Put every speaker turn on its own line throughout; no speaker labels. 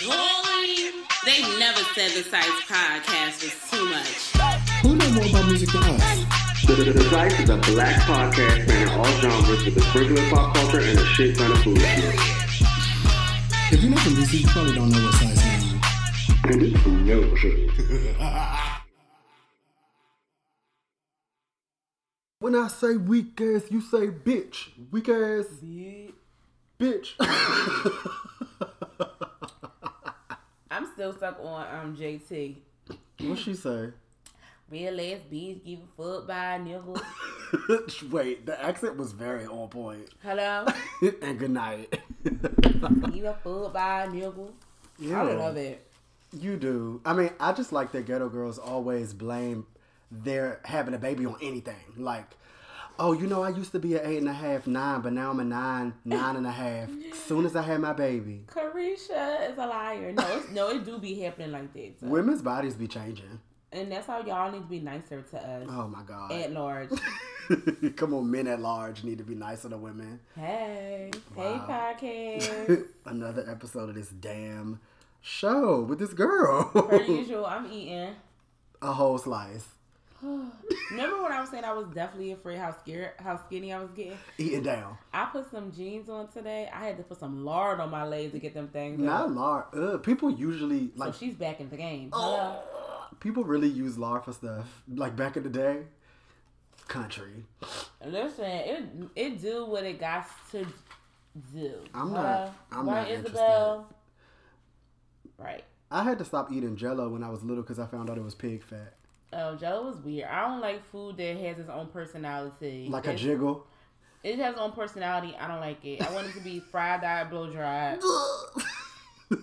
Boy, they never said the Psyce podcast was too much.
Who know more about music than us?
The, the, the Psyce is a black podcast spanning all genres with a sprinkle of pop culture and a shit ton of food.
If you're not from DC, you probably don't know what size means.
And it's no shit.
When I say weak ass, you say bitch. Weak ass. Bitch.
Still stuck on um JT.
what she say?
Real ass bitch give a fuck by a nigga.
Wait, the accent was very on point.
Hello?
and good night.
Give a fuck by a nigga. I love it.
You do. I mean, I just like that ghetto girls always blame their having a baby on anything. Like, oh, you know, I used to be an eight and a half, nine, but now I'm a nine, nine and a half. Soon as I had my baby,
Carisha is a liar. No, it's, no, it do be happening like that. so.
women's bodies be changing.
And that's how y'all need to be nicer to us
Oh my god.
at large.
Come on, men at large need to be nicer to women.
Hey,
Wow.
hey, podcast.
Another episode of this damn show with this girl.
Per usual, I'm eating.
a whole slice.
Remember when I was saying I was definitely afraid how scared, how skinny I was getting?
Eating down.
I put some jeans on today. I had to put some lard on my legs to get them things.
Not
up.
lard. Ugh, people usually
So
like
she's back in the game. Hello.
people really use lard for stuff. Like back in the day. Country.
Listen, it it do what it got to do.
I'm not- I'm
right,
not interested.
Isabel. Right.
I had to stop eating jello when I was little because I found out it was pig fat.
Oh, Jello was weird. I don't like food that has its own personality.
Like a
It's-
jiggle.
It has its own personality. I don't like it. I want it to be fried, dyed, blow dried,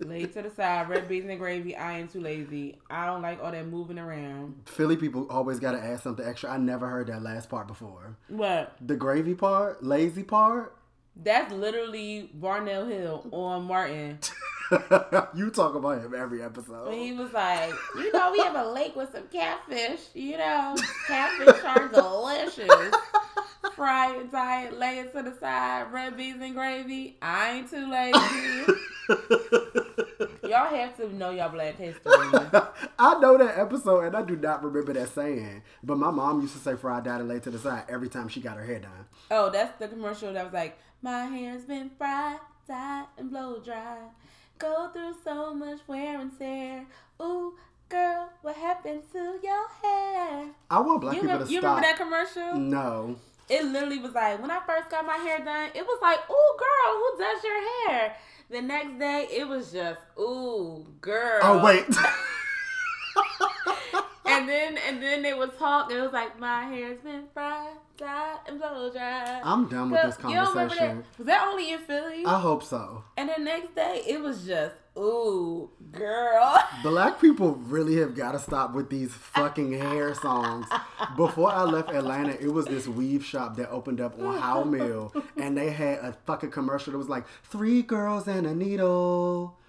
laid to the side, red beans and gravy. I am too lazy. I don't like all that moving around.
Philly people always got to add something extra. I never heard that last part before.
What?
The gravy part, lazy part.
That's literally Barnell Hill on Martin.
you talk about him every episode.
When he was like, you know, we have a lake with some catfish. You know, catfish are delicious. Fry it, diet, lay it to the side, red beans and gravy. I ain't too lazy. Y'all have to know y'all black history.
I know that episode and I do not remember that saying. But my mom used to say fried down and lay to the side every time she got her hair done.
Oh, that's the commercial that was like, my hair's been fried, dyed, and blow dry. Go through so much wear and tear. Ooh, girl, what happened to your hair?
I want black
You,
people
remember,
to
you
stop.
remember that commercial?
No.
It literally was like when I first got my hair done, it was like, "Ooh, girl, who does your hair?" The next day, it was just, "Ooh, girl."
Oh wait.
And then and then they would talk. It was like, "My hair's been fried, dyed, and blow dried."
I'm done with this
You that?
conversation.
Was that only in Philly?
I hope so.
and the next day, it was just, "Ooh, girl."
Black people really have got to stop with these fucking hair songs. Before I left Atlanta, it was this weave shop that opened up on Howell Mill, and they had a fucking commercial that was like three girls and a needle.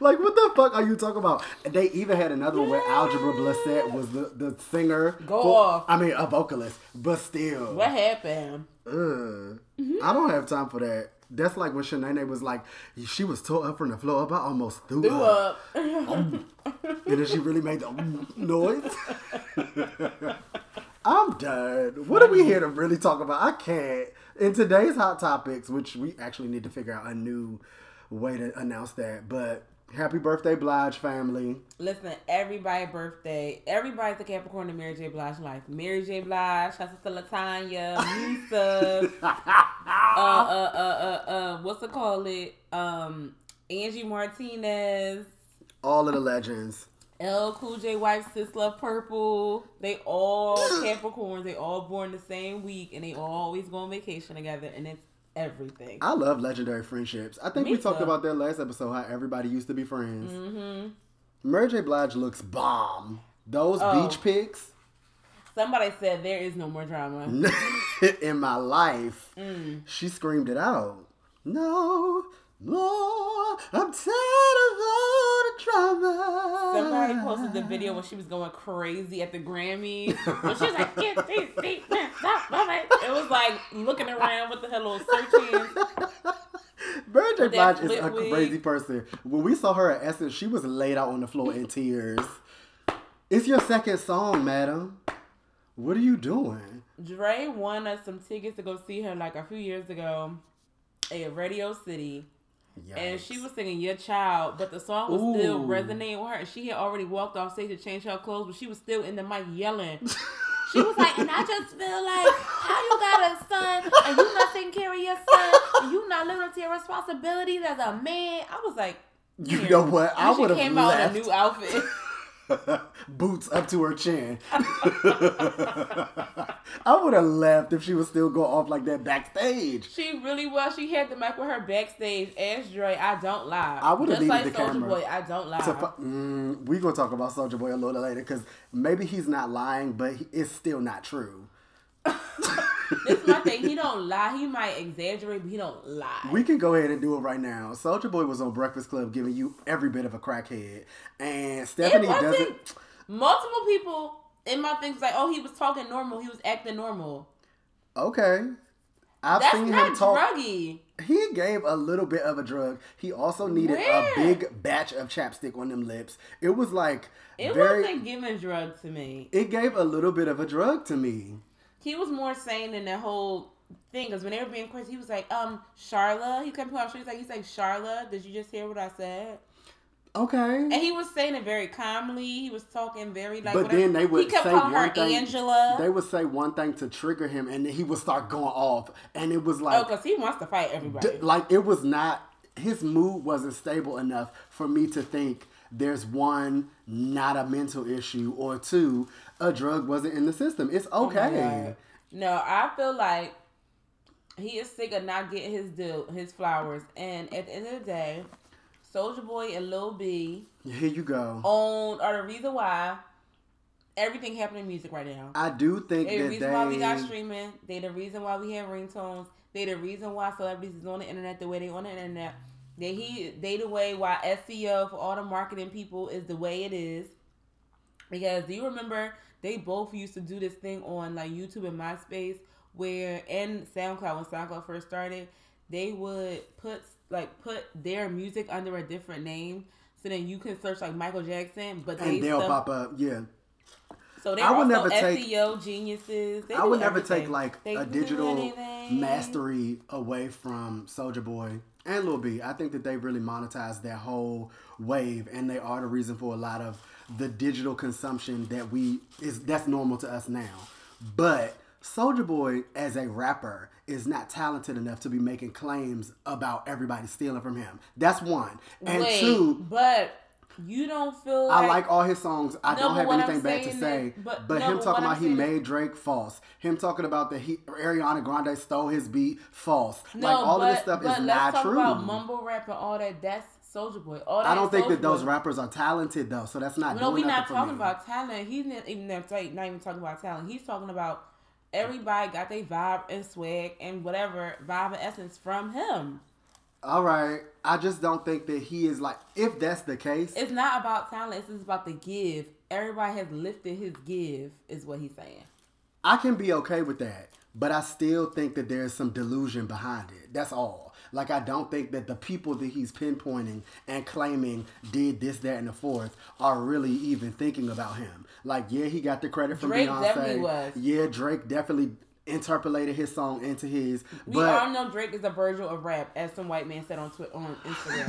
like what the fuck are you talking about? They even had another one where Algebra Blessett was the, the singer.
Go
for-
off.
I mean a vocalist, but still.
what happened?
Ugh. Mm-hmm. I don't have time for that. That's like when Shanae was like, she was tore up from the floor up. I almost threw,
Threw
up.
up.
And then she really made the noise. I'm done. What are we here to really talk about? I can't. In today's hot topics, which we actually need to figure out a new way to announce that. But happy birthday, Blige family.
Listen, everybody birthday. Everybody's a Capricorn in Mary J. Blige life. Mary J. Blige, shout out to Latanya, Lisa, uh, uh, uh, uh, uh, what's it called it? Um, Angie Martinez,
All of the legends.
L Cool J wife, Sis Love Purple. They all Capricorns. They all born the same week, and they always go on vacation together, and it's everything.
I love legendary friendships. I think
Me
we talked about that last episode, how everybody used to be friends.
Mm-hmm.
Mary J. Blige looks bomb. Those
Oh.
beach pics
Somebody said there is no more drama.
in my life,
Mm.
she screamed it out. No more. I'm tired of all the drama.
Somebody posted the video when she was going crazy at the Grammys. When she was like, "Get these deep men, stop moving." It was like looking around with the her little search hands.
Mary J. Blige is a
wig.
crazy person. When we saw her at Essence, she was laid out on the floor in tears. It's your second song, madam. What are you doing?
Dre won us some tickets to go see her like a few years ago at Radio City. And she was singing Your Child, but the song was still resonating with her. And she had already walked off stage to change her clothes, but she was still in the mic yelling. She was like, and I just feel like how you got a son and you not taking care of your son and you not living up to your responsibilities as a man. I was like,
You know what? I
And she
would have
came out in a new outfit.
Boots up to her chin. I would have left if she was still going off like that backstage.
She really was. She had the mic with her backstage as Dre. I don't lie.
I would've
Just
needed
like
the
Soulja
camera
Boy. I don't lie.
Fu- mm, we gonna talk about Soulja Boy a little later because maybe he's not lying, but he, it's still not true.
this is my thing. He don't lie. He might exaggerate, but he don't lie.
We can go ahead and do it right now. Soulja Boy was on Breakfast Club giving you every bit of a crackhead, and Stephanie doesn't.
Multiple people in my thing was like, "Oh, he was talking normal. He was acting normal."
Okay, I've
That's
seen him talk.
druggy.
He gave a little bit of a drug. He also needed
Where?
a big batch of chapstick on them lips. It was like
It
very.
wasn't giving drugs to me.
It gave a little bit of a drug to me.
He was more sane than that whole thing. Because when they were being questioned, he was like, "Um, Charla." He kept on. He's like, "He's like Charla. Did you just hear what I said?"
Okay.
And he was saying it very calmly. He was talking very like.
but
whatever.
then they would say one
her
thing.
Angela.
They would say one thing to trigger him, and then he would start going off, and it was like, oh,
because he wants to fight everybody.
d- like it was not. His mood wasn't stable enough for me to think there's one not a mental issue or two a drug wasn't in the system. It's
Oh
okay.
God. No, I feel like he is sick of not getting his deal, his flowers. And at the end of the day, Soulja Boy and Lil B
Here you go.
own are the reason why everything happening in music right now.
I do think
They the reason why we got streaming. They the reason why we have ringtones. They the reason why celebrities is on the internet the way they on the internet. They he they the way why SEO for all the marketing people is the way it is. Because do you remember they both used to do this thing on like YouTube and MySpace where and SoundCloud when SoundCloud first started, they would put like put their music under a different name. So then you can search like Michael Jackson, but they
and they'll
stuff-
pop up. Yeah.
so they
I would
also
never take-
SEO geniuses. They
I would never
everything.
take like
They
a digital mastery away from Soulja Boy and Lil B. I think that they really monetized that whole wave, and they are the reason for a lot of the digital consumption that we is that's normal to us now. But Soulja Boy, as a rapper, is not talented enough to be making claims about everybody stealing from him. That's one, and
Wait,
two.
but you don't feel
I
like,
like all his songs. I
No,
don't have
I'm
anything bad to say.
is-
but
but- no,
him
but
talking
what I'm
about he made Drake false. Him talking about that he Ariana Grande stole his beat false.
no,
like all
but,
of this stuff
but
is
let's
not
talk
true.
about mumble rap and all that. That's Soulja Boy. All
I don't think
Soulja
that those
Boy.
rappers are talented though, so that's not.
No, we're not talking about talent. He's not even not even talking about talent. He's talking about everybody got their vibe and swag and whatever vibe and essence from him.
All right, I just don't think that he is like. If that's the case,
It's not about talent. It's just about the give. Everybody has lifted his give, is what he's saying.
I can be okay with that, but I still think that there's some delusion behind it. That's all. Like I don't think that the people that he's pinpointing and claiming did this, that, and the fourth are really even thinking about him. Like, yeah, he got the credit from
Drake
Beyonce.
definitely was.
Yeah, Drake definitely interpolated his song into his.
We
but
all know Drake is a Virgil of rap, as some white man said on Twitter on Instagram.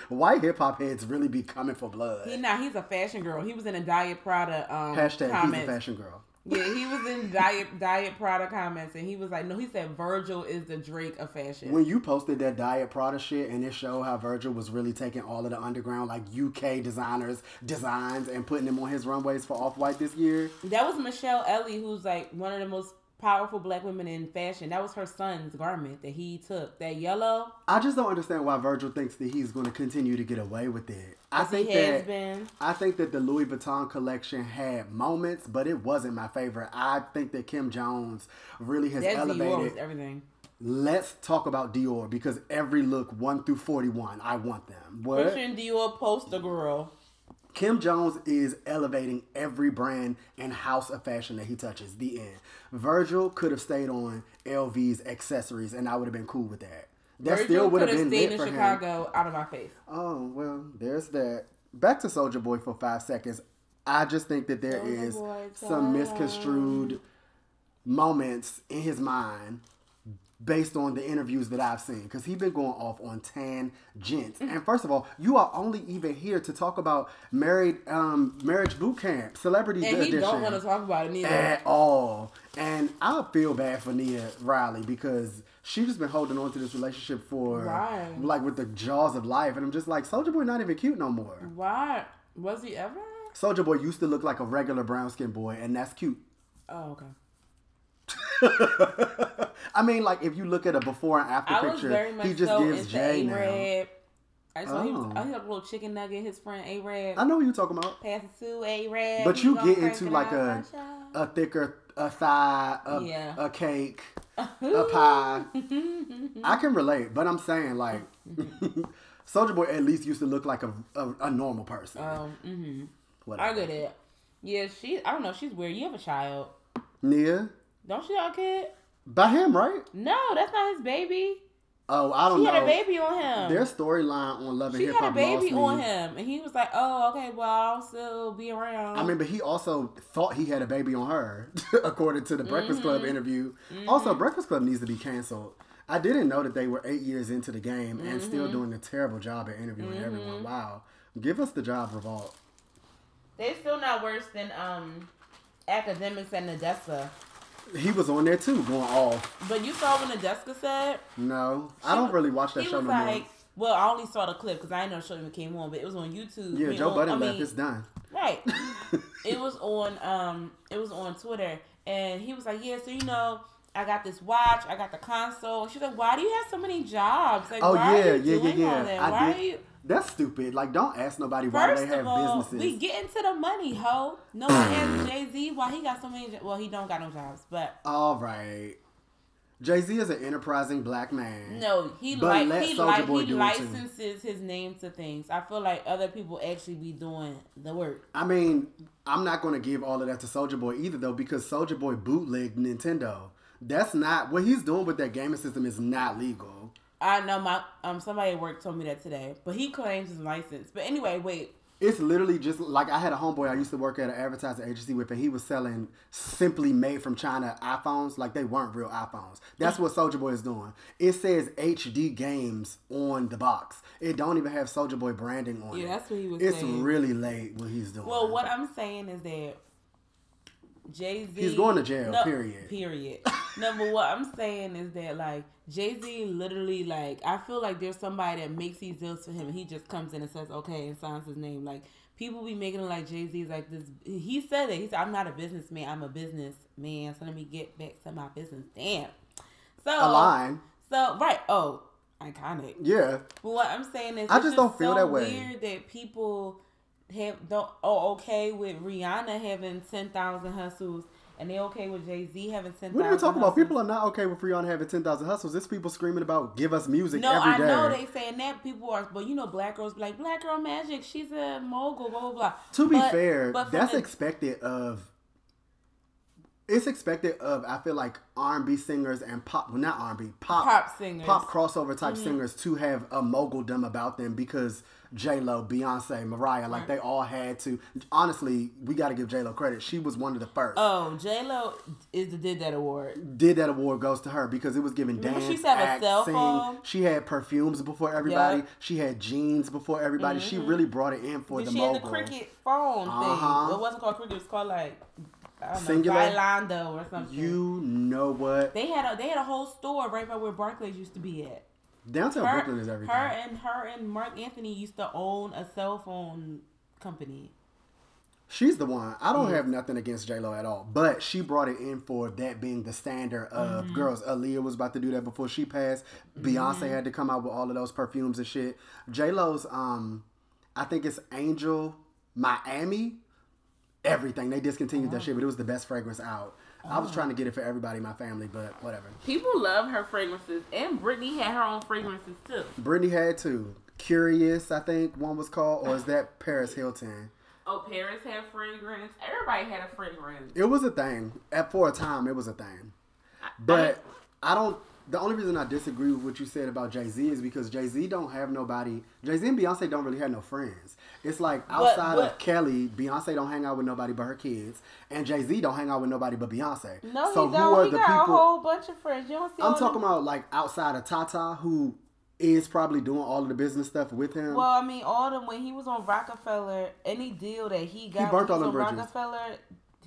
white hip hop heads really be coming for blood.
he now he's a fashion girl. He was in a Diet Prada um
Hashtag
comments.
he's a fashion girl.
Yeah, he was in Diet Diet Prada comments, and he was like, no, he said Virgil is the Drake of fashion.
When you posted that Diet Prada shit and it showed how Virgil was really taking all of the underground like UK designers designs and putting them on his runways for Off White this year,
that was Michelle Ellie, who's like one of the most powerful black women in fashion. That was her son's garment that he took. That yellow,
I just don't understand why Virgil thinks that he's going to continue to get away with it. I think
has
that
been.
I think that the Louis Vuitton collection had moments, but it wasn't my favorite. I think that Kim Jones really has
That Dior
elevated.
everything.
Let's talk about Dior because every look one through forty one, I want them. What?
Christian Dior poster girl.
Kim Jones is elevating every brand and house of fashion that he touches. The end. Virgil could have stayed on LV's accessories, and I would have been cool with that. That
Virgil
still would have been
stayed
lit
in
for him.
Chicago out of my face.
Oh well, there's that. Back to Soulja Boy for five seconds. I just think that there
Soulja
is
Boy,
some misconstrued moments in his mind based on the interviews that I've seen because he's been going off on tangents. And first of all, you are only even here to talk about married um, marriage boot camp, celebrity
And he
edition
don't want to talk about it neither.
at all. And I feel bad for Nia Riley because she just been holding on to this relationship for
Right.
like with the jaws of life, and I'm just like Soulja Boy not even cute no more.
Why? Was he ever?
Soulja Boy used to look like a regular brown skinned boy, and that's cute.
Oh, okay.
I mean, like if you look at a before and after
I
picture, he just
so
gives Jay now.
A-Rab. I saw he was,
Oh.
I had a little chicken nugget. His friend A-Rab.
I know what you're talking about,
Pass it to A-Rab.
but you get into like a a thicker a thigh, a,
Yeah.
a cake, a pie. I can relate, but I'm saying like Soulja Boy at least used to look like a a, a normal person.
Um, mm-hmm.
Whatever.
I get it. Yeah, she. I don't know. She's weird. You have a child,
Nia,
don't you? Have a kid?
by him, right?
No, that's not his baby.
Oh, I don't
She
know.
had a baby on him.
Their storyline on Love and Hip Hop.
she had a baby on him, and he was like, "Oh, okay, well, I'll still be around."
I mean, but he also thought he had a baby on her, according to the Breakfast Club
Mm-hmm.
interview. Also, Breakfast Club needs to be canceled. I didn't know that they were eight years into the game and
Mm-hmm.
still doing a terrible job at interviewing everyone. Wow. Give us the job, Revolt.
they're still not worse than um Akademiks and Nadeska.
He was on there too, going off.
But you saw when the Nadeska said
No, I don't really watch that
he
show
was
no
like,
more.
Well, I only saw the clip because I didn't know the show even came on, but it was on YouTube.
Yeah, Joe
on-
Budden
I
left. It's done.
Right. it was on um it was on Twitter and he was like, Yeah, so you know, I got this watch, I got the console. She's like, Why do you have so many jobs? Like
Oh
why
yeah,
are you
yeah, yeah,
doing
yeah.
all that?
I
why
did.
are you
That's stupid. Like, don't ask nobody why
First
they have
all,
businesses.
we get into the money, ho. No one asked Jay Z why he got so many. jo- Well, he don't got no jobs, but
All right. Jay Z is an enterprising black man.
no, he like he like he
do it, too.
licenses his name to things. I feel like other people actually be doing the work.
I mean, I'm not going to give all of that to Soulja Boy either, though, because Soulja Boy bootlegged Nintendo. That's not what he's doing with that gaming system is not legal.
I know my um somebody at work told me that today, but he claims his license. But anyway, wait.
It's literally just like I had a homeboy I used to work at an advertising agency with, and he was selling simply made from China iPhones, like they weren't real iPhones. That's what Soulja Boy is doing. It says HD Games on the box. It don't even have Soulja Boy branding on
Yeah,
it.
Yeah, that's what he was
It's
saying.
really late what he's doing.
Well, what I'm saying is that Jay Z.
He's going to jail, period.
Period. no, but what I'm saying is that like Jay Z literally like I feel like there's somebody that makes these deals for him, and he just comes in and says okay and signs his name. Like people be making it like Jay Z is like this. He said it. He said I'm not a businessman. I'm a businessman. So let me get back to my business. Damn. So
a line.
So right. Oh, iconic.
Yeah.
But what I'm saying is,
I just don't feel
so
that way.
Weird that people have don't oh okay with Rihanna having ten thousand hustles, and they okay with Jay Z having ten thousand.
What are you talking about? People are not okay with Rihanna having 10,000 hustles. It's people screaming about give us music
No,
every
I
day.
know they saying that people are, but you know, black girls be like black girl magic. She's a mogul, blah blah blah.
To be
But-
fair,
but
that's
the-
expected of. It's expected of I feel like R and B singers and pop, well not R and B, pop,
Pop singers. Mm-hmm.
pop crossover type singers to have a moguldom about them because J Lo, Beyonce, Mariah, like they all had to. Honestly, we got to give J Lo credit. She was one of the first.
Oh, J Lo is the did that award.
did that award goes to her because it was
Remember
dance,
she to have a
act,
cell
sing. She had perfumes before everybody.
Yep.
She had jeans before everybody. She really brought it in for
Did
the
she had the cricket phone
Uh-huh.
thing? It wasn't called cricket. It was called like I don't know,
Cingular?
Bailando or something.
You know what?
They had a they had a whole store right by where Barclays used to be at.
Downtown
Her,
Brooklyn is everything.
her and her and Marc Anthony used to own a cell phone company.
She's the one. I don't have nothing against J Lo at all, but she brought it in for that being the standard of
Mm-hmm.
girls. Aaliyah was about to do that before she passed. Beyonce had to come out with all of those perfumes and shit. J Lo's, um, I think it's Angel Miami. Everything they discontinued
Uh-huh.
that shit, but it was the best fragrance out. I was trying to get it for everybody in my family, but whatever.
People love her fragrances, and Britney had her own fragrances too.
Britney had two. Curious, I think one was called, or is that Paris Hilton?
Oh, Paris had fragrance. Everybody had a fragrance.
It was a thing. At for a time, it was a thing. But I don't. The only reason I disagree with what you said about Jay Z is because Jay Z don't have nobody. Jay Z and Beyonce don't really have no friends. It's like outside
but-
of Kelly, Beyonce don't hang out with nobody but her kids, and Jay Z don't hang out with nobody but Beyonce.
No,
so
he
who
don't.
are
He
the
got a whole bunch of friends. You don't see.
I'm talking
them-
about like outside of Tata, who is probably doing all of the business stuff with him.
Well, I mean, all them when he was on Roc-A-Fella, any deal that he got
burnt all them bridges.
Roc-A-Fella,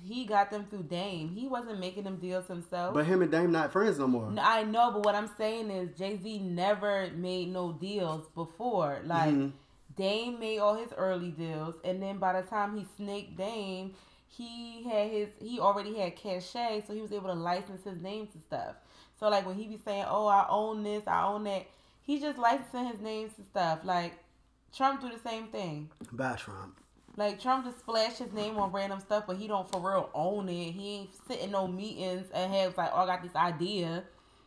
he got them through Dame. He wasn't making them deals himself.
but him and Dame not friends no more.
No, I know, but what I'm saying is Jay Z never made no deals before. Like
Mhm.
Dame made all his early deals, and then by the time he snaked Dame, he had his he already had cachet, so he was able to license his name to stuff. So like when he be saying, "Oh, I own this, I own that," he just licensing his names to stuff. Like Trump do the same thing.
Bye, Trump.
Like Trump just splashed his name on random stuff, but he don't for real own it. He ain't sitting no meetings and has like, "Oh, I got this idea."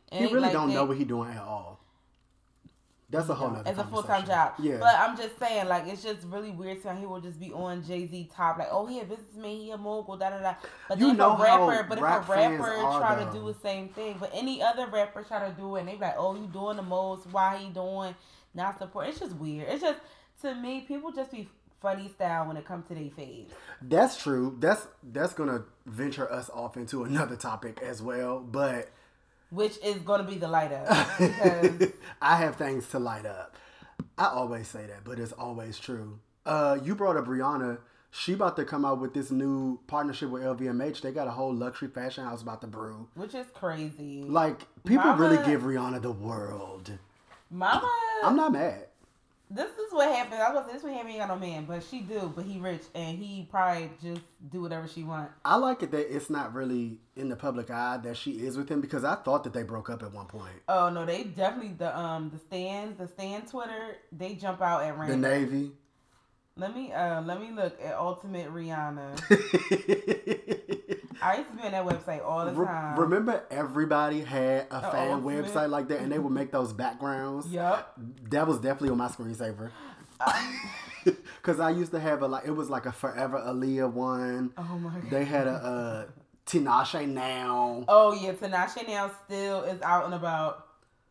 It
He really
like
don't
that.
know what he doing at all. That's a whole nother
As a full time job.
Yeah.
But I'm just saying, like, it's just really weird to. He will just be on Jay Z top, like, oh, he a businessman, he a mogul, da da da. But
You
then
know
if a rapper, but if a rapper try to do the same thing, but any other rapper try to do it, and they be like, oh, you doing the most, why he doing, not support. It's just weird. It's just, to me, people just be funny style when it comes to their faves.
That's true. That's that's gonna venture us off into another topic as well. But
Which is going to be the light up.
I have things to light up. I always say that, but it's always true. Uh, you brought up Rihanna. She about to come out with this new partnership with LVMH. They got a whole luxury fashion house about to brew.
which is crazy.
Like people
Mama-
really give Rihanna the world.
Mama.
I'm not mad.
This is what happened. I was this one ain't got no man, but she do, but he rich and he probably just do whatever she want.
I like it that it's not really in the public eye that she is with him because I thought that they broke up at one point.
Oh no, they definitely the um the stands, the stand Twitter, they jump out at random. The.
Navy.
Let me uh let me look at Ultimate Rihanna. I used to be on that website all the
Re-
time.
Remember, everybody had a
Uh,
fan website like that, and they would make those backgrounds.
Yup.
That was definitely on my screensaver. Cause I used to have a like it was like a Forever Aaliyah one.
Oh my god.
They had a uh, Tinashe now.
Oh yeah, Tinashe now still is out and about.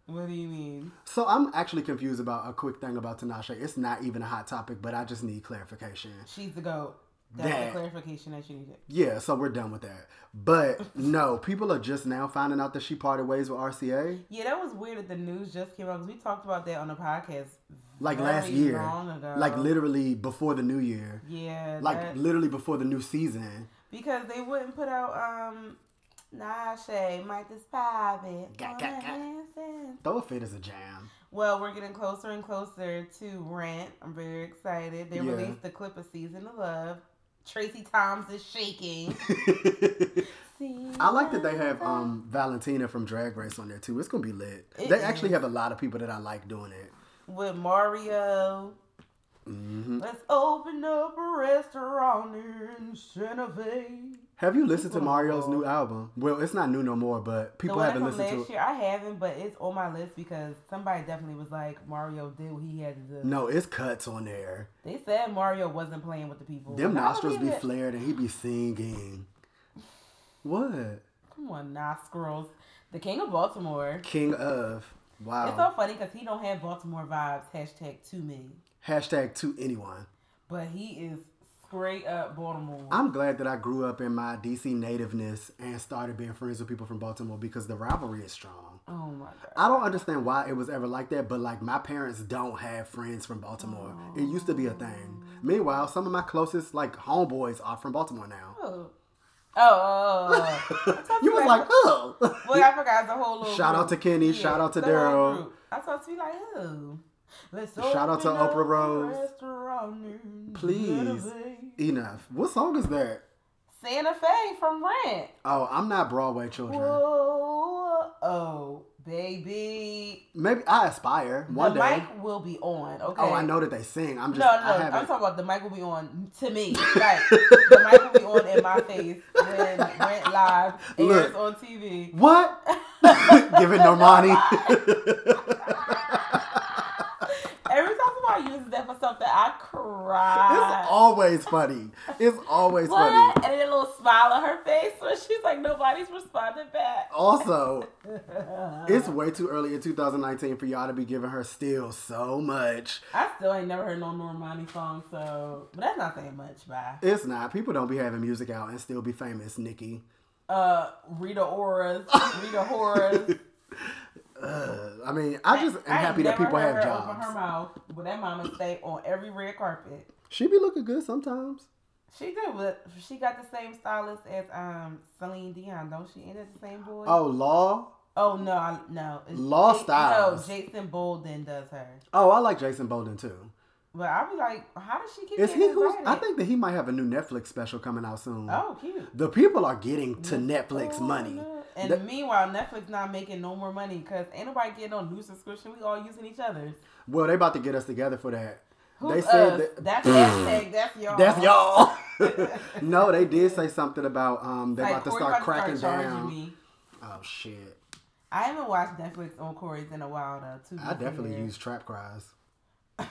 What do you mean?
So I'm actually confused about a quick thing about Tinashe. It's not even a hot topic, but I just need clarification.
She's the goat. That's
That-
the clarification that you needed.
Yeah, so we're done with that. But no, people are just now finding out that she parted ways with RCA.
Yeah, that was weird that the news just came out because we talked about that on the podcast
Like last year. Like literally before the new year.
yeah,
Like
that-
literally before the new season.
because they wouldn't put out um Nashe, Mike this private.
Ga, ga, ga. Throw a fit is a jam.
Well, we're getting closer and closer to Rent. I'm very excited. They
Yeah.
released the clip of Season of Love. Tracie Thoms is shaking.
I like that they have um Valentina from Drag Race on there too. It's gonna be lit.
It
they actually have a lot of people that I like doing it.
with Mario.
hmm
Let's open up a restaurant in Santa Fe.
Have you listened to. Mario's new album? Well, it's not new no more, but people haven't listened to
last
it.
year, I haven't, but it's on my list because somebody definitely was like, Mario did what he had to do.
No, it's cuts on there.
They said Mario wasn't playing with the people.
Them nostrils be
it.
flared and he be singing. What?
Come on, nostrils. The king of Baltimore.
King of. Wow.
It's so funny because he don't have Baltimore vibes. Hashtag to me,
Hashtag to anyone.
but he is straight up Baltimore.
I'm glad that I grew up in my DC nativeness and started being friends with people from Baltimore because the rivalry is strong.
oh my god.
I don't understand why it was ever like that, but like my parents don't have friends from Baltimore. It used to be a thing. Meanwhile, some of my closest like homeboys are from Baltimore now.
Oh. Oh, oh, oh, oh.
you was like, oh.
Well, I forgot the whole little.
Shout out to Kenny, shout out to Daryl.
group. I thought to be like, who? Let's
Shout out to Oprah Rose. Please. Enough. What song is that?
Santa Fe from Rent.
Oh, I'm not Broadway children.
Whoa, oh, baby.
Maybe I aspire one
the
day.
mic will be on. Okay.
Oh, I know that they sing. I'm just
No,
I
no,
haven't.
I'm talking about the mic will be on to me. Like the mic will be on in my face when Rent Live airs
Look.
on TV.
What? Give it Normani.
Every time somebody uses that for something I cried.
It's always funny. It's always
what?
funny.
And then a little smile on her face when she's like, nobody's responding back.
Also, it's way too early in 2019 for y'all to be giving her still so much.
I still ain't never heard no Normani song, so but that's not saying much. Bye.
It's not. People don't be having music out and still be famous, Nikki.
Uh, Rita Ora's, Rita Hora's.
Uh, I mean, I just am
I
happy that people have
her Open her
jobs.
mouth, but that mama stay on every red carpet.
She be looking good sometimes.
She do, but she got the same stylist as um Celine Dion, don't she? Ain't it the same boy?
Oh, Law.
Oh no, I, no. It's
Law Styles.
No, Jason Bolden does her.
Oh, I like Jason Bolden too.
But I be like, how does she keep
Is he who's? I think that he might have a new Netflix special coming out soon.
Oh, cute.
The people are getting to Netflix
Oh,
money.
no. And
That-
meanwhile, Netflix not making no more money because ain't nobody getting on new subscription. We all using each other's.
Well, they about to get us together for that.
Who's
they said
us?
that
that's hashtag. That's y'all.
that's y'all. no, they did say something about um they're
Like,
about to
Corey
start
about to
cracking
start
down.
Me.
Oh shit!
I haven't watched Netflix on Corey's in a while though. Too
I definitely use trap cries.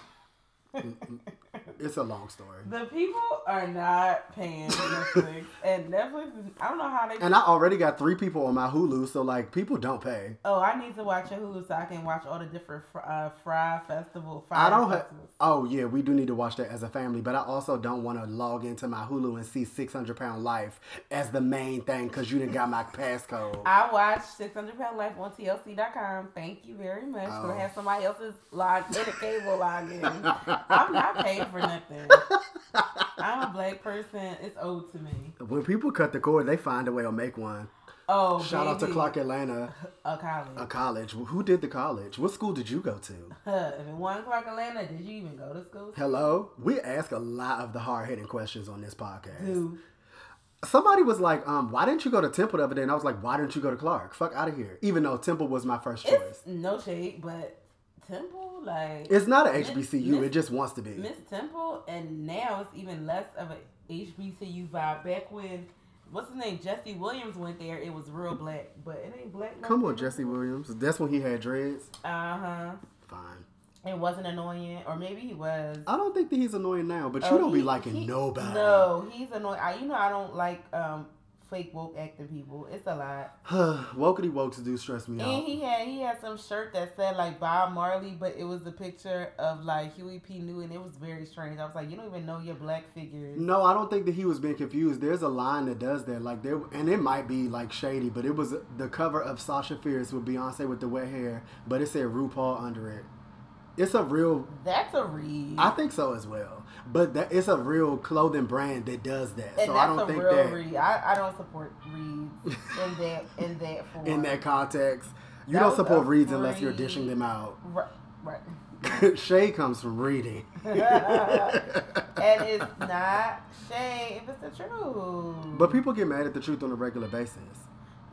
It's a long story.
The people are not paying Netflix, and Netflix. Is, I don't know how they.
And I already got three people on my Hulu, so like people don't pay.
oh, I need to watch a Hulu so I can watch all the different fr- uh, fry festival.
I don't have. Oh yeah, we do need to watch that as a family, but I also don't want to log into my Hulu and see Six Hundred Pound Life as the main thing because you didn't got my passcode.
I watched 600 Pound Life on TLC.com. Thank you very much.
Oh.
Gonna have somebody else's log in a cable login. I'm not paying for nothing. I'm a black person. It's owed to me.
when people cut the cord, they find a way to make one.
Oh,
Shout out to
baby.
Clark Atlanta,
A college.
a college. Who did the college? What school did you go to?
If it wasn't Clark Atlanta, did you even go to school?
Hello. We ask a lot of the hard hitting questions on this podcast.
Dude.
Somebody was like, um, why didn't you go to Temple the other day? And I was like, why didn't you go to Clark? Fuck out of here. Even though Temple was my first choice.
It's no shade, but Temple, like
It's not a
Miss-
HBCU.
Miss-
It just wants to be.
Miss Temple, and now it's even less of a HBCU vibe. Back when what's his name, Jesse Williams went there, it was real black, but it ain't black.
Come on, Jesse Williams. That's when he had dreads.
Uh huh.
Fine.
It wasn't annoying, or maybe he was.
I don't think that he's annoying now, but you
Oh,
don't be
he-
liking
he-
nobody.
No, he's annoying. I, you know, I don't like um fake woke acting people. It's a lot.
Wokety wokes do stress me
And
out.
And he had he had some shirt that said like Bob Marley, but it was a picture of like Huey P. Newton. It was very strange. I was like, you don't even know your black figures.
No, I don't think that he was being confused. There's a line that does that, like there, and it might be like shady, but it was the cover of Sasha Fierce with Beyonce with the wet hair, but it said RuPaul under it. It's a real,
That's a read.
I think so as well, but that it's a real clothing brand that does that.
and
so I don't think that.
I, I don't support reads in that in that form.
in that context, you
That
don't support reads unless you're dishing them out.
right, right.
Shade comes from reading.
and it's not Shay if it's the truth.
But people get mad at the truth on a regular basis.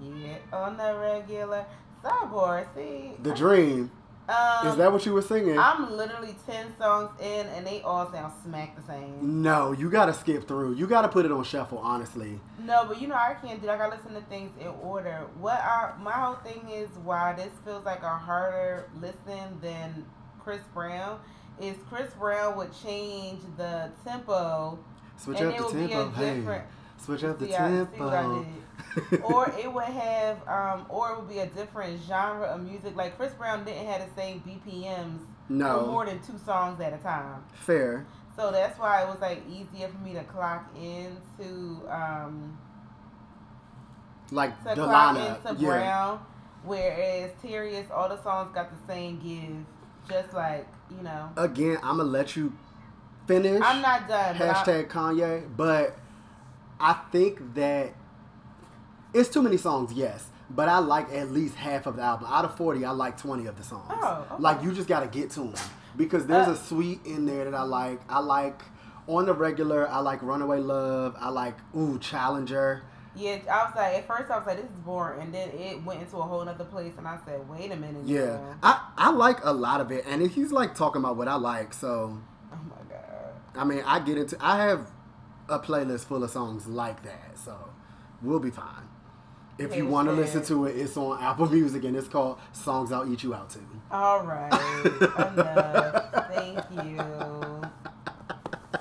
yeah, on the regular sidebar. See,
The dream
um,
is that what you were singing?
I'm literally ten songs in, and they all sound smack the same.
No, you gotta skip through. You gotta put it on shuffle. Honestly,
No, but you know I can't do. that. I gotta listen to things in order. What I my whole thing is why this feels like a harder listen than Chris Brown is Chris Brown would change the tempo
switch up the
would be a
tempo. Hey, switch up the
See, I- see what I
tempo.
or it would have um or it would be a different genre of music like chris brown didn't have the same bpms for more than two songs at a time
fair.
so that's why it was like easier for me to clock into um
Like
to clock into
yeah.
brown whereas Terius, all the songs got the same give just like you know
Again, I'm gonna let you finish.
i'm not done but
hashtag Kanye, but I think that it's too many songs. Yes. But I like at least half of the album. Out of 40, I like 20 of the songs.
Oh, okay.
Like, you just got to get to them. Because there's
Uh,
a suite in there that I like. I like, on the regular, I like Runaway Love. I like, ooh, Challenger.
Yeah, I was like, at first I was like, this is boring, and then it went into a whole other place, and I said, wait a minute.
Yeah. I, I like a lot of it. And he's like talking about what I like. So,
Oh my god.
I mean, I get into, I have a playlist full of songs like that. So, we'll be fine. If you want to listen to it, it's on Apple Music and it's called Songs I'll Eat You Out To.
All right. Enough. Thank you.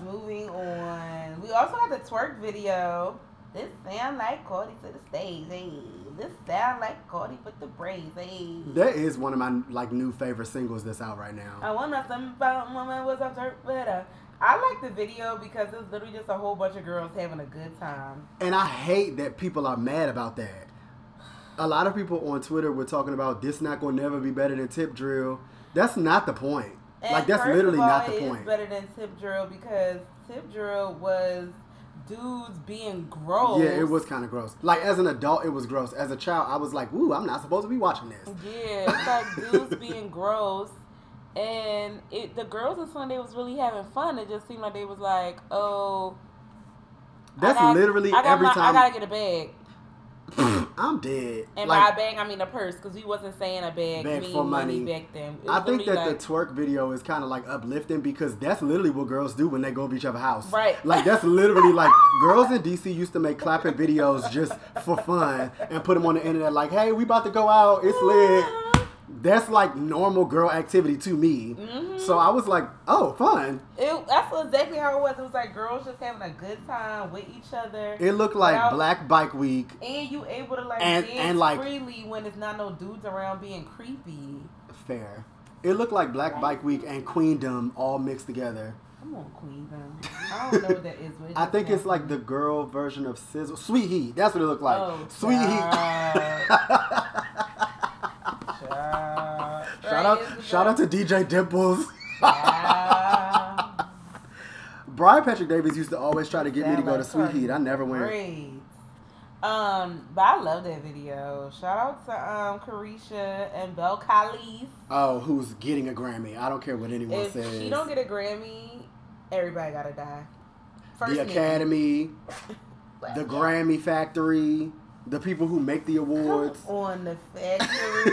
Moving on. We also have the twerk video. This sound like Cody to the stage. Hey. This sound like Cody with the braids. Hey.
That is one of my like new favorite singles that's out right now.
I want something about woman was observed better. I like the video because it's literally just a whole bunch of girls having a good time.
And I hate that people are mad about that. A lot of people on Twitter were talking about this not gonna never be better than Tip Drill. That's not the point.
And
like that's literally
all,
not the point.
better than Tip Drill because Tip Drill was dudes being gross.
Yeah, it was kind of gross. Like as an adult, it was gross. As a child, I was like, "Ooh, I'm not supposed to be watching this."
Yeah, it's like dudes being gross, and it the girls in Sunday was really having fun. It just seemed like they was like, oh, I
That's
got-
literally
I
every
my-
time.
I gotta get a bag,
I'm dead.
and
Like,
by a bag I mean a purse, because we wasn't saying a bag,
Bag for
money. back then.
I think that
literally
the twerk video is kind of like uplifting because that's literally what girls do when they go to each other's house.
Right.
Like that's literally like girls in DC used to make clapping videos just for fun and put them on the internet like, "Hey, we about to go out. It's lit." That's like normal girl activity to me.
Mm-hmm.
So I was like, "Oh, fun."
It, that's exactly how it was. It was like girls just having a good time with each other.
It looked like
Without-
Black Bike Week.
and you able to like
And-
dance
and, like-
freely when it's not no dudes around being creepy.
Fair. It looked like Black Bike Week and Queendom all mixed together.
Come on, Queen. Then. I don't know what that is.
I think it's like the girl version of Sizzle. Sweet Heat. That's what it looked like.
Oh,
Sweet
child.
Heat.
Child.
shout out, shout out to DJ Dimples. Brian Patrick Davis used to always try to get me to go to
like
Sweet Heat. I never went.
Braids. Um, but I love that video. Shout out to um Carisha and Bel Khalif.
Oh, who's getting a Grammy? I don't care what anyone
If
says.
If she don't get a Grammy, everybody gotta die. First
the
Nicki.
Academy, the Grammy Factory, the people who make the awards.
Come on the factory.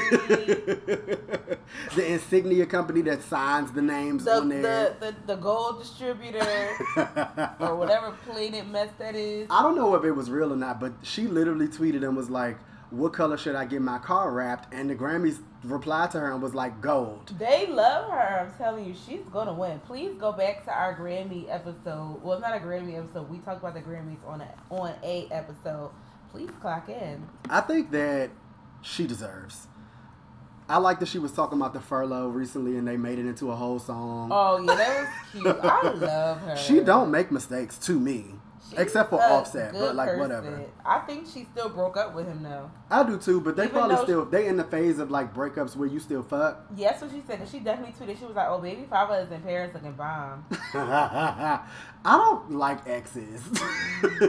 the insignia company that signs the names
the,
on there.
the, the the gold distributor or whatever planet mess that is.
I don't know if it was real or not, but she literally tweeted and was like, "What color should I get my car wrapped?" And the Grammys replied to her and was like, "Gold."
They love her. I'm telling you, she's gonna win. Please go back to our Grammy episode. Well, it's not a Grammy episode. We talked about the Grammys on a on a episode. Please clock in.
I think that she deserves. I like that she was talking about the furlough recently, and they made it into a whole song.
Oh yeah, that was cute. I love her.
She don't make mistakes to me,
She's
except for Offset,
good
but like
person.
whatever.
I think she still broke up with him though.
I do too, but they
Even
probably still they in the phase of like breakups where you still fuck.
Yes, what she said. And she definitely tweeted. She was like, "Oh, baby, Father is in Paris looking bomb."
I don't like exes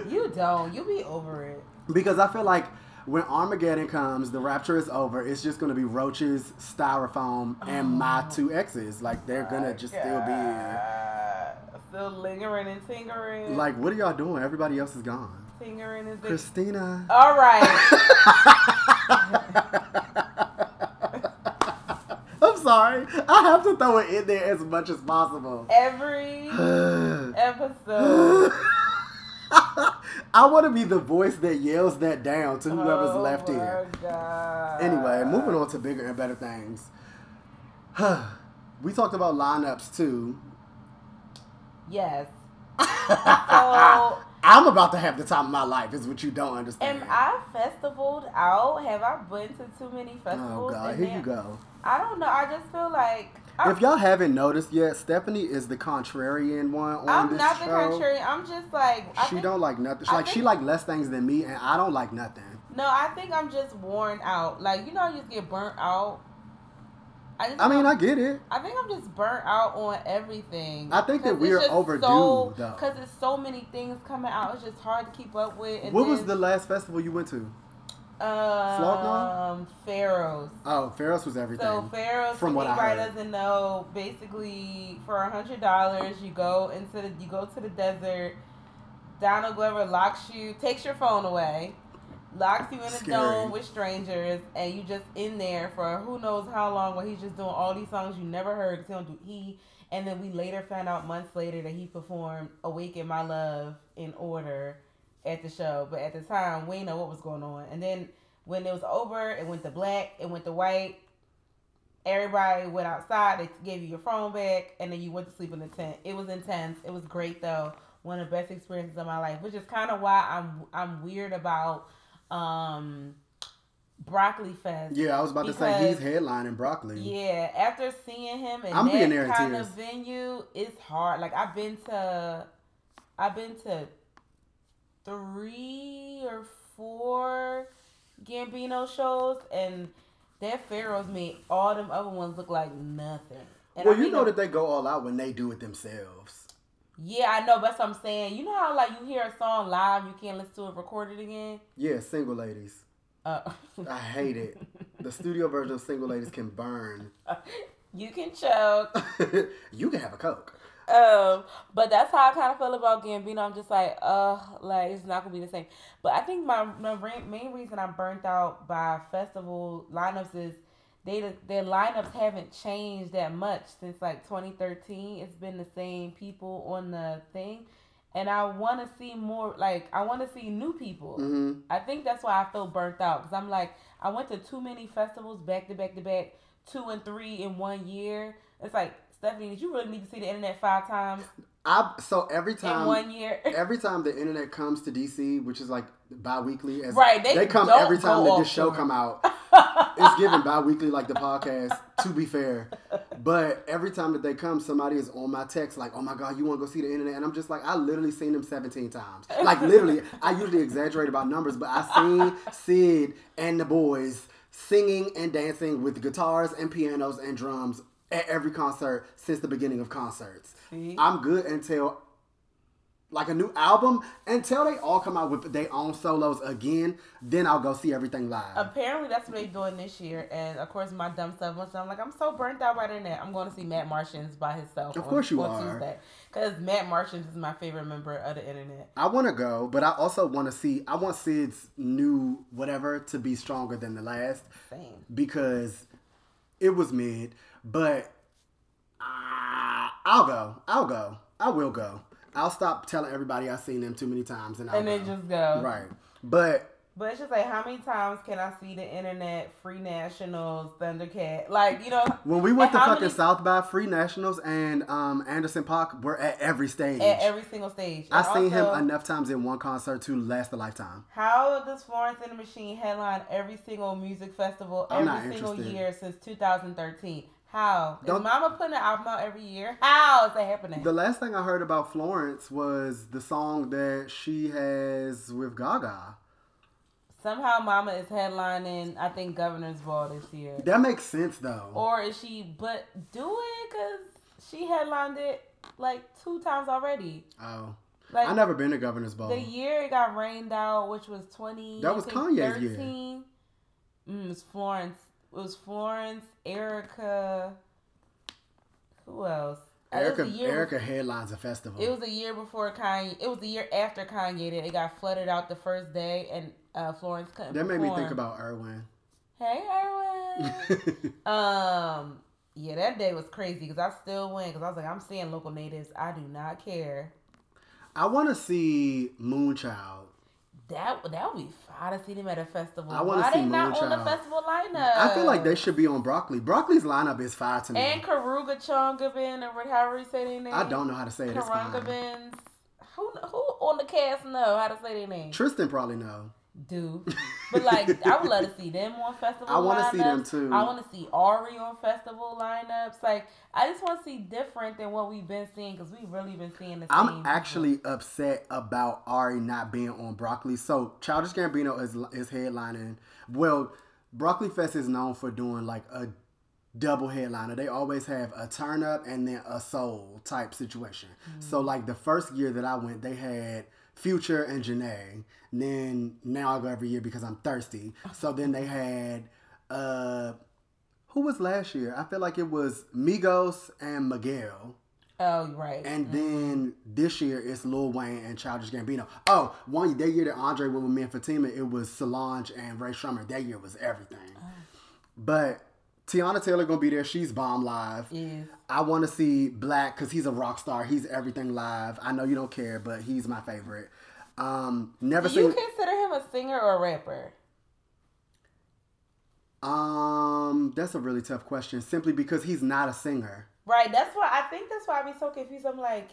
You don't. You be over it.
Because I feel like when Armageddon comes, the rapture is over. It's just gonna be roaches, styrofoam, and my oh. two exes. Like they're gonna just still be.
Still lingering and tingering.
Like, what are y'all doing? Everybody else is gone.
tingering is.
Christina.
All right.
I'm sorry. I have to throw it in there as much as possible.
Every episode.
I want to be the voice that yells that down to whoever's
oh
left here.
God.
Anyway, moving on to bigger and better things. we talked about lineups too.
Yes. So,
I'm about to have the time of my life, is what you don't understand.
am I festivaled out? Have I been to too many
oh,
festivals?
oh?
God,
here
then-
you go.
I don't know. I just feel like.
If y'all haven't noticed yet, Stephanie is the contrarian one on
I'm
this
not the
show.
contrary. I'm just like. I
She
think,
don't like nothing. She,
I
like she like less things than me, and I don't like nothing.
No, I think I'm just worn out. Like you know, you just get burnt out. I just
I mean, I
I'm-
get it.
I think I'm just burnt out on everything.
I think that
we're
overdue,
so,
though.
Because it's so many things coming out. It's just hard to keep up with.
What was the last festival you went to?
Um Pharos?
Oh, Pharos was everything.
So Pharos,
From what I
anybody
heard.
doesn't know, basically for a hundred dollars, you go into the you go to the desert. Donald Glover locks you, takes your phone away, locks you in a dome with strangers, and you just in there for who knows how long. While he's just doing all these songs you never heard. 'cause he don't do he. And then we later found out months later that he performed "Awaken My Love" in order at the show. But at the time, we didn't know what was going on. And then when it was over, it went to black, it went to white. Everybody went outside. They gave you your phone back, and then you went to sleep in the tent. It was intense. It was great though. one of the best experiences of my life, which is kind of why I'm I'm weird about um Broccoli Fest.
Yeah, I was about to say he's headlining broccoli.
Yeah, after seeing him in
I'm
that kind of venue, it's hard. Like I've been to, I've been to three or four Gambino shows, and that Pharos made all them other ones look like nothing. And
well,
I
you know that they go all out when they do it themselves.
Yeah, I know. That's what I'm saying. You know how like you hear a song live, you can't listen to it recorded again.
Yeah, single ladies.
Uh,
I hate it. The studio version of single ladies can burn.
you can choke.
you can have a coke.
Um, but that's how I kind of feel about Gambino. I'm just like, uh, like it's not gonna be the same. But I think my, my main reason I'm burnt out by festival lineups is they their lineups haven't changed that much since like 2013. It's been the same people on the thing, and I want to see more. Like I want to see new people.
hmm
I think that's why I feel burnt out because I'm like I went to too many festivals back to back to back, two and three in one year. It's like Stephanie, did you really need to see the internet five times
I so every time in
one year?
every time the internet comes to DC, which is like bi-weekly, as
Right, they
come every time that this show come out. it's given bi-weekly like the podcast. To be fair, but every time that they come, somebody is on my text like, "Oh my god, you want to go see the internet?" And I'm just like, I literally seen them 17 times. Like literally, I usually exaggerate about numbers, but I seen Syd and the boys singing and dancing with guitars and pianos and drums at every concert since the beginning of concerts.
See?
I'm good until like a new album until they all come out with their own solos again. Then I'll go see everything live.
Apparently, that's what they're doing this year, and of course, my dumb stuff. Once I'm like, I'm so burnt out by the internet. I'm going to see Matt Martians by himself.
Of
on-
course you
on
are.
Tuesday, because Matt Martians is my favorite member of the internet.
I want to go, but I also want to see. I want Syd's new whatever to be stronger than the last
Same.
because it was mid. But uh, I'll go. I'll go. I will go. I'll stop telling everybody I've seen them too many times, and I'll
And then
go.
just go.
right. But
But it's just like, how many times can I see the internet, Free Nationals, Thundercat? Like, you know,
when we went to fucking
many-
South by Free Nationals and um, Anderson .Paak, we're at every stage.
at every single stage.
I
have
seen him enough times in one concert to last a lifetime.
How does Florence and the Machine headline every single music festival every single
interested.
year since 2013? How? Is
Don't-
Mama putting an album out every year? How is that happening?
The last thing I heard about Florence was the song that she has with Gaga.
Somehow Mama is headlining, I think, Governor's Ball this year.
That makes sense though.
Or is she, but do it because she headlined it like two times already.
oh,
Like,
I never been to Governor's Ball.
The year it got rained out, which was twenty.
That was Kanye's year.
13. Mm, it was Florence. It was Florence, Erica. Who else?
Erica Erica headlines a festival.
It was a year before Kanye. It was the year after Kanye that it got flooded out the first day, and uh, Florence couldn't.
that made me think about Irwin.
Hey, Erwin. um. Yeah, that day was crazy because I still went because I was like, I'm seeing local natives. I do not care.
I want to see Moonchild.
That that would be fine to see them at a festival.
I wanna
Why
see
they not on the festival lineup?
I feel like they should be on Broccoli. Broccoli's lineup is fire to me.
And Karuga Chongabin or however you say their name.
I don't know how to say it.
Karungabins. Who who on the cast know how to say their name?
Tristan probably know.
Do. But like I would love to see them on festival
I wanna see them too.
I want to see Ari on festival lineups. Like I just want to see different than what we've been seeing because we've really been seeing the same.
I'm
people.
actually upset about Ari not being on Broccoli. So Childish Gambino is is headlining. Well, Broccoli Fest is known for doing like a double headliner. They always have a turn up and then a soul type situation. Mm-hmm. So like the first year that I went, they had Future and Jhené. And then now I go every year because I'm thirsty. So then they had uh who was last year? I feel like it was Migos and Miguel.
Oh right.
And then this year it's Lil Wayne and Childish Gambino. Oh, one that year that Andre went with me and Fatima, it was Solange and Rae Sremmurd. That year was everything. But Teyana Taylor gonna be there. She's bomb live.
Is
I want to see 6LACK because he's a rock star. He's everything live. I know you don't care, but he's my favorite. Um, never
do you consider him a singer or a rapper?
Um, that's a really tough question. Simply because he's not a singer.
Right. That's why I think that's why I be so confused. I'm like,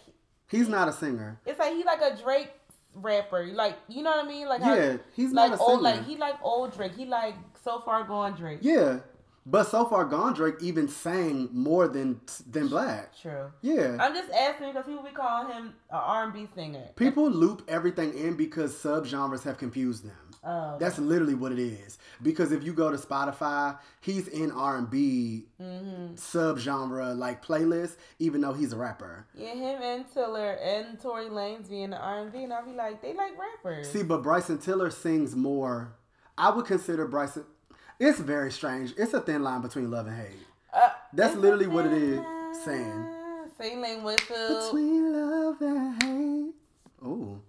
He's not a singer.
It's like he like a Drake rapper. Like you know what I mean? Like how-
Yeah, he's
like
not a
old
singer.
like he like old Drake. He like so far gone Drake.
Yeah, but so far gone Drake even sang more than than 6LACK.
True.
Yeah.
I'm just asking because people be calling him an R&B singer.
People loop everything in because subgenres have confused them.
Oh,
That's literally what it is. Because if you go to Spotify, he's in R and B
Mm-hmm.
subgenre like playlist, even though he's a rapper.
yeah, him and Tiller and Tory Lanez be in the R&B, and I'll be like, they like rappers.
See, but Bryson Tiller sings more. I would consider Bryson. It's very strange. It's a thin line between love and hate.
Uh,
That's literally what it is saying.
Same Lynn Whitfield.
Between love and hate. Ooh.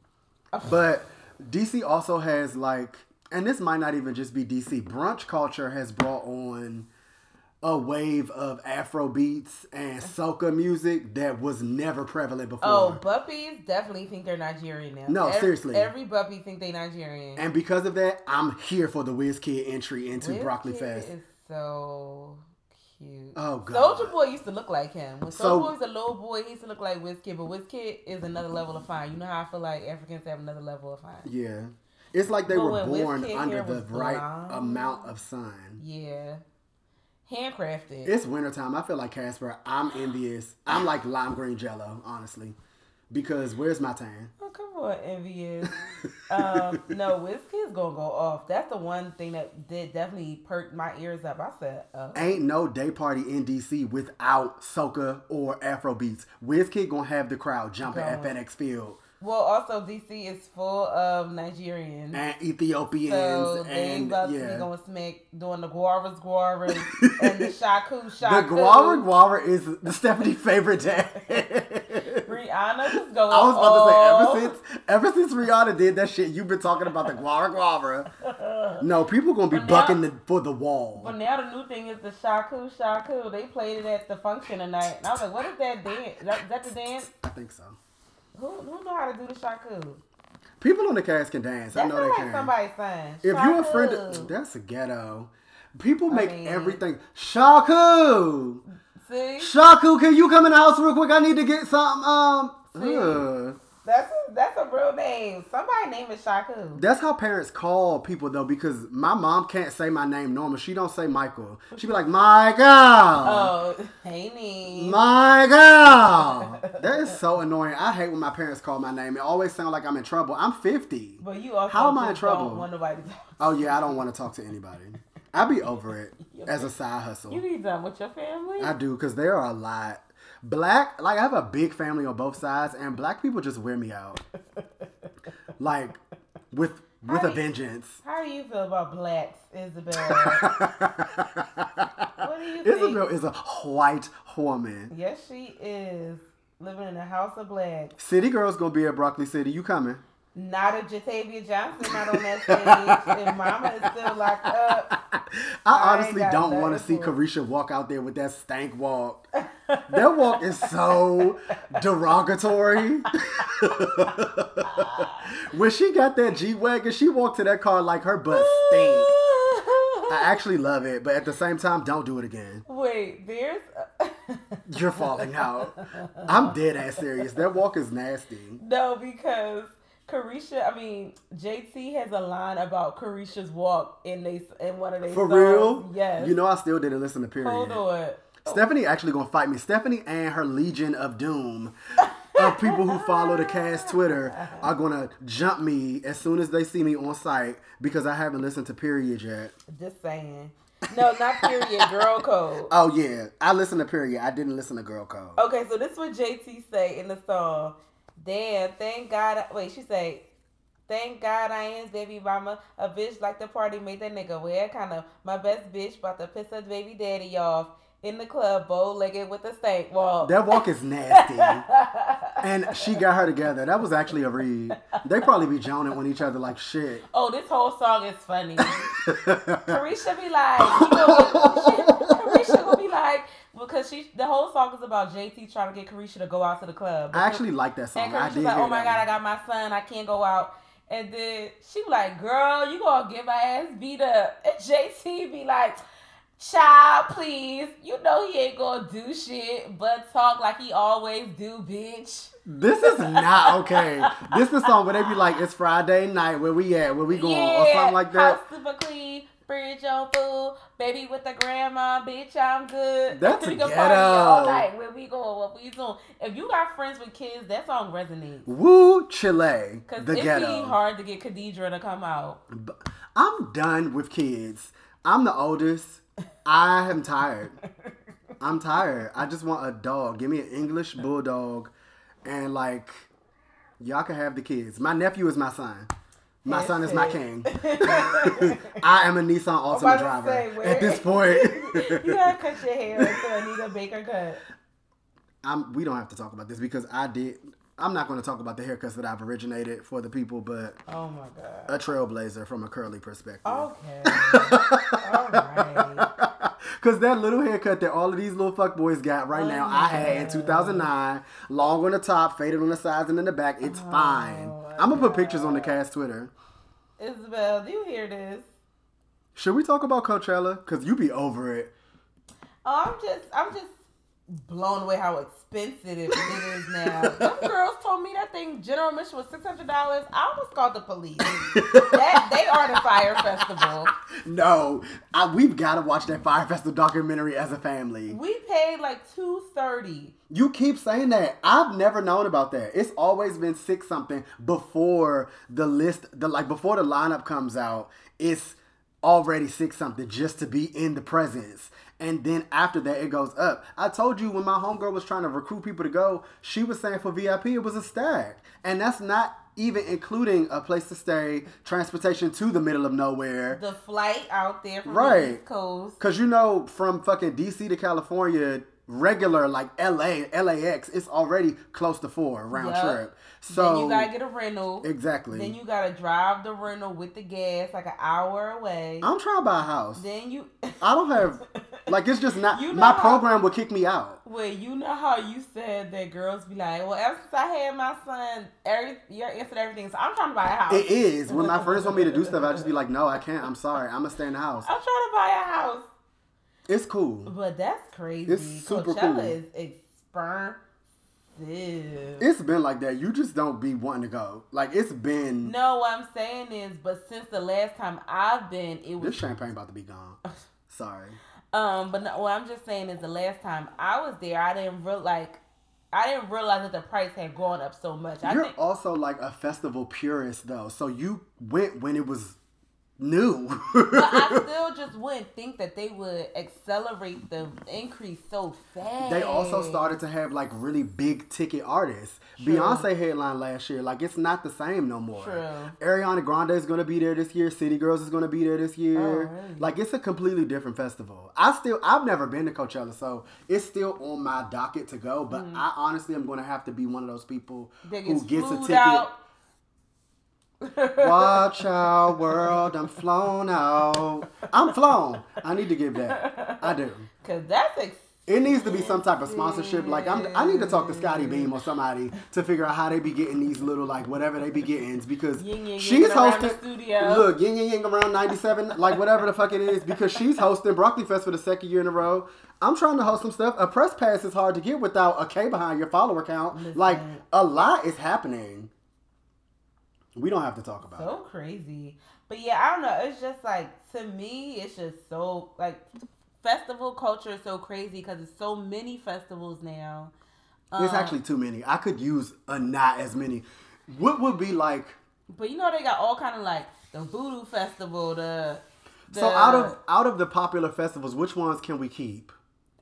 But DC also has like, and this might not even just be DC. Brunch culture has brought on a wave of Afro beats and soca music that was never prevalent before.
Oh, Buppies definitely think they're Nigerian now.
No,
Every-
seriously.
Every Buppy think they Nigerian.
and because of that, I'm here for the WizKid entry into Broccoli
Wizkid
Fest.
is so cute.
Oh, God.
Soulja Boy used to look like him. When
So-
Soulja Boy was a little boy, he used to look like Wizkid, but Wizkid is another level of fine. You know how I feel like Africans have another level of fine.
Yeah. It's like they
But
were born under the right
blonde.
amount of sun.
Yeah, handcrafted.
It's wintertime. I feel like Casper. I'm envious. I'm like lime green jello, honestly. Because where's my tan?
Oh, come on, envious. um, no, Wizkid's gonna go off. That's the one thing that did definitely perk my ears up. I said, uh,
Ain't no day party in DC without soca or Afro beats. WizKid gonna have the crowd jumping at. FedEx Field
well, also DC is full of Nigerians.
and Ethiopians
So they
and
about to be
yeah.
going smack doing the guaras guaras and the shaku shaku.
The gwara gwara is the Stephanie favorite dance.
Rihanna just going.
I was about to say ever since ever since Rihanna did that shit, you've been talking about the gwara gwara. No, people gonna be
But now-
bucking the, for the wall.
But now the new thing is the shaku shaku. They played it at the function tonight, and I was like, "What is that dance? Is that, is that the dance?
I think so.
Who who know how to do the shaku?
People on the cast can dance. I know they
like
can.
somebody's son.
If you're a friend, of, that's a ghetto. People make
mean-
everything. Shaku,
see,
Shaku, can you come in the house real quick? I need to get something. Um.
That's a, that's a real name. Somebody name is Shaku.
that's how parents call people though, because my mom can't say my name normal. She don't say Michael. She be like Michael.
Oh, hey, nee.
Michael. that is so annoying. I hate when my parents call my name. It always sounds like I'm in trouble. I'm 50.
But you also
How am I in trouble?
Want nobody.
Oh yeah, I don't want to talk to anybody. I be over it as a side hustle.
You be done with your family.
I do because there are a lot. Black, like I have a big family on both sides, and black people just wear me out. like with with
How
a
do you-
vengeance.
How do you feel about blacks, Isabel? what do you think?
Isabel is a white woman.
Yes, she is living in a house of blacks.
City girl's gonna be at Broccoli City. You coming?
Not a Jatavia Johnson, not on that stage, and Mama is still locked up.
I honestly don't want to see. Caresha walk out there with that stank walk. that walk is so derogatory. when she got that G wagon, she walked to that car like her butt stink. I actually love it, but at the same time, don't do it again.
Wait, there's.
You're falling out. I'm dead ass serious. That walk is nasty.
no, because Caresha, I mean, JT has a line about Caresha's walk in they in one of their
For
songs.
real?
Yes.
You know, I still didn't listen to period.
Hold on.
Stephanie actually gonna fight me. Stephanie and her legion of doom of people who follow the cast Twitter are gonna jump me as soon as they see me on site because I haven't listened to period yet.
Just saying. No, not period. Girl code.
Oh yeah, I listened to period. I didn't listen to Girl Code.
Okay, so this is what JT say in the song. Damn, thank God. I- wait, she say, thank God I ain't baby mama. A bitch like the party made that nigga wear kind of my best bitch about to piss her baby daddy off in the club, bow legged with a stank walk.
That walk is nasty. and she got her together. That was actually a read. They probably be joning on each other like shit.
oh, this whole song is funny. Caresha be like, you know, Caresha gonna be like, because she the whole song is about JT trying to get Caresha to go out to the club.
I actually like that song.
And
I
Caresha's
did
like, oh my god, I got my son, I can't go out. And then she like, girl, you gonna get my ass beat up. And JT be like, Child, please. You know he ain't gonna do shit but talk like he always do, bitch.
This is not okay. this is the song where they be like, "It's Friday night. Where we at? Where we going?" or something like that.
House super clean, bridge on food, baby with the grandma, bitch, I'm good.
That's
we can
ghetto.
party all night. Where we going? What we doing? If you got friends with kids, that song resonates.
Woo, Chile, the
it
ghetto.
be hard to get Khadijah to come out.
I'm done with kids. I'm the oldest. I am tired. I'm tired. I just want a dog. Give me an English bulldog, and like, y'all can have the kids. My nephew is my son. My
That's
son is my king. I am a Nissan Altima driver
say,
at this point.
you gotta cut your hair until Anita Baker cut.
I'm, we don't have to talk about this because I did. I'm not going to talk about the haircuts that I've originated for the people, but
Oh my god.
a trailblazer from a curly perspective.
Okay. all right.
Cause that little haircut that all of these little fuck boys got right
Oh
now, I had in 2009, long on the top, faded on the sides and in the back. It's fine.
Oh my
I'm gonna put pictures on the cast Twitter.
Isabel, do you hear this?
Should we talk about Coachella? Cause you be over it.
Oh, I'm just, I'm just blown away how expensive it is now. Them girls told me that thing general admission was six hundred dollars. I almost called the police. that they are the fire festival.
No, I, we've got to watch that Fire Festival documentary as a family.
We paid like two thirty.
You keep saying that. I've never known about that. It's always been six something before the list, the like before the lineup comes out. It's already six something just to be in the presence. And then after that, it goes up. I told you when my homegirl was trying to recruit people to go, she was saying for VIP it was a stack, and that's not even including a place to stay, transportation to the middle of nowhere.
The flight out there from
Right.
East Coast.
Cause you know, from fucking DC to California, regular like LA, LAX, it's already close to four round
Yup.
trip. So
then you gotta get a rental.
exactly.
Then you gotta drive the rental with the gas like an hour away.
I'm trying to buy a house.
then you,
I don't have like it's just not
You know
my
how-
program would kick me out.
Wait, you know how you said that girls be like, well, ever since I had my son, every your answer to everything. So I'm trying to buy a house.
It is when my friends want me to do stuff, I just be like, no, I can't. I'm sorry. I'm gonna stay in the house.
I'm trying to buy a house.
It's cool.
But that's crazy.
It's super
Coachella
cool.
is expensive.
It's been like that. You just don't be wanting to go. Like it's been.
no, what I'm saying is, but since the last time I've been, it was
This champagne about to be gone. Sorry.
Um, but no, what I'm just saying is the last time I was there, I didn't real like, I didn't realize that the price had gone up so much. I
You're
think,
also like a festival purist though, so you went when it was new.
but I still just wouldn't think that they would accelerate the increase so fast.
they also started to have like really big ticket artists.
True.
Beyonce headline last year. Like it's not the same no more.
True.
Ariana Grande is gonna be there this year. City Girls is gonna be there this year.
Oh, really?
Like it's a completely different festival. I still I've never been to Coachella, so it's still on my docket to go. But I honestly am gonna have to be one of those people
Mm. That
who
gets
gets a ticket.
out.
Watch our world, I'm flown out. I'm flown. I need to give that. I do.
Cause that's ex-
It needs to be some type of sponsorship. Like I'm, I need to talk to Scottie Beam or somebody to figure out how they be getting these little like whatever they be getting because
Yin yang
she's
the
hosting.
studio.
Look, ying yang yang around ninety seven, like whatever the fuck it is, because she's hosting Broccoli Fest for the second year in a row. I'm trying to host some stuff. A press pass is hard to get without a K behind your follower count. Like a lot is happening. We don't have to talk about it.
so crazy. But yeah, I don't know. It's just like to me, it's just so like festival culture is so crazy because it's so many festivals now.
There's
Um,
actually too many. I could use a not as many. What would be like?
But you know they got all kind of like the voodoo festival, the, the
So out of out of the popular festivals, which ones can we keep?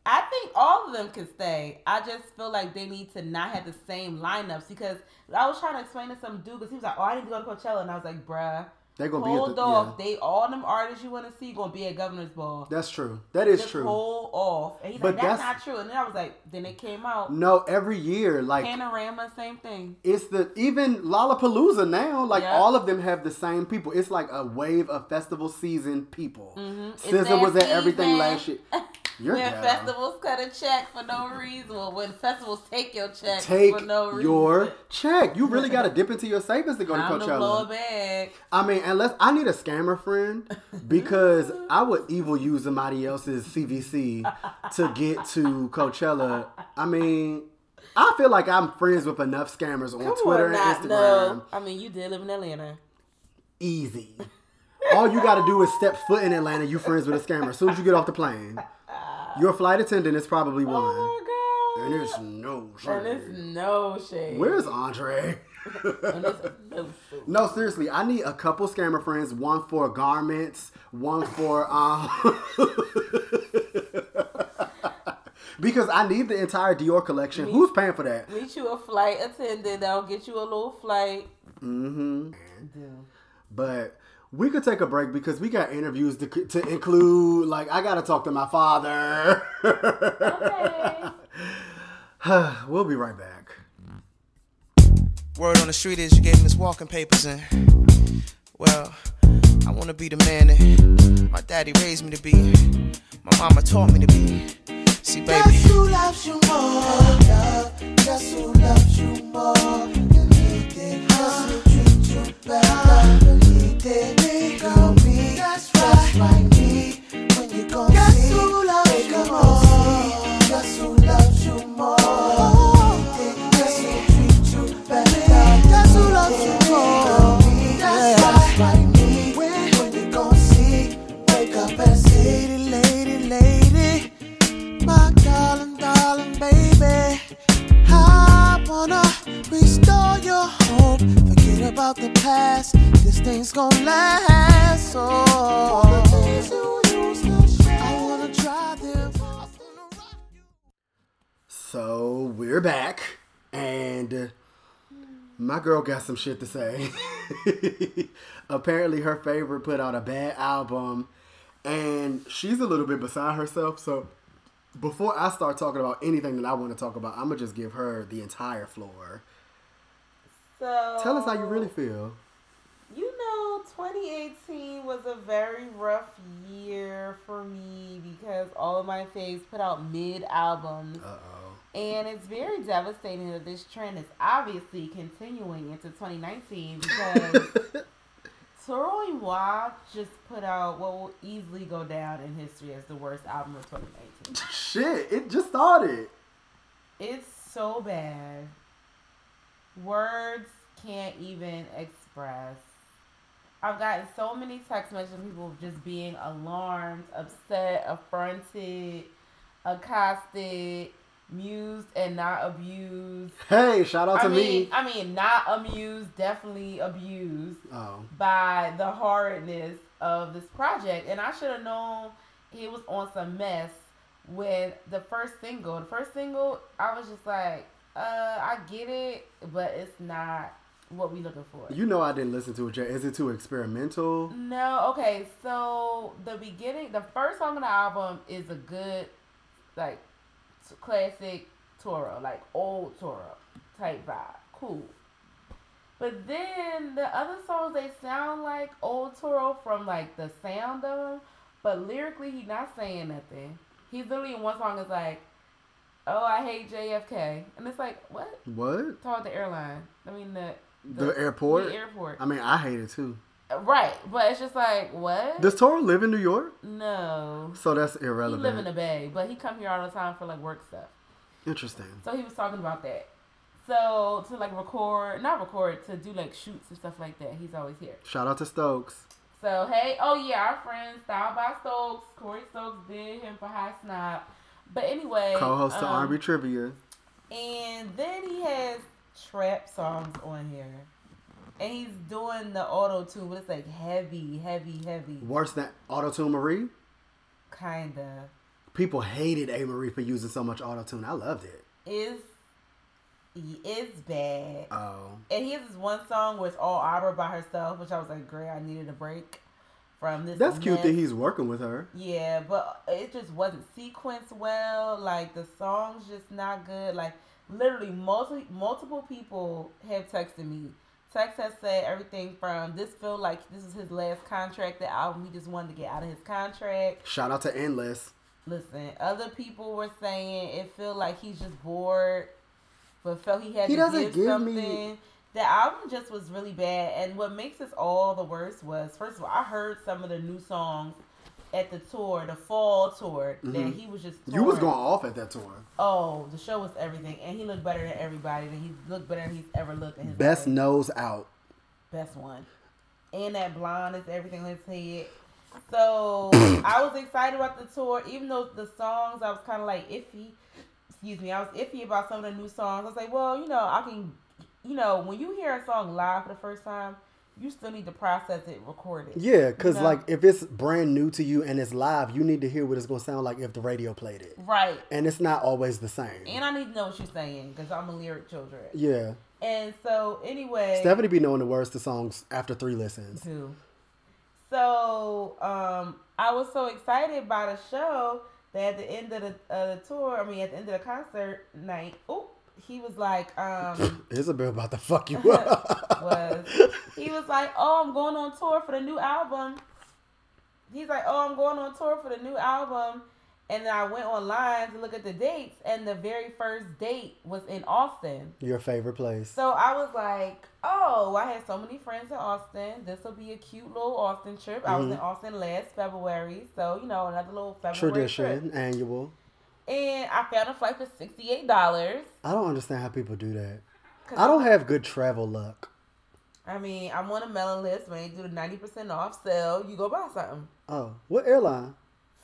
I think all of them can stay. I just feel like they need to not have the same lineups because I was trying to explain to some dude because he was like, "Oh, I need to go to Coachella," and I was like, "Bruh,
They're gonna
hold
be at the,
off.
yeah.
They all them artists you want to see gonna be at Governor's Ball.
That's true. That is
Just
true.
hold off." And he's
But
like, "That's,
that's-
not true." And then I was like, "Then it came out."
No, every year, like
Panorama, same thing.
it's the even Lollapalooza now. Like
Yeah.
all of them have the same people. It's like a wave of festival season people.
Mhm.
SZA
that
was at everything last year. You're
when
down.
festivals cut a check for no reason, Well, when festivals take your check
Take
for no reason.
your check. You really got to dip into your savings to go to
I'm blow a
Coachella.
bag.
I mean, unless I need a scammer friend because I would evil use somebody else's CVC to get to Coachella. I mean, I feel like I'm friends with enough scammers on Twitter and Instagram.
I mean, you did live in Atlanta.
Easy. All you got to do is step foot in Atlanta. You friends with a scammer. As soon as you get off the plane, your flight attendant is probably one.
Oh my god.
And there's no
And it's no shade.
Where's Andre?
No.
No, seriously, I need a couple scammer friends. One for garments, one for um. because I need the entire Dior collection. Who's paying for that?
Meet you a flight attendant that'll get you a little flight.
Mm-hmm.
Dude.
But we could take a break because we got interviews to, to include. Like, I gotta talk to my father.
Okay.
we'll be right back.
Word on the street is you gave me this walking papers and well, I wanna be the man that my daddy raised me to be. My mama taught me to be. See baby.
Guess who loves you more? Love. Guess who loves you more than he did? Guess who treats you better than? Me, girl, me. That's right, right, me. When you gon' Guess see, who loves you more? Guess who loves you more than he did? Guess who you better? Guess who loves you more? That's right, right, me. When, when you gon' see, wake up and see, lady, lady. My darling, darling baby. I wanna restore your hope. About the past. This thing's gonna last. Oh. So you.
So we're back, and my girl got some shit to say. Apparently, her favorite put out a bad album, and she's a little bit beside herself. So before I start talking about anything that I want to talk about, I'm gonna just give her the entire floor.
So
Tell us how you really feel.
You know, 2018 was a very rough year for me because all of my faves put out mid albums.
Uh oh.
And it's very devastating that this trend is obviously continuing into 2019 because Toro Moi just put out what will easily go down in history as the worst album of 2019.
Shit! It just started.
It's so bad. Words can't even express. I've gotten so many text messages of people just being alarmed, upset, affronted, accosted, mused, and not abused.
Hey, shout out to
mean,
me.
I mean, not amused, definitely abused
Oh,
by the horridness of this project. And I should have known he was on some mess with the first single. The first single, I was just like, uh, I get it, but it's not what we looking for.
you know I didn't listen to it yet. Is it too experimental?
No, okay, so the beginning, the first song on the album is a good, like, t- classic Toro, like old Toro type vibe. Cool. But then the other songs, they sound like old Toro from, like, the sound of them, but lyrically, he's not saying nothing. He's literally in one song, is like, oh, I hate JFK. And it's like, what?
What?
Talk about the airline. I mean, the,
The airport?
The airport.
I mean, I hate it too.
Uh, right, but it's just like what?
Does Toro live in New York?
no,
So that's irrelevant.
he live in the Bay, but he come here all the time for like work stuff.
Interesting.
So he was talking about that. So to like record, not record, to do like shoots and stuff like that. He's always here.
Shout out to Stokes.
So hey, oh yeah, our friend Style by Stokes, Corey Stokes did him for High Snob. But anyway,
Co-host to
um,
R&B Trivia.
And then he has trap songs on here. And he's doing the auto tune, but it's like heavy, heavy, heavy.
Worse than Auto Tune Marie.
Kinda.
People hated A Marie for using so much auto tune. I loved it.
It's it's bad.
Oh,
And he has this one song where it's all Abra by herself, which I was like, great, I needed a break from this.
that's cute that he's working with her.
Yeah, but it just wasn't sequenced well. Like the song's just not good. Like literally, multi multiple people have texted me. Text has said everything from this feel like this is his last contract. The album he just wanted to get out of his contract.
Shout out to Endless.
Listen, other people were saying it felt like he's just bored, but felt he had
He
to
doesn't
give,
give me-
something. The album just was really bad, and what makes this all the worse was, first of all, I heard some of the new songs at the tour, the fall tour, that he was just.
Mm-hmm. You was going off at that tour.
Oh, the show was everything, and he looked better than everybody. And he looked better than he's ever looked in his
Best
life.
nose out.
best one. And that blonde is everything on his head. So I was excited about the tour, even though the songs I was kind of like iffy. Excuse me, I was iffy about some of the new songs. I was like, well, you know, I can, you know, when you hear a song live for the first time, you still need to process it, record it.
Yeah, because
know?
like if it's brand new to you and it's live, you need to hear what it's gonna sound like if the radio played it,
Right.
and it's not always the same.
And I need to know what you're saying because I'm a lyric children.
yeah,
And so anyway,
Stephanie be knowing the words to songs after three listens.
too. So um, I was so excited by the show that at the end of the, uh, the tour, I mean at the end of the concert night, oh, he was like, um,
Isabel about to fuck you up.
was he was like, oh, I'm going on tour for the new album. He's like, oh, I'm going on tour for the new album. And then I went online to look at the dates, and the very first date was in Austin.
Your favorite place.
So I was like, oh, I had so many friends in Austin. This will be a cute little Austin trip. I was in Austin last February. So, you know, another little February
Tradition,
trip.
annual.
And I found a flight for $68.
I don't understand how people do that. I don't have good travel luck.
I mean, I'm on a mailing list. When they do the 90% off sale, you go buy something.
Oh, what airline?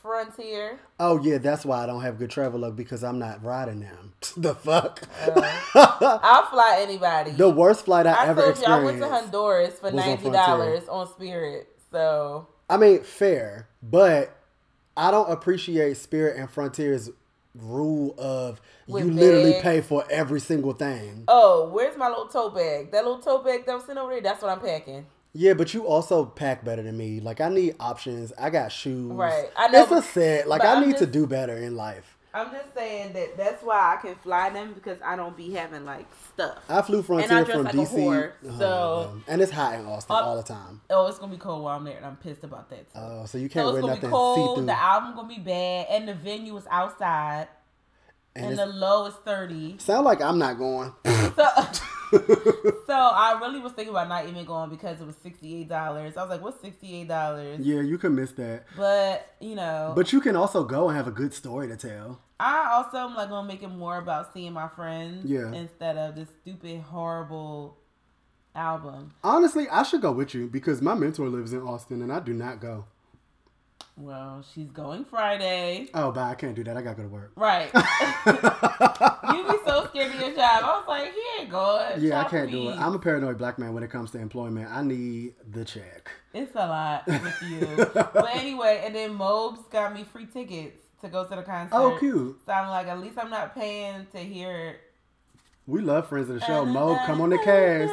Frontier.
Oh yeah, that's why I don't have good travel luck because I'm not riding them. the fuck.
Uh, I'll fly anybody.
the worst flight I,
I
ever
you I
experienced.
went to Honduras for $90 on Spirit. So,
I mean, fair, but I don't appreciate Spirit and Frontier's rule of
With
you literally pay for every single thing.
oh, where's my little tote bag? That little tote bag that was sitting over there, that's what I'm packing.
Yeah, but you also pack better than me. Like I need options. I got shoes.
Right. I know,
It's a set. Like I
I'm
need to do better in life.
I'm just saying that that's why I can fly them because I don't be having like stuff.
I flew
I
Frontier
dress
from
like a
DC.
whore,
Oh,
so-
and it's hot in Austin all the time.
Oh, it's gonna be cold while I'm there, and I'm pissed about that too.
Oh, so you can't
it's
wear nothing
be cold. The album gonna be bad, and the venue is outside,
And
and, the low is thirty.
Sound like I'm not going.
So, so I really was thinking about not even going because it was sixty eight dollars. I was like, "What's sixty eight dollars?"
yeah, you can miss that.
But you know,
But you can also go and have a good story to tell.
I also am like gonna make it more about seeing my friends,
Yeah.
instead of this stupid, horrible album.
Honestly, I should go with you because my mentor lives in Austin and I do not go.
Well, she's going Friday.
Oh, but I can't do that. I gotta go to work.
Right. you be so scared of your job. I was like, he ain't going.
Yeah, I can't do it. I'm a paranoid black man when it comes to employment. I need the check.
It's a lot with you. but anyway, and then Mobes got me free tickets to go to the concert.
Oh, cute.
So I'm like, at least I'm not paying to hear it.
We love friends of the show. Mo, come on the cast.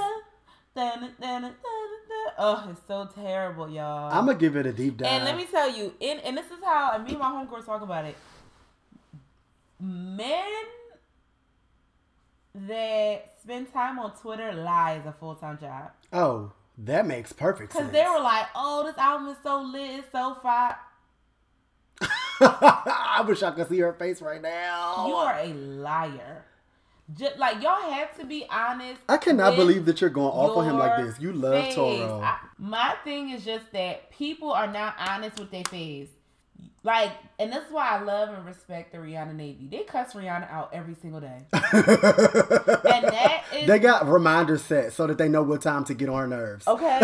Oh, it's so terrible, y'all.
I'm gonna give it a deep dive.
And let me tell you, in and this is how and me and my homegirls talk about it. Men that spend time on Twitter lie is a full time job.
oh, that makes perfect sense.
Cause they were like, "Oh, this album is so lit, it's so fire."
I wish I could see her face right now.
You are a liar. Just like y'all have to be honest.
I cannot believe that you're going off on him like this. You love
face.
Toro.
I- my thing is just that people are not honest with their face. Like, and that's why I love and respect the Rihanna Navy. They cuss Rihanna out every single day. and that is
they got reminders set so that they know what time to get on her nerves.
okay.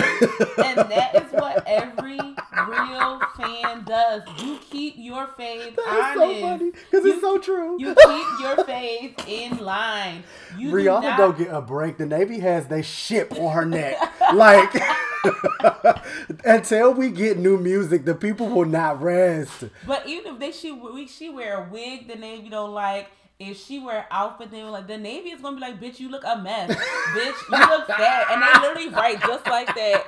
and that is what every real fan does. You keep your faith
That is
honest.
so funny because it's so true.
You keep your faith in line. You do
Rihanna
not-
don't get a break. The Navy has they ship on her neck. like until we get new music, the people will not rest.
But even if they she we she wear a wig the Navy don't like, if she wear an outfit they don't like, the Navy is gonna be like, bitch, you look a mess, bitch, you look fat, and they literally write just like that.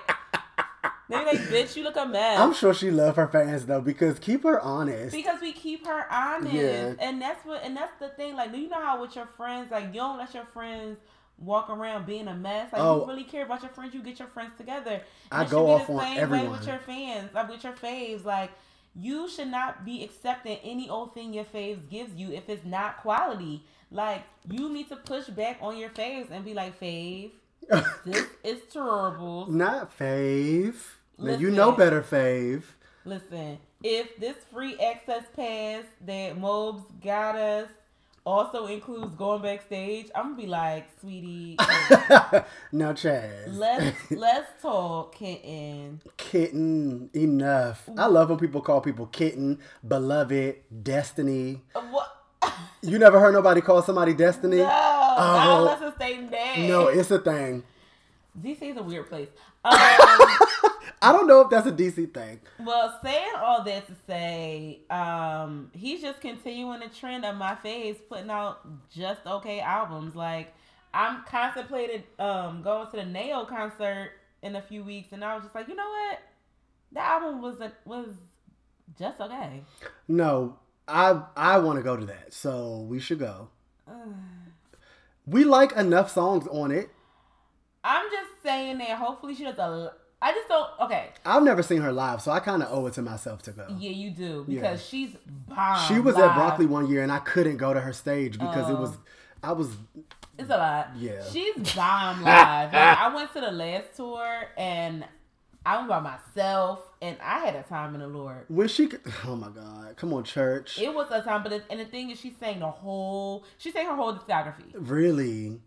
They like, bitch, you look a mess.
I'm sure she love her fans though because keep her honest.
because we keep her honest,
Yeah.
and that's what, and that's the thing. Like, do you know how with your friends, like, you don't let your friends walk around being a mess. Like,
Oh.
you really care about your friends, you get your friends together. And
I go off on everyone.
way with your fans, like with your faves. Like, You should not be accepting any old thing your faves gives you if it's not quality. Like you need to push back on your faves and be like, fave, this is terrible.
Not fave. Now, you know better, fave.
Listen, if this free access pass that Mobes got us also includes going backstage, I'm gonna be like, sweetie,
now, Chaz.
let's let's talk, kitten.
kitten, enough. I love when people call people kitten, beloved, destiny.
Uh, What?
You never heard nobody call somebody destiny?
No, not
Oh.
unless it's their name.
No, it's a thing.
DC is a weird place. Um,
I don't know if that's a DC thing.
well, saying all that to say, um, he's just continuing the trend of my face, putting out just okay albums. Like I'm contemplated um going to the Nao concert in a few weeks, and I was just like, you know what, the album was a, was just okay.
No, I I want to go to that, so we should go. We like enough songs on it.
I'm just saying that hopefully she does a. I just don't. Okay,
I've never seen her live, so I kind of owe it to myself to go.
yeah, you do
Yeah.
because she's bomb.
She was
live.
at Broccoli one year, and I couldn't go to her stage because it
Oh.
was, I was
It's a lot.
Yeah.
She's bomb live. Like, I went to the last tour and I went by myself and I had a time in the Lord.
when she. Oh my God! Come on, church.
It was a time, but it, and the thing is, she sang the whole. She sang her whole discography,
Really?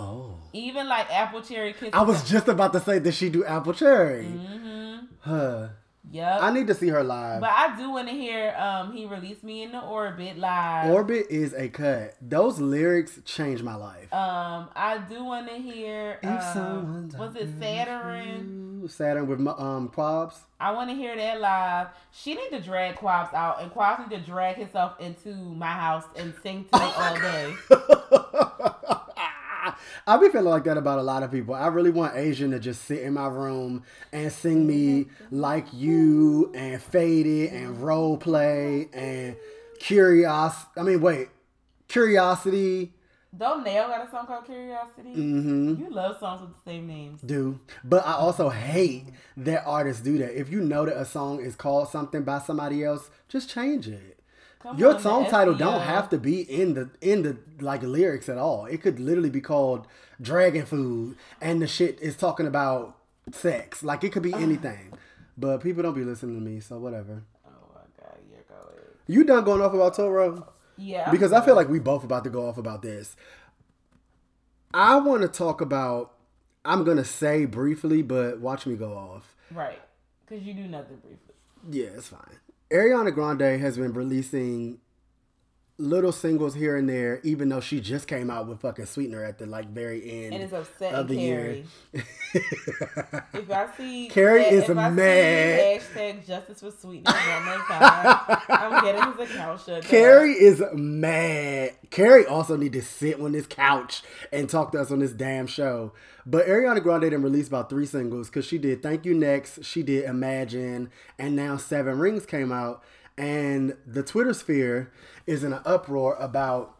Oh.
even like Apple Cherry Kiss.
I was just about to say, did she do Apple Cherry?
Mm-hmm.
Huh.
Yep.
I need to see her live.
but I do want to hear. Um, he released me in the orbit live.
Orbit is a cut. Those lyrics changed my life.
um, I do want to hear. Um, was it Saturn?
Saturn with my, um Kwabs.
I want to hear that live. She need to drag Kwabs out, and Kwabs need to drag himself into my house and sing to me all day.
I be feeling like that about a lot of people. I really want Asian to just sit in my room and sing me like you and faded and role play and curious. I mean, wait, curiosity.
Don't Nao got a song called Curiosity?
Mm-hmm.
You love songs with the same names.
do. But I also hate that artists do that. If you know that a song is called something by somebody else, just change it.
Come
Your
on,
song title don't have to be in the in the like lyrics at all. It could literally be called Dragon Food and the shit is talking about sex. Like it could be ah. anything. But people don't be listening to me, so whatever.
Oh my god, you're going.
You done going off about Toro?
Yeah.
Because I feel like we both about to go off about this. I want to talk about I'm going to say briefly, but watch me go off.
Right. Because you do nothing briefly.
Yeah, it's fine. Ariana Grande has been releasing little singles here and there, even though she just came out with fucking Sweetener at the like very end
And it's upsetting
of the
Carrie.
year.
If I see
Carrie
if
is mad.
hashtag justice for Sweetener oh one more time, I'm getting his account shut. down.
Carrie is mad. Carrie also need to sit on this couch and talk to us on this damn show. But Ariana Grande didn't release about three singles because she did Thank You Next, she did Imagine, and now Seven Rings came out. And the Twitter sphere is in an uproar about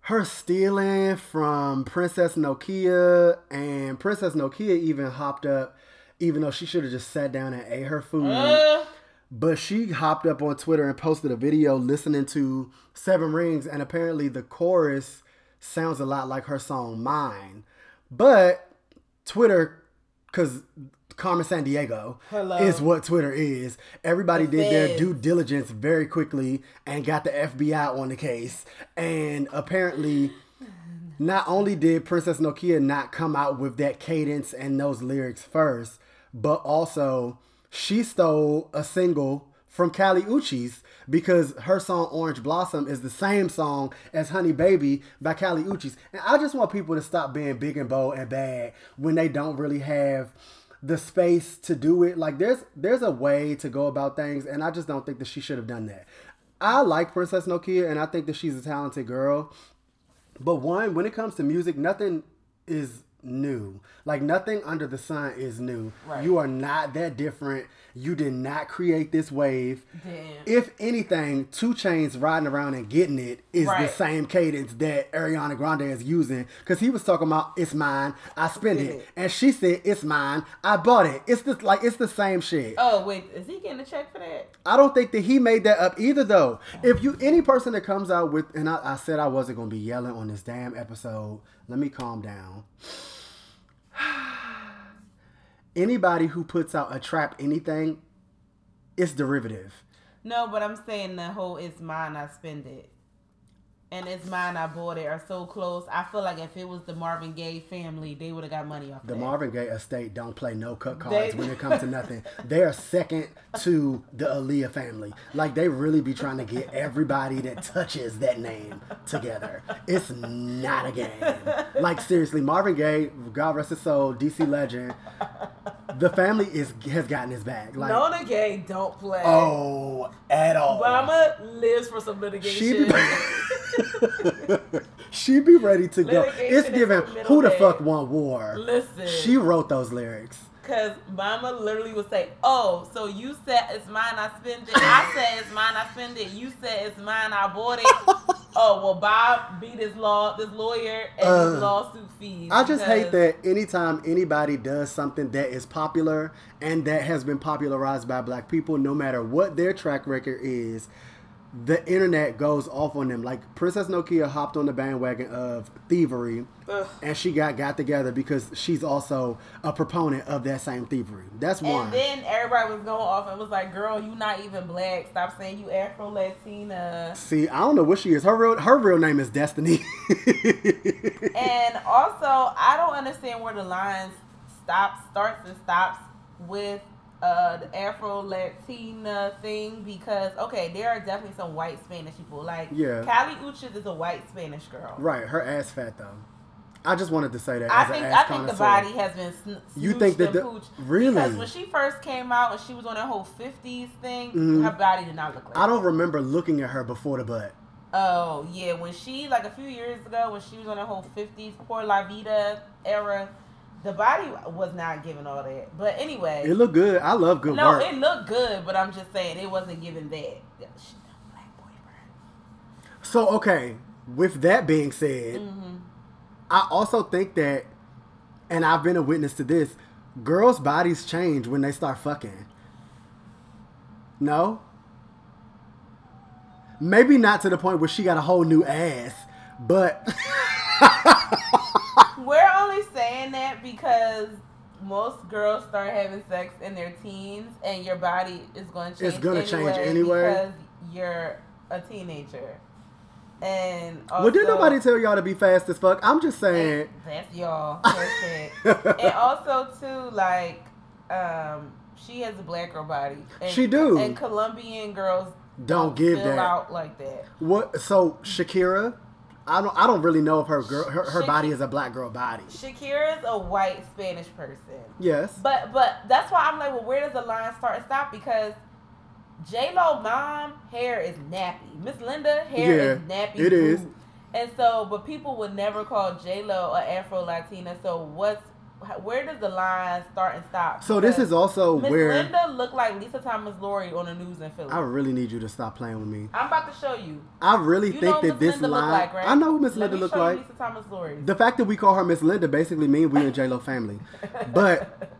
her stealing from Princess Nokia, and Princess Nokia even hopped up, even though she should have just sat down and ate her food.
Uh,
But she hopped up on Twitter and posted a video listening to Seven Rings, and apparently the chorus sounds a lot like her song Mine. But Twitter, because Carmen Sandiego
Hello.
is what Twitter is. Everybody
The
did their due diligence very quickly and got the FBI on the case. And apparently, not only did Princess Nokia not come out with that cadence and those lyrics first, but also she stole a single from Kali Uchis because her song Orange Blossom is the same song as Honey Baby by Kali Uchis. And I just want people to stop being big and bold and bad when they don't really have the space to do it. Like there's there's a way to go about things and I just don't think that she should have done that. I like Princess Nokia and I think that she's a talented girl. But one, when it comes to music, nothing is new. Like nothing under the sun is new.
Right.
You are not that different. You did not create this wave.
Damn.
If anything, 2 Chainz riding around and getting it is the same cadence that Ariana Grande is using. Cause he was talking about it's mine, I spend it,
it.
and she said it's mine, I bought it. It's the like it's the same shit.
Oh wait, is he getting a check for that?
I don't think that he made that up either, though. If you any person that comes out with, and I, I said I wasn't gonna be yelling on this damn episode. Let me calm down. Anybody who puts out a trap anything, it's derivative.
No, but I'm saying the whole "it's mine, I spend it," and "it's mine, I bought it" are so close. I feel like if it was the Marvin Gaye family, they would have got money off
The
that.
Marvin Gaye estate don't play no cut cards
They-
when it comes to nothing. They are second to the Aaliyah family. Like they really be trying to get everybody that touches that name together. It's not a game. Like seriously, Marvin Gaye, God rest his soul, DC legend. The family is has gotten his bag. Like
Nona Gaye don't play.
oh, at all.
Obama lives for some litigation.
She be, she be ready to go. It's given who the fuck want war.
Listen.
She wrote those lyrics.
Cause Mama literally would say, "Oh, so you said it's mine, I spend it. I said it's mine, I spend it. You said it's mine, I bought it. oh, well, Bob beat this law, this lawyer, and
Uh,
his lawsuit fees.
I just hate that anytime anybody does something that is popular and that has been popularized by black people, no matter what their track record is, the internet goes off on them. Like Princess Nokia hopped on the bandwagon of thievery
Ugh.
and she got got together because she's also a proponent of that same thievery. That's one.
And then everybody was going off and was like, "Girl, you not even black. Stop saying you Afro Latina."
See, I don't know what she is. Her real her real name is Destiny.
And also, I don't understand where the lines stops, starts, and stops with uh, the Afro Latina thing because okay, there are definitely some white Spanish people. Like
Yeah.
Kali Uchis is a white Spanish girl.
right, her ass fat though. I just wanted to say that.
I
as an
think
ass
I think the body has been sn-
You think that the- really?
Because when she first came out and she was on that whole fifties thing,
Mhm.
her body did not look like.
I don't
that.
remember looking at her before the butt.
Oh yeah, when she like a few years ago when she was on that whole fifties poor La Vida era, the body was not giving all that. But anyway,
It looked good. I love good
no,
work.
it looked good, but I'm just saying it wasn't giving that. Yeah, she- Black boyfriend.
So okay, with that being said,
Mm-hmm.
I also think that, and I've been a witness to this, girls' bodies change when they start fucking. No. Maybe not to the point where she got a whole new ass, but
saying that because most girls start having sex in their teens, and your body is going to change.
It's gonna change anyway.
because you're a teenager. And also,
well, didn't nobody tell y'all to be fast as fuck? I'm just saying.
That's y'all. That's and also too, like, um, she has a black girl body. And,
She do.
And Colombian girls
Don't give that.
out like that.
What? So Shakira, I don't. I don't really know if her girl, her, her body is a black girl body.
Shakira is a white Spanish person.
Yes.
But but that's why I'm like, well, where does the line start and stop? Because J Lo mom hair is nappy. Miss Linda hair is
Yeah,
nappy.
it is.
And so, but people would never call J Lo a Afro Latina. So what's where does the line start and stop?
So this is also where
Miss
where
Linda looked like Lisa Thomas Laurie on the news in Philly.
I really need you to stop playing with me.
I'm about to show you.
I really
You
think that
what
this
Linda
line.
like, right?
I know who Miss Linda
me
look
show you
like.
Lisa Thomas Laurie.
The fact that we call her Miss Linda basically means we in J Lo family. But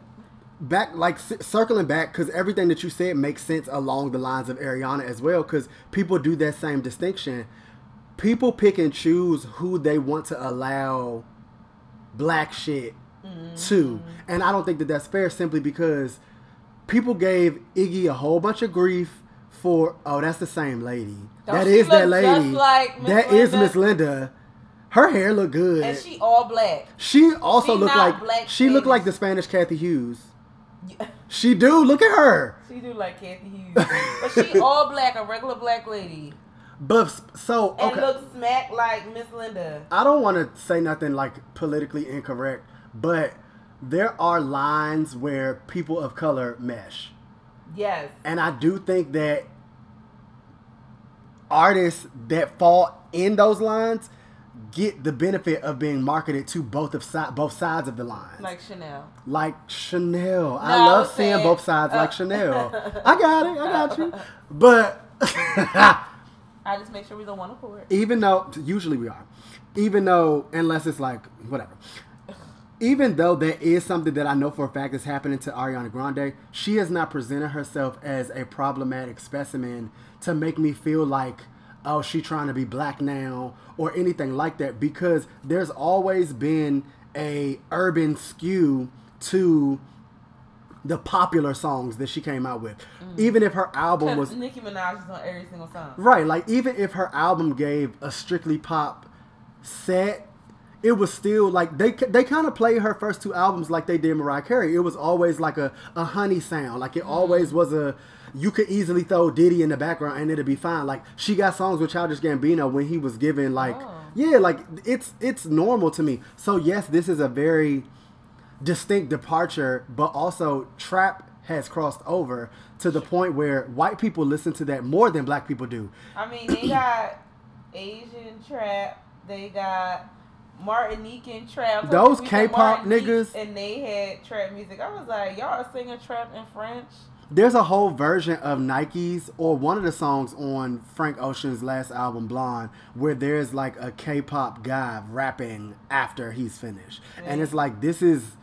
back, like c- circling back, because everything that you said makes sense along the lines of Ariana as well. Because people do that same distinction. People pick and choose who they want to allow black shit to, mm. and I don't think that that's fair. Simply because people gave Iggy a whole bunch of grief for. Oh, that's the same lady.
Don't
that that
look just
lady.
like
That is? Miss Linda. Her hair looked good.
and she all black.
She also
She
looked like
black
she looked like the Spanish Cathy Hughes. She do. Look at her.
She do like Cathy Hughes, but she all black, a regular black lady,
But so
and looks smack like Miss Linda.
I don't want to say nothing like politically incorrect, but there are lines where people of color mesh,
Yes,
and I do think that artists that fall in those lines get the benefit of being marketed to both of si- both sides of the line.
Like Chanel.
Like Chanel. I
No, I
love
was
seeing
saying-
both sides like
uh,
Chanel. I got it. I got you. But
I just make sure we don't want to pour it.
even though usually we are, even though unless it's like whatever. Even though there is something that I know for a fact is happening to Ariana Grande, she has not presented herself as a problematic specimen to make me feel like, oh, she trying to be black now or anything like that. Because there's always been a urban skew to the popular songs that she came out with. Mm. Even if her album was
Nicki Minaj is on every single song.
Right, like even if her album gave a strictly pop set, it was still like they they kind of played her first two albums like they did Mariah Carey. It was always like a, a honey sound, like it mm-hmm. always was a. You could easily throw Diddy in the background and it'd be fine. Like she got songs with Childish Gambino when he was given like
Oh.
yeah, like it's it's normal to me. So yes, this is a very distinct departure, but also trap has crossed over to the point where white people listen to that more than black people do.
I mean, they got Asian trap. They got Martinican trap.
Those K-pop niggas-
And they had trap music. I was like, y'all are singing trap in French.
There's a whole version of Nikes or one of the songs on Frank Ocean's last album, Blonde, where there's like a K-pop guy rapping after he's finished, and it's like this is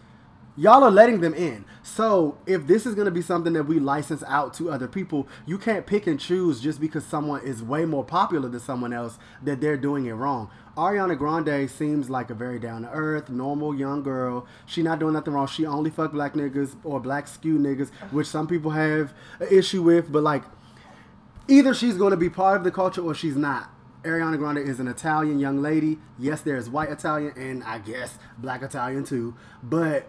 y'all are letting them in. So if this is gonna be something that we license out to other people, you can't pick and choose just because someone is way more popular than someone else that they're doing it wrong. Ariana Grande seems like a very down to earth, normal young girl. She not doing nothing wrong. She only fuck black niggas or black skew niggas, which some people have an issue with. But like, either she's going to be part of the culture or she's not. Ariana Grande is an Italian young lady. Yes, there's white Italian and I guess black Italian too. But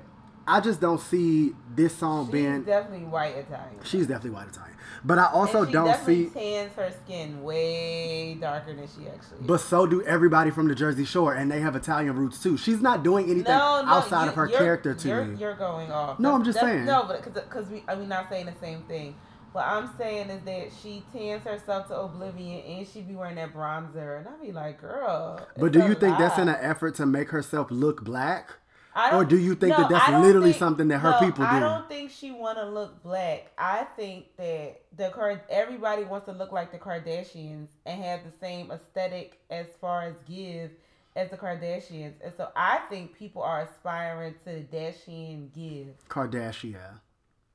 I just don't see this song being.
She's
being.
definitely white Italian.
She's definitely white Italian. But I also don't see.
tans her skin way darker than she actually is.
But so do everybody from the Jersey Shore, and they have Italian roots too. She's not doing anything
no, no,
outside
you-
of her character to
you're,
me.
You're going off.
No, I'm just saying.
No, but because we, I mean, not saying the same thing. What I'm saying is that she tans herself to oblivion, and she be wearing that bronzer, and I be like, girl.
But do you think that's in an effort to make herself look black? Or do you think that that's literally
think-
something that her
no,
people do?
I
do?
don't think she want to look black. I think that the everybody wants to look like the Kardashians and have the same aesthetic as far as give as the Kardashians, and so I think people are aspiring to the Kardashian give.
Kardashian.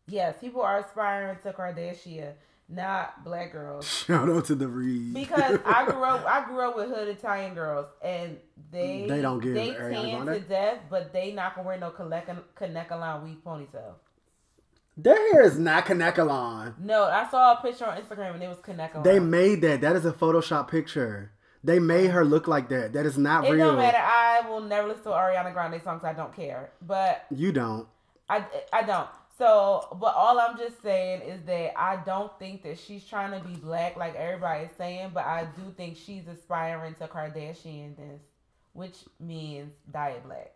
Yes, people are aspiring to Kardashian, not black girls.
Shout out to the Reed.
Because I grew up, I grew up with hood Italian girls, and they
They don't give
they tan to death, but they not gonna wear no Kanekalon weave ponytail.
Their hair is not Kanekalon.
No, I saw a picture on Instagram and it was Kanekalon.
They made that. That is a Photoshop picture. They made her look like that. That is not
it
real.
don't matter. I will never listen to Ariana Grande songs. I don't care, but
You don't.
I I don't. So, but all I'm just saying is that I don't think that she's trying to be black like everybody is saying, but I do think she's aspiring to Kardashianness, which means diet black.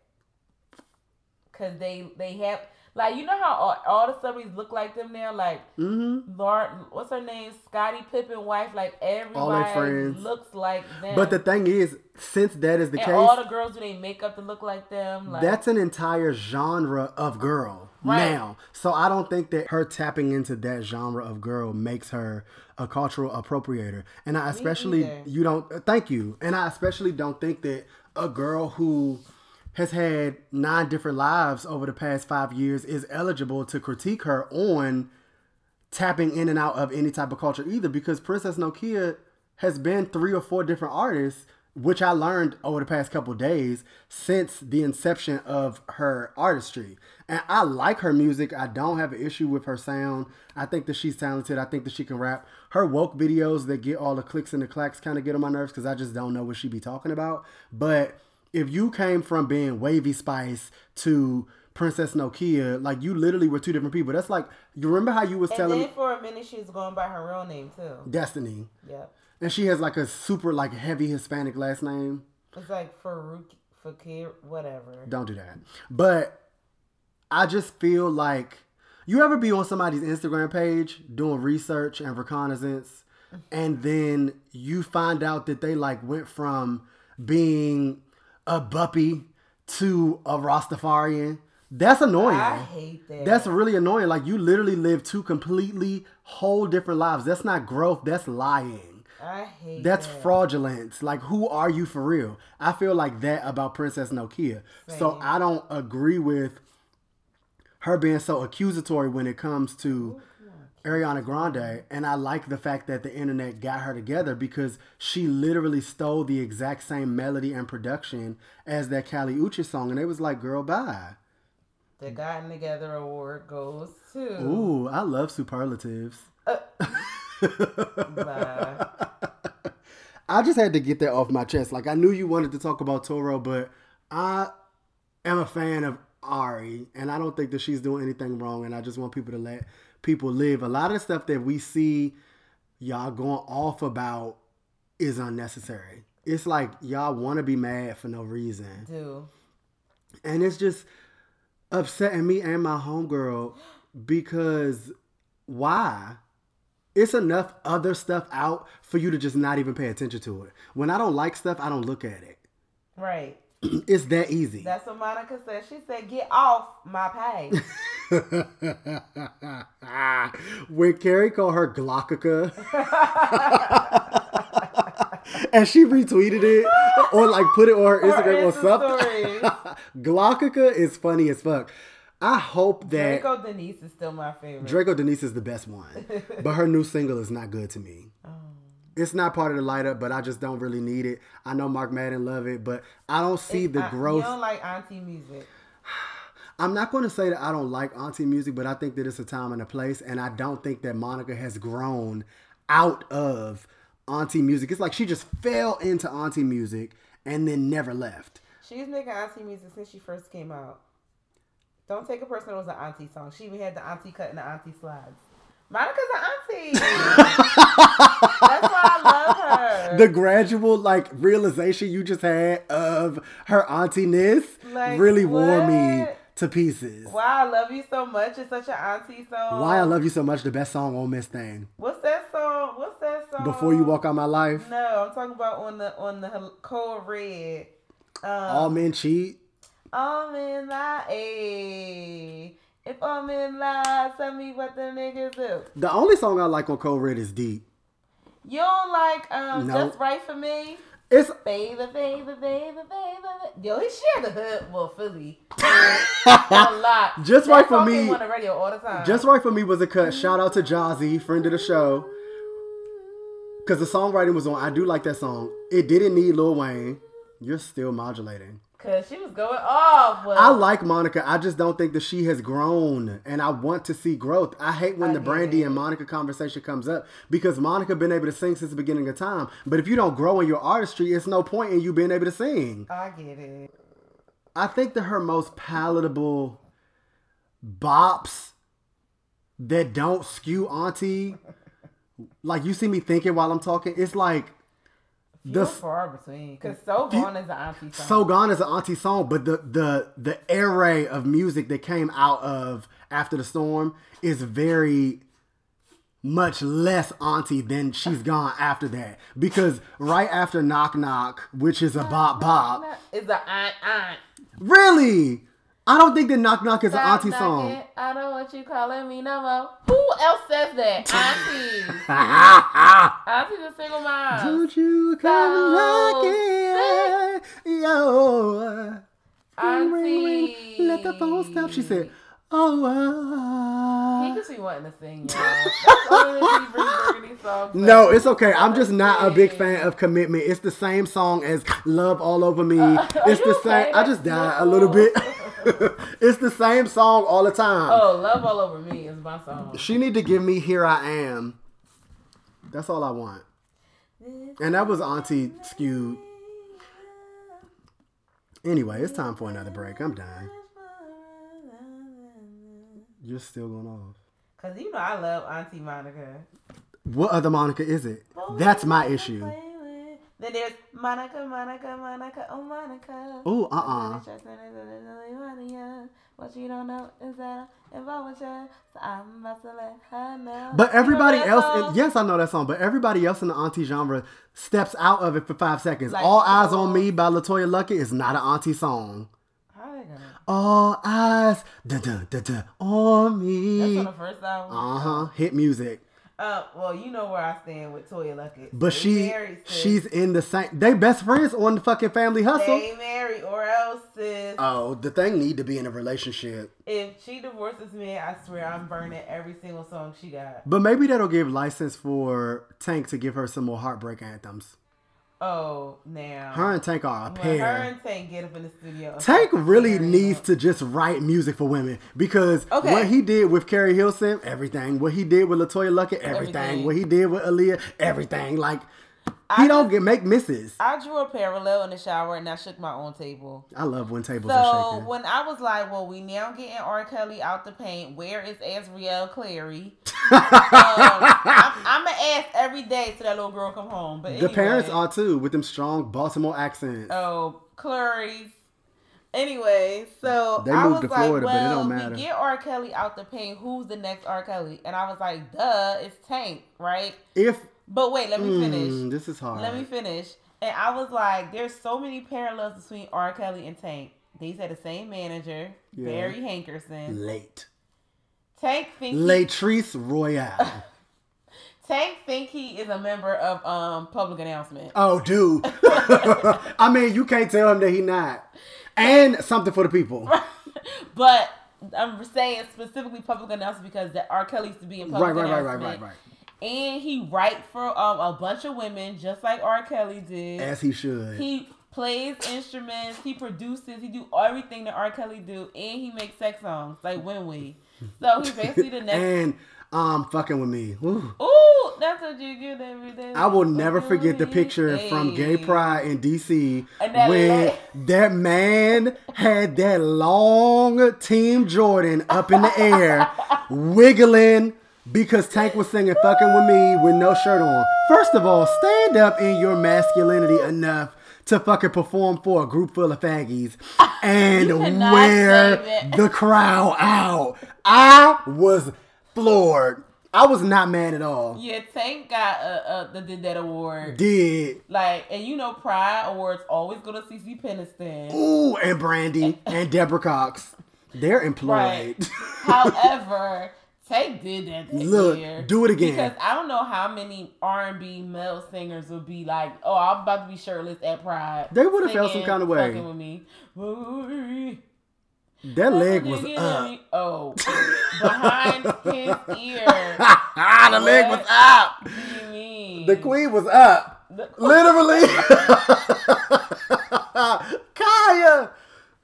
Cause they they have like you know how all, all the celebrities look like them now, like
Mm-hmm.
Lord, what's her name? Scottie Pippen wife, like
All their
everybody
friends.
looks like them.
But the thing is, since that is the
and
case,
all the girls do they makeup to look like them. Like
that's an entire genre of girl
Right.
now. So I don't think that her tapping into that genre of girl makes her a cultural appropriator. And I especially you don't uh, thank you. And I especially don't think that a girl who has had nine different lives over the past five years is eligible to critique her on tapping in and out of any type of culture either because Princess Nokia has been three or four different artists, which I learned over the past couple days since the inception of her artistry. And I like her music. I don't have an issue with her sound. I think that she's talented. I think that she can rap. Her woke videos that get all the clicks and the clacks kind of get on my nerves because I just don't know what she be talking about. But if you came from being Wavy Spice to Princess Nokia, like you literally were two different people. That's like you remember how you was
and
telling
then for a minute she was going by her real name too.
Destiny,
Yep.
And she has like a super like heavy Hispanic last name.
It's like Farouk Fakir, whatever.
Don't do that. But I just feel like you ever be on somebody's Instagram page doing research and reconnaissance, and then you find out that they like went from being a buppy to a Rastafarian. That's annoying.
I hate that.
That's really annoying. Like you literally live two completely whole different lives. That's not growth. That's lying.
I hate
That's
that.
fraudulence. Like who are you for real? I feel like that about Princess Nokia. So I don't agree with her being so accusatory when it comes to Ariana Grande. And I like the fact that the internet got her together because she literally stole the exact same melody and production as that Kali Uchi song. And it was like, girl, bye.
The Gotten Together award goes to.
Ooh, I love superlatives.
Uh, Bye.
I just had to get that off my chest. Like I knew you wanted to talk about Toro, but I am a fan of Ari, and I don't think that she's doing anything wrong. And I just want people to let people live. A lot of the stuff that we see y'all going off about is unnecessary. It's like y'all want to be mad for no reason,
Do.
and it's just upsetting me and my homegirl because why? It's enough other stuff out for you to just not even pay attention to it. When I don't like stuff, I don't look at it.
Right.
It's that easy.
That's what Monica said. She said, "Get off my page."
when Carrie called her Glockica and she retweeted it or like put it on her Instagram or
Insta
something. Glockica is funny as fuck. I hope that
Draco Denise is still my favorite.
Draco Denise is the best one, but her new single is not good to me.
Oh.
It's not part of the light up, but I just don't really need it. I know Mark Madden love it, but I don't see the
I-
growth.
You don't like auntie music.
I'm not going to say that I don't like auntie music, but I think that it's a time and a place, and I don't think that Monica has grown out of auntie music. It's like she just fell into auntie music and then never left.
She's making auntie music since she first came out. Don't take it personal. Was an auntie song. She even had the auntie cut and the auntie slides. Monica's an auntie. That's why I love her.
The gradual like realization you just had of her auntie-ness
Like,
really wore me to pieces.
Why I love you so much. It's such an auntie song.
Why I Love You So Much, the best song on Miss Thing.
What's that song? What's that song?
Before You Walk Out My Life,
No, I'm talking about on the on the Code Red. Um,
All Men Cheat.
I'm in lie. Ayy. If I'm in lie, tell me what the niggas do.
The only song I like on Code Red is Deep.
You don't like um
No.
just right for me,
It's
baby, baby, baby, baby. baby. Yo, he shared the hood, well, Philly, a lot.
Just
That
Right For Me-
on the radio all the time.
Just Right For Me was a cut. Shout out to Jazzy, friend of the show. Because the songwriting was on. I do like that song. It didn't need Lil Wayne. You're still modulating.
Cause she was going off. Well,
I like Monica. I just don't think that she has grown, and I want to see growth. I hate when
I
the Brandy
it.
and Monica conversation comes up because Monica been able to sing since the beginning of time. But if you don't grow in your artistry, it's no point in you being able to sing.
I get it.
I think that her most palatable bops that don't skew auntie, like you see me thinking while I'm talking, it's like the
far between. Cause so gone is an auntie song.
so gone is an auntie song, but the the the array of music that came out of after the storm is very much less auntie than she's gone after that because right after knock knock which is a bop bop
It's a aunt aunt.
really i don't think the knock knock is an auntie song
knocking. I don't want you calling me no more. Who else says that? Auntie. Auntie's a single mom.
don't you come knocking yo ring, ring, ring.
Auntie.
let the phone stop she said oh uh,
He just be wanting to sing, the only reason he brings bringing these songs.
No, it's okay. I'm just not a big fan of commitment. It's the same song as Love All Over Me. it's
you
the same. I just died a little bit. it's the same song all the time.
Oh, Love All Over Me is my song.
She need to give me Here I Am. That's all I want. And that was Auntie skewed. Anyway, it's time for another break. I'm dying. You're still going off.
Cause you know I love Auntie Monica.
What other Monica is it? That's my issue.
Then there's Monica, Monica, Monica, oh Monica.
Ooh, uh-uh.
What you don't know is that I'm involved with you, so I'm about to let her know.
But everybody
remember that
else, yes, I know that song. But everybody else in the auntie genre steps out of it for five seconds.
Like
All Eyes on Me by LeToya Luckett is not an auntie song.
How they gonna?
All eyes, da da da da, on me.
That's on the first album.
Uh huh. Hit music.
Uh, well, you know where I stand with Toya Luckett.
But
They
she,
married,
she's in the same. They best friends on the fucking Family Hustle.
They married, or else, sis.
Oh, the thing need to be in a relationship.
if she divorces me, I swear I'm burning every single song she got.
But maybe that'll give license for Tank to give her some more heartbreak anthems.
Oh, now.
Her and Tank are a
when
pair.
her and Tank get up in the studio.
Tank really needs
up.
to just write music for women because
Okay.
what he did with Keri Hilson, everything. What he did with LeToya Luckett, everything.
Everything.
What he did with Aaliyah, everything. Like
I
he don't get make misses.
I drew a parallel in the shower and I shook my own table.
I love when tables are
So when I was like, well, we now getting R. Kelly out the paint. Where is Azriel Clary? um, I'm, I'm gonna ask every day till that little girl come home. But
the parents are too with them strong Baltimore accents.
Oh, Clary's. Anyway, so
They
I
moved
was
to
like,
Florida, but it
well,
don't matter.
we get R. Kelly out the paint. Who's the next R. Kelly? And I was like, duh, it's Tank, right?
if
But wait, let me finish.
mm, this is hard.
Let me finish. And I was like, there's so many parallels between R. Kelly and Tank. These had the same manager,
Yeah.
Barry Hankerson.
Late.
Tank think he,
Latrice Royale.
Tank think he is a member of um public announcement.
oh, dude. I mean, you can't tell him that he not. And something for the people.
But I'm saying specifically public announcement because that R. Kelly used to be in public
Right, right, right, right,
announcement.
right, right.
And he write for um, a bunch of women just like R. Kelly did.
As he should.
he plays instruments, he produces, he do everything that R. Kelly do, and he makes sex songs like When We. So he's basically the next.
and um, fucking with me. Ooh.
Ooh, that's what you get every day.
I will never forget the picture
me.
from Gay Pride in DC
that
when that man had that long Team Jordan up in the air, wiggling because Tank was singing "Fucking with Me" with no shirt on. First of all, stand up in your masculinity enough to fucking perform for a group full of faggies and wear the crowd out. I was floored. I was not mad at all.
Yeah, Tank got uh, uh, the did that award.
Did
Like, and you know, Pride Awards always go to CeCe Peniston.
Ooh, and Brandy and Deborah Cox. They're employed.
Right. However, Tank did that this
Look,
year.
do it again.
Because I don't know how many R and B male singers would be like, "Oh, I'm about to be shirtless at Pride."
They would've felt some kind of way.
with me.
That leg was up.
Oh, behind his ear.
The leg was up.
What do you mean?
The queen was up. Literally. Kaya.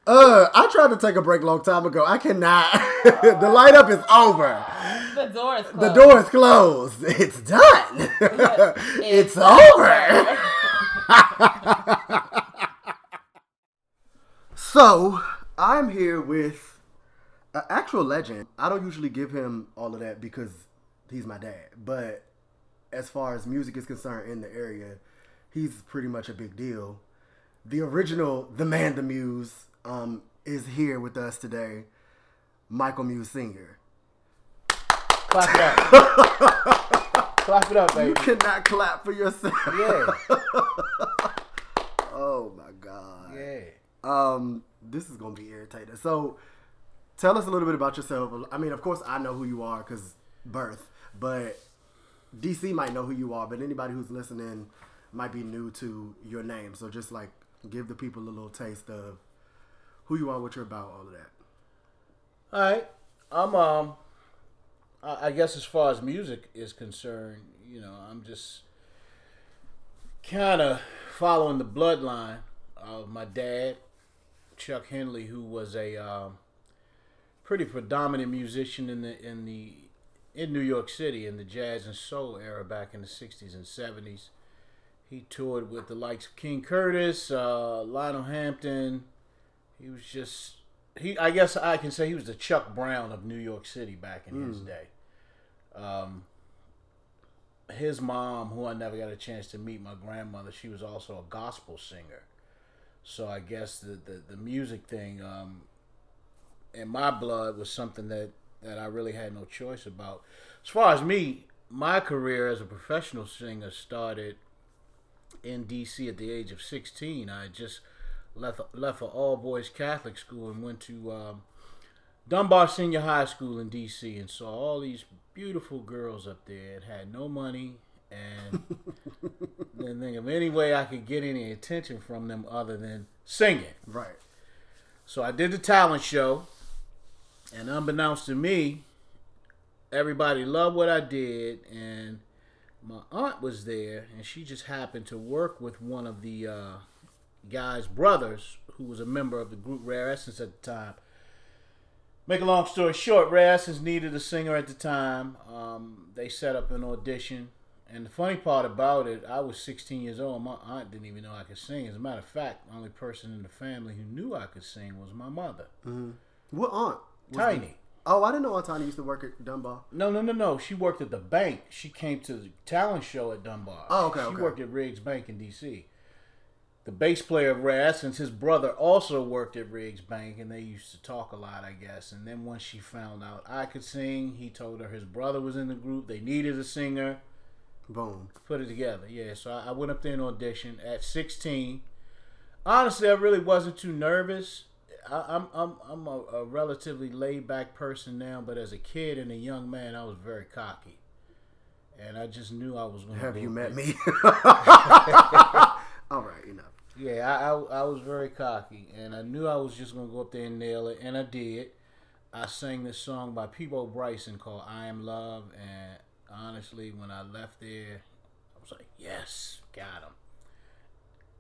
Uh, I tried to take a break a long time ago. I cannot. the light up is over.
The door is closed.
The door is closed. It's done. it's, over. So I'm here with an actual legend. I don't usually give him all of that because he's my dad. But as far as music is concerned in the area, he's pretty much a big deal. The original, the man, the muse, um, is here with us today. Michael Muse Sr.
Clap it up. Clap it up, baby.
You cannot clap for yourself.
Yeah.
Oh my god.
Yeah.
Um, this is gonna be irritating. So, tell us a little bit about yourself. I mean, of course, I know who you are because birth, but DC might know who you are. But anybody who's listening might be new to your name. So, just like give the people a little taste of who you are, what you're about, all of that.
All right. I'm um. I guess as far as music is concerned, you know, I'm just kind of following the bloodline of my dad, Chuck Henley, who was a um, pretty predominant musician in the in the in New York City in the jazz and soul era back in the '60s and '70s. He toured with the likes of King Curtis, uh, Lionel Hampton. He was just he. I guess I can say he was the Chuck Brown of New York City back in his day. Um, his mom, who I never got a chance to meet, my grandmother, she was also a gospel singer. So I guess the the, the music thing um, in my blood was something that that I really had no choice about. As far as me, my career as a professional singer started in D.C. at the age of 16. I just left left an all boys Catholic school and went to um, Dunbar Senior High School in D.C. and saw all these beautiful girls up there and had no money and didn't think of any way I could get any attention from them other than singing.
Right.
So I did the talent show, and unbeknownst to me, everybody loved what I did, and my aunt was there, and she just happened to work with one of the uh, guy's brothers, who was a member of the group Rare Essence at the time. Make a long story short, Rare Essence needed a singer at the time. Um, they set up an audition. And the funny part about it, I was 16 years old. My aunt didn't even know I could sing. As a matter of fact, the only person in the family who knew I could sing was my mother,
What aunt?
Tiny.
the- oh, I didn't know Aunt Tiny used to work at Dunbar.
No, no, no, no. She worked at the bank. She came to the talent show at Dunbar.
Oh, okay,
She
okay.
worked at Riggs Bank in D.C. The bass player of Rare Essence, his brother also worked at Riggs Bank, and they used to talk a lot, I guess. And then once she found out I could sing, he told her his brother was in the group. They needed a singer.
Boom.
Put it together, yeah. So I, I went up there and auditioned at 16. Honestly, I really wasn't too nervous. I, I'm I'm I'm a, a relatively laid back person now, but as a kid and a young man, I was very cocky, and I just knew I was going.
To Have you met me? All right, enough.
Yeah, I, I I was very cocky, and I knew I was just gonna go up there and nail it, and I did. I sang this song by Peabo Bryson called "I Am Love," and honestly, when I left there, I was like, "Yes, got him."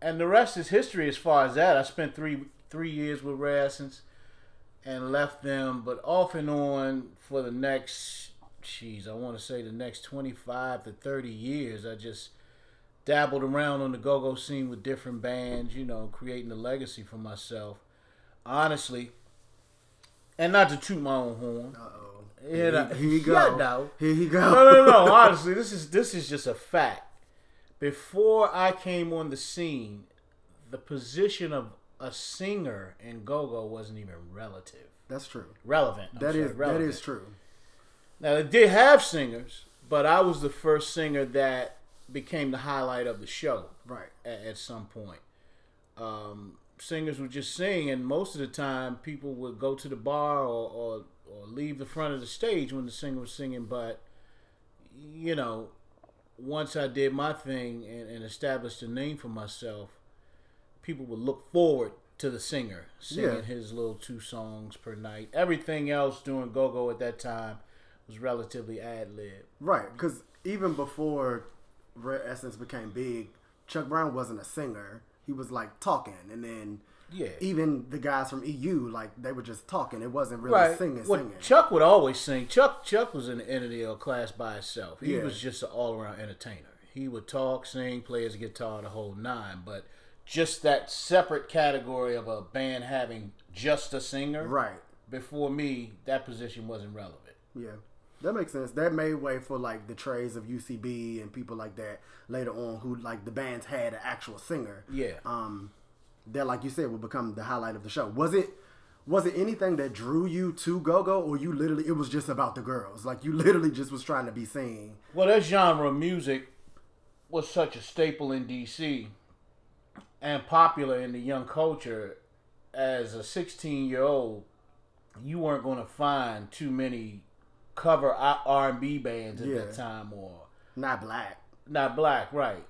And the rest is history. As far as that, I spent three three years with Rare and left them, but off and on for the next, jeez, I want to say the next twenty five to thirty years. I just dabbled around on the go-go scene with different bands, you know, creating a legacy for myself. Honestly, and not to toot my own horn.
Uh-oh.
Yeah,
here, here you go.
yeah, no.
Here you go.
No, no, no. Honestly, this is this is just a fact. Before I came on the scene, the position of a singer in go-go wasn't even relative,
That's true.
relevant. I'm
That
sorry,
is
relevant.
is true.
Now they did have singers, but I was the first singer that became the highlight of the show
Right.
at, at some point. Um, singers would just sing, and most of the time, people would go to the bar or, or, or leave the front of the stage when the singer was singing. But you know, once I did my thing and, and established a name for myself, people would look forward to the singer singing
Yeah.
his little two songs per night. Everything else doing go go at that time was relatively ad lib.
Right, because even before Rare Essence became big, Chuck Brown wasn't a singer. He was like talking, and then
Yeah.
even the guys from EU, like they were just talking. It wasn't really
right.
singing,
Well,
singing.
Chuck would always sing. Chuck Chuck was an entity of class by itself. He
Yeah.
was just an all around entertainer. He would talk, sing, play his guitar, the whole nine. But just that separate category of a band having just a singer.
right.
Before me, that position wasn't relevant.
Yeah, that makes sense. That made way for like the trays of UCB and people like that later on, who like the bands had an actual singer.
Yeah.
Um, that like you said would become the highlight of the show. Was it? Was it anything that drew you to Go Go, or you literally it was just about the girls? Like you literally just was trying to be seen.
Well, that genre of music was such a staple in DC and popular in the young culture. As a 16 year old, you weren't going to find too many cover R and B bands at
Yeah.
that time, or
Not black.
not black, right?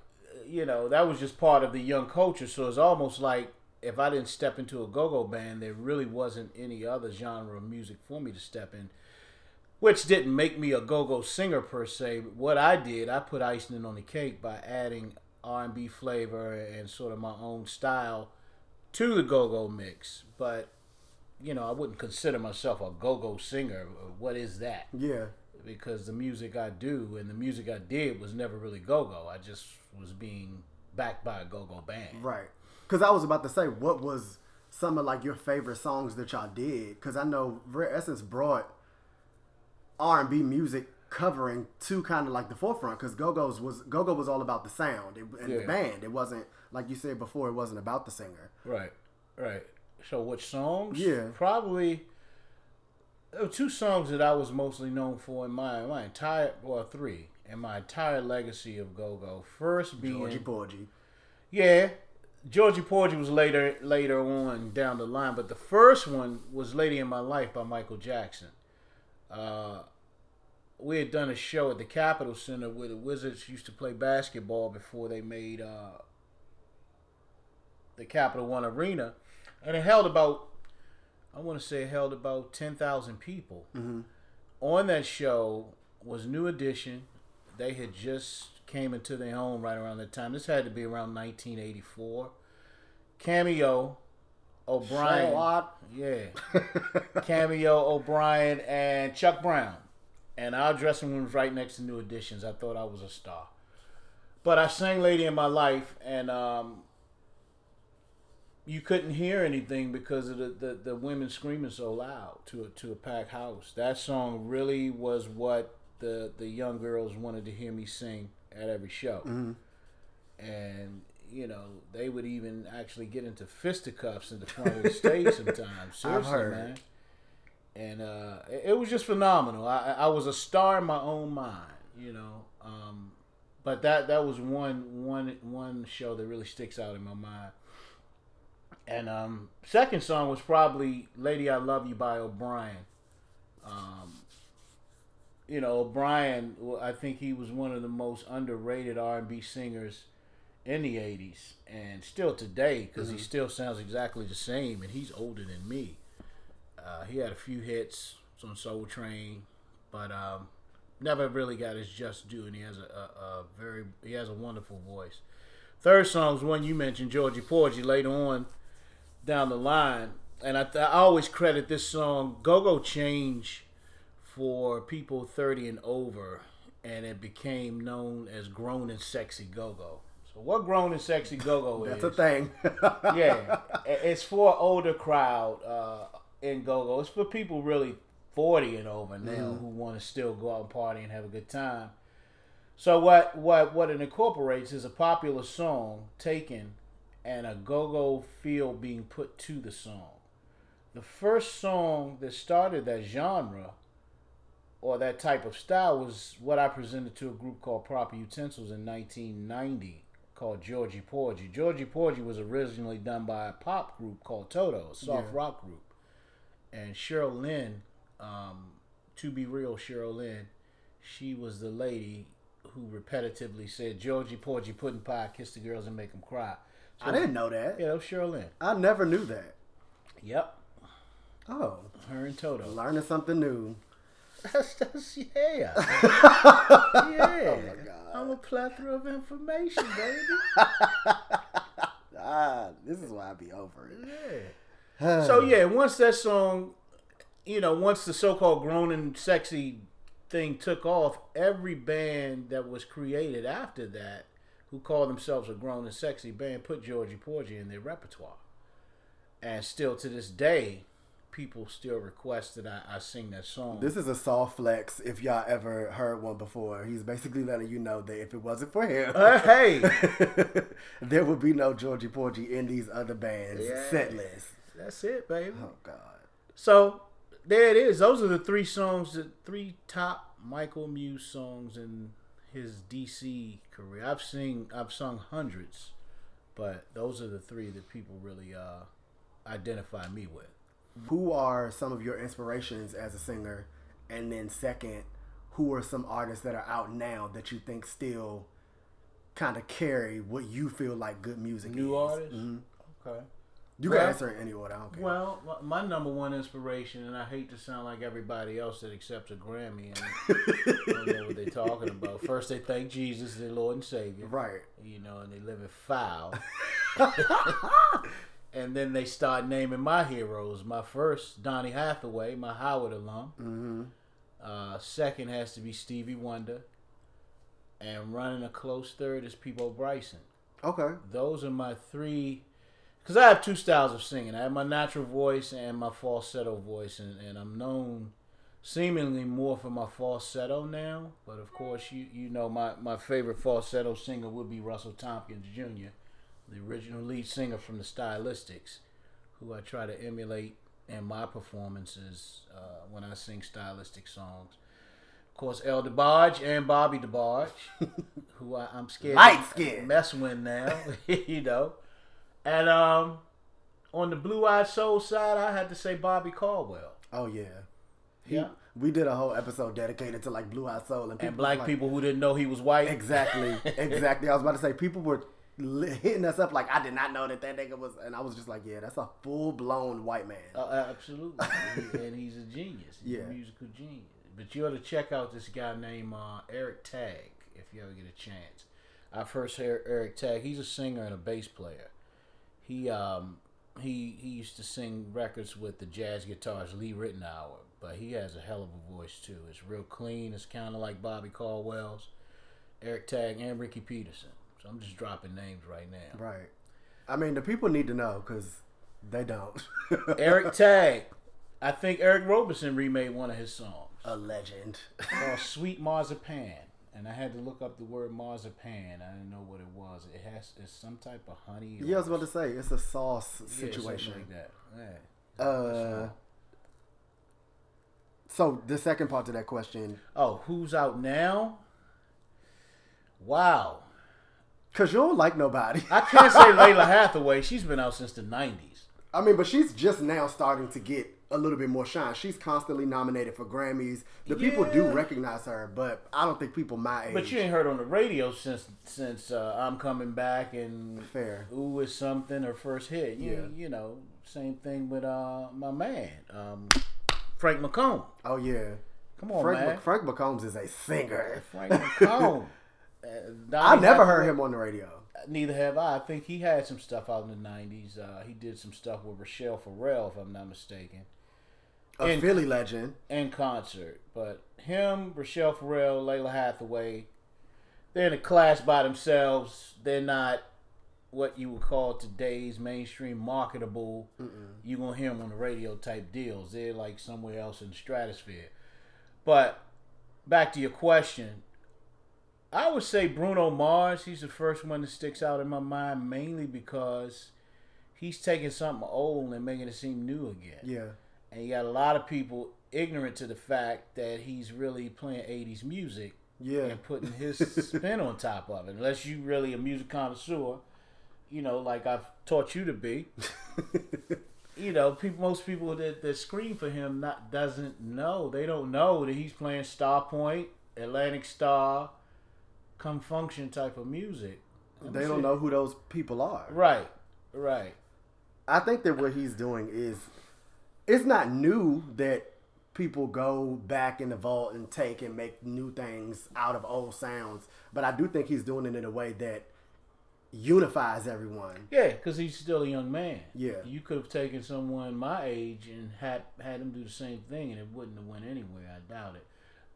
You know, that was just part of the young culture. So it's almost like if I didn't step into a go-go band, there really wasn't any other genre of music for me to step in. Which didn't make me a go-go singer per se. But What I did, I put icing on the cake by adding R&B flavor and sort of my own style to the go-go mix. But you know, I wouldn't consider myself a go-go singer. What is that?
Yeah.
because the music I do and the music I did was never really go go. I just was being backed by a go go band.
Right. Because I was about to say, what was some of like your favorite songs that y'all did? Because I know Rare Essence brought R and B music covering to kind of like the forefront because Go-Go's was Go-Go was all about the sound and the band. It wasn't like you said before. It wasn't about the singer.
Right, right. So which songs?
Yeah.
probably. There were two songs that I was mostly known for in my my entire well three in my entire legacy of Go Go. First being
Georgie Porgy.
yeah, Georgie Porgy was later later on down the line, but the first one was "Lady in My Life" by Michael Jackson. Uh, we had done a show at the Capitol Center where the Wizards used to play basketball before they made uh, the Capital One Arena, and it held about I want to say it held about ten thousand people. On that show was New Edition. They had just came into their own right around that time. This had to be around 1984. Cameo,
O'Bryan,
yeah, Cameo, O'Bryan, and Chuck Brown. And our dressing room was right next to New Editions. I thought I was a star. But I sang Lady in My Life, and um, you couldn't hear anything because of the, the, the women screaming so loud to a, to a packed house. That song really was what the, the young girls wanted to hear me sing at every show. And, you know, they would even actually get into fisticuffs in the front of the stage sometimes. Seriously,
heard.
man and uh, it, it was just phenomenal. I, I I was a star in my own mind, you know. Um, but that that was one one one show that really sticks out in my mind. And um, second song was probably "Lady I Love You" by O'Bryan. Um, you know, O'Bryan. I think he was one of the most underrated R and B singers in the '80s, and still today, because he still sounds exactly the same, and he's older than me. Uh, he had a few hits on Soul Train, but um, never really got his just due, and he has a, a, a very he has a wonderful voice. Third song is one you mentioned, Georgie Porgy, later on down the line, and I, I always credit this song "Go Go Change" for people thirty and over, and it became known as "Grown and Sexy Go Go." So, what "Grown and Sexy Go Go" is?
That's a thing.
yeah, it's for an older crowd uh, in go-go. It's for people really forty and over now who want to still go out and party and have a good time. So what what what it incorporates is a popular song taken and a go-go feel being put to the song. The first song that started that genre or that type of style was what I presented to a group called Proper Utensils in 1990 called Georgie Porgy. Georgie Porgy was originally done by a pop group called Toto, a soft rock group. And Cheryl Lynn, um, to be real, Cheryl Lynn, she was the lady who repetitively said, Georgie Porgy, pudding pie, kiss the girls and make them cry.
I didn't know that.
Yeah, that was Cheryl Lynn.
I never knew that.
Yep,
Oh,
her and Toto.
learning something new.
That's, that's yeah. yeah. I'm a plethora of information, baby.
Ah, this is why I be over it.
Yeah. so yeah, once that song, you know, once the so-called grown and sexy thing took off, every band that was created after that, who call themselves a grown and sexy band, put Georgie Porgy in their repertoire. And still to this day, people still request that I, I sing that song.
This is a soft flex. If y'all ever heard one before, he's basically letting you know that if it wasn't for him,
Uh, hey,
there would be no Georgie Porgy in these other bands
Yeah.
set list.
that's it, baby.
Oh God.
So there it is. Those are the three songs, the three top Michael Muse songs in his DC career. I've sing, I've sung hundreds, but those are the three that people really uh, identify me with.
Who are some of your inspirations as a singer? And then second, who are some artists that are out now that you think still kind of carry what you feel like good music
New
is?
artists,
Mhm.
okay.
You
Well-
can answer in any order. I don't care.
Well, my number one inspiration, and I hate to sound like everybody else that accepts a Grammy and don't know what they're talking about. First, they thank Jesus, their Lord and Savior.
right.
you know, and they live in foul. and then they start naming my heroes. My first, Donny Hathaway, my Howard alum.
Mm-hmm.
Uh, second has to be Stevie Wonder. And running a close third is Peabo Bryson.
Okay.
Those are my three. Because I have two styles of singing. I have my natural voice and my falsetto voice, and, and I'm known seemingly more for my falsetto now. But of course, you you know my my favorite falsetto singer would be Russell Tompkins Jr., the original lead singer from the Stylistics, who I try to emulate in my performances uh, when I sing stylistic songs. Of course, El DeBarge and Bobby DeBarge, who I, I'm scared
Light
to
skin.
mess with now, you know. And um, on the Blue Eyed Soul side, I had to say Bobby Caldwell.
Oh yeah. He,
Yeah.
We did a whole episode dedicated to like Blue Eyed Soul and,
And black
like-
people who didn't know he was white.
Exactly, exactly. I was about to say people were hitting us up like I did not know that that nigga was, and I was just like, yeah, that's a full blown white man.
Uh, absolutely. And he's a genius. He's
Yeah.
a musical genius. But you ought to check out this guy named uh, Eric Tagg if you ever get a chance. I first heard Eric Tagg. He's a singer and a bass player. He um he he used to sing records with the jazz guitarist Lee Ritenour, but he has a hell of a voice too. It's real clean. It's kind of like Bobby Caldwell's, Eric Tagg, and Ricky Peterson. So I'm just dropping names right now.
Right. I mean, the people need to know because they don't.
Eric Tagg. I think Eric Roberson remade one of his songs.
a legend.
called Sweet Marzipan. And I had to look up the word marzipan. I didn't know what it was. It has it's some type of honey. or-
Yeah, I was about to say it's a sauce
Yeah,
situation.
like that. Yeah.
Uh, so the second part to that question,
Oh, who's out now? Wow.
because you don't like nobody.
I can't say Lalah Hathaway. She's been out since the '90s.
I mean, but she's just now starting to get a little bit more shine. She's constantly nominated for Grammys. The people do recognize her, but I don't think people my age.
But you ain't heard on the radio since since uh, I'm coming back and
Fair.
Ooh is something her first hit. You,
Yeah.
you know, same thing with uh my man um, Frank McComb.
oh yeah,
Come on,
Frank,
man.
Mc- Frank McCombs is a singer.
Frank McComb. Uh,
I never heard him on the radio.
Neither have I. I think he had some stuff out in the '90s. Uh, he did some stuff with Rachelle Ferrell, if I'm not mistaken,
A
In-
Philly legend.
in concert. But him, Rachelle Ferrell, Lalah Hathaway, they're in a class by themselves. They're not what you would call today's mainstream marketable. You gonna hear them on the radio type deals. They're like somewhere else in the stratosphere. But back to your question, I would say Bruno Mars. He's the first one that sticks out in my mind, mainly because he's taking something old and making it seem new again.
Yeah,
And you got a lot of people ignorant to the fact that he's really playing 80s music
yeah.
and putting his spin on top of it. Unless you really a music connoisseur, you know, like I've taught you to be. you know, people, most people that, that scream for him not doesn't know. They don't know that he's playing Starpoint, Atlantic Starr, come function type of music. Let
they don't
see.
know who those people are.
Right, right.
I think that what he's doing is it's not new that people go back in the vault and take and make new things out of old sounds, but I do think he's doing it in a way that unifies everyone.
Yeah, because he's still a young man.
Yeah.
you could have taken someone my age and had had him do the same thing, and it wouldn't have went anywhere. I doubt it.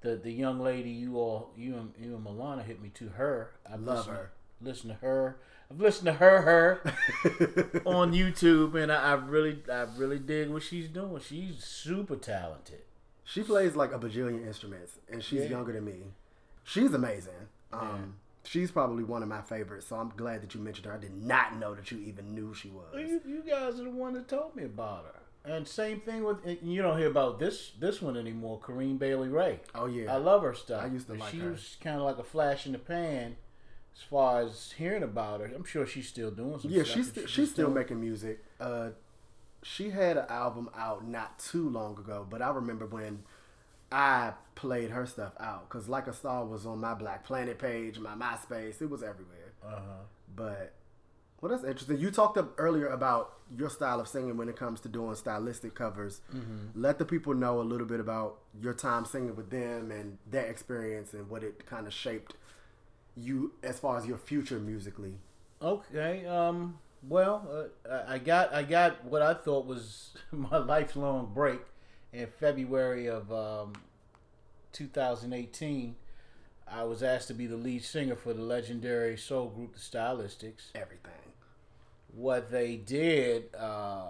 The the young lady you all you and you and Milana hit me to her. I
Love her.
Listen to her. I've listened to her her on YouTube, and I, I really I really dig what she's doing. She's super talented.
She plays like a bajillion instruments, and she's
Yeah.
younger than me. She's amazing. Um, She's probably one of my favorites, so I'm glad that you mentioned her. I did not know that you even knew she was.
You, you guys are the one that told me about her. And same thing with you don't hear about this this one anymore. Corinne Bailey Rae.
Oh yeah,
I love her stuff.
I used to like
she
her.
was kind of like a flash in the pan as far as hearing about her. I'm sure she's still doing some
yeah.
stuff.
She's
that
st-
she
she's
was
still making music. Uh, she had an album out not too long ago, but I remember when I played her stuff out because Like a Star was on my BlackPlanet page, my MySpace. It was everywhere.
Uh-huh.
But well, that's interesting. You talked up earlier about your style of singing when it comes to doing stylistic covers.
Mm-hmm.
Let the people know a little bit about your time singing with them and their experience and what it kind of shaped you as far as your future musically.
Okay. Um. Well, uh, I- I got I got what I thought was my lifelong break in February of um, 2018. I was asked to be the lead singer for the legendary soul group, the Stylistics.
Everything.
what they did, uh,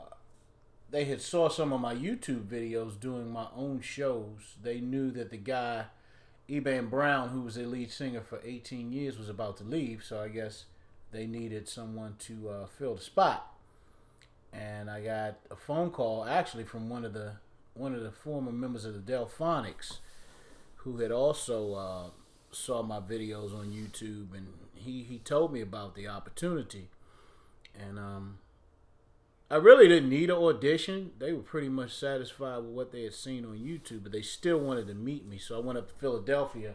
they had saw some of my YouTube videos doing my own shows. They knew that the guy, Eban Brown, who was their lead singer for 18 years, was about to leave. So I guess they needed someone to uh, fill the spot. And I got a phone call actually from one of the one of the former members of the Delfonics, who had also uh, saw my videos on YouTube, and he he told me about the opportunity, and um, I really didn't need an audition. They were pretty much satisfied with what they had seen on YouTube, but they still wanted to meet me. So I went up to Philadelphia,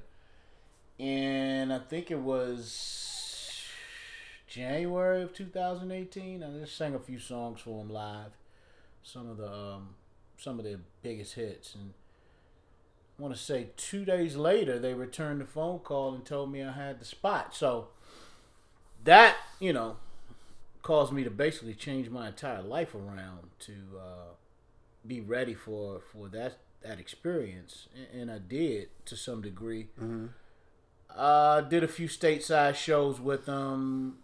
and I think it was January of 2018. I just sang a few songs for them live, some of the um, some of their biggest hits, and I want to say two days later they returned the phone call and told me I had the spot. So that you know caused me to basically change my entire life around to uh, be ready for for that that experience, and, and I did to some degree. Uh, did a few stateside shows with them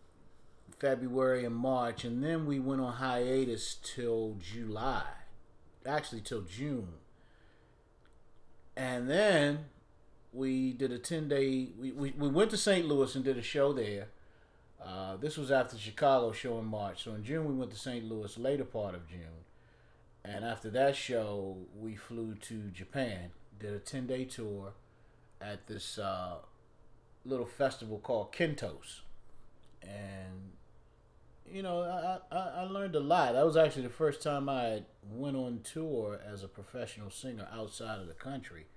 February and March, and then we went on hiatus till July, actually till June, and then we did a ten day. We, we, we went to St. Louis and did a show there. Uh, this was after the Chicago show in March. So in June we went to St. Louis, later part of June, and after that show we flew to Japan. Did a ten day tour at this uh, little festival called Kentos, and you know I, I I learned a lot. That was actually the first time I went on tour as a professional singer outside of the country.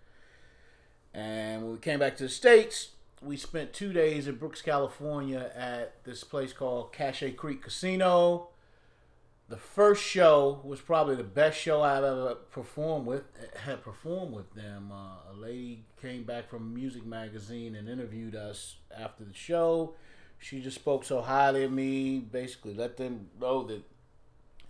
And when we came back to the states, we spent two days in Brooks, California, at this place called Cache Creek Casino. The first show was probably the best show I've ever performed with. Had performed with them. Uh, a lady came back from music magazine and interviewed us after the show. She just spoke so highly of me. Basically, let them know that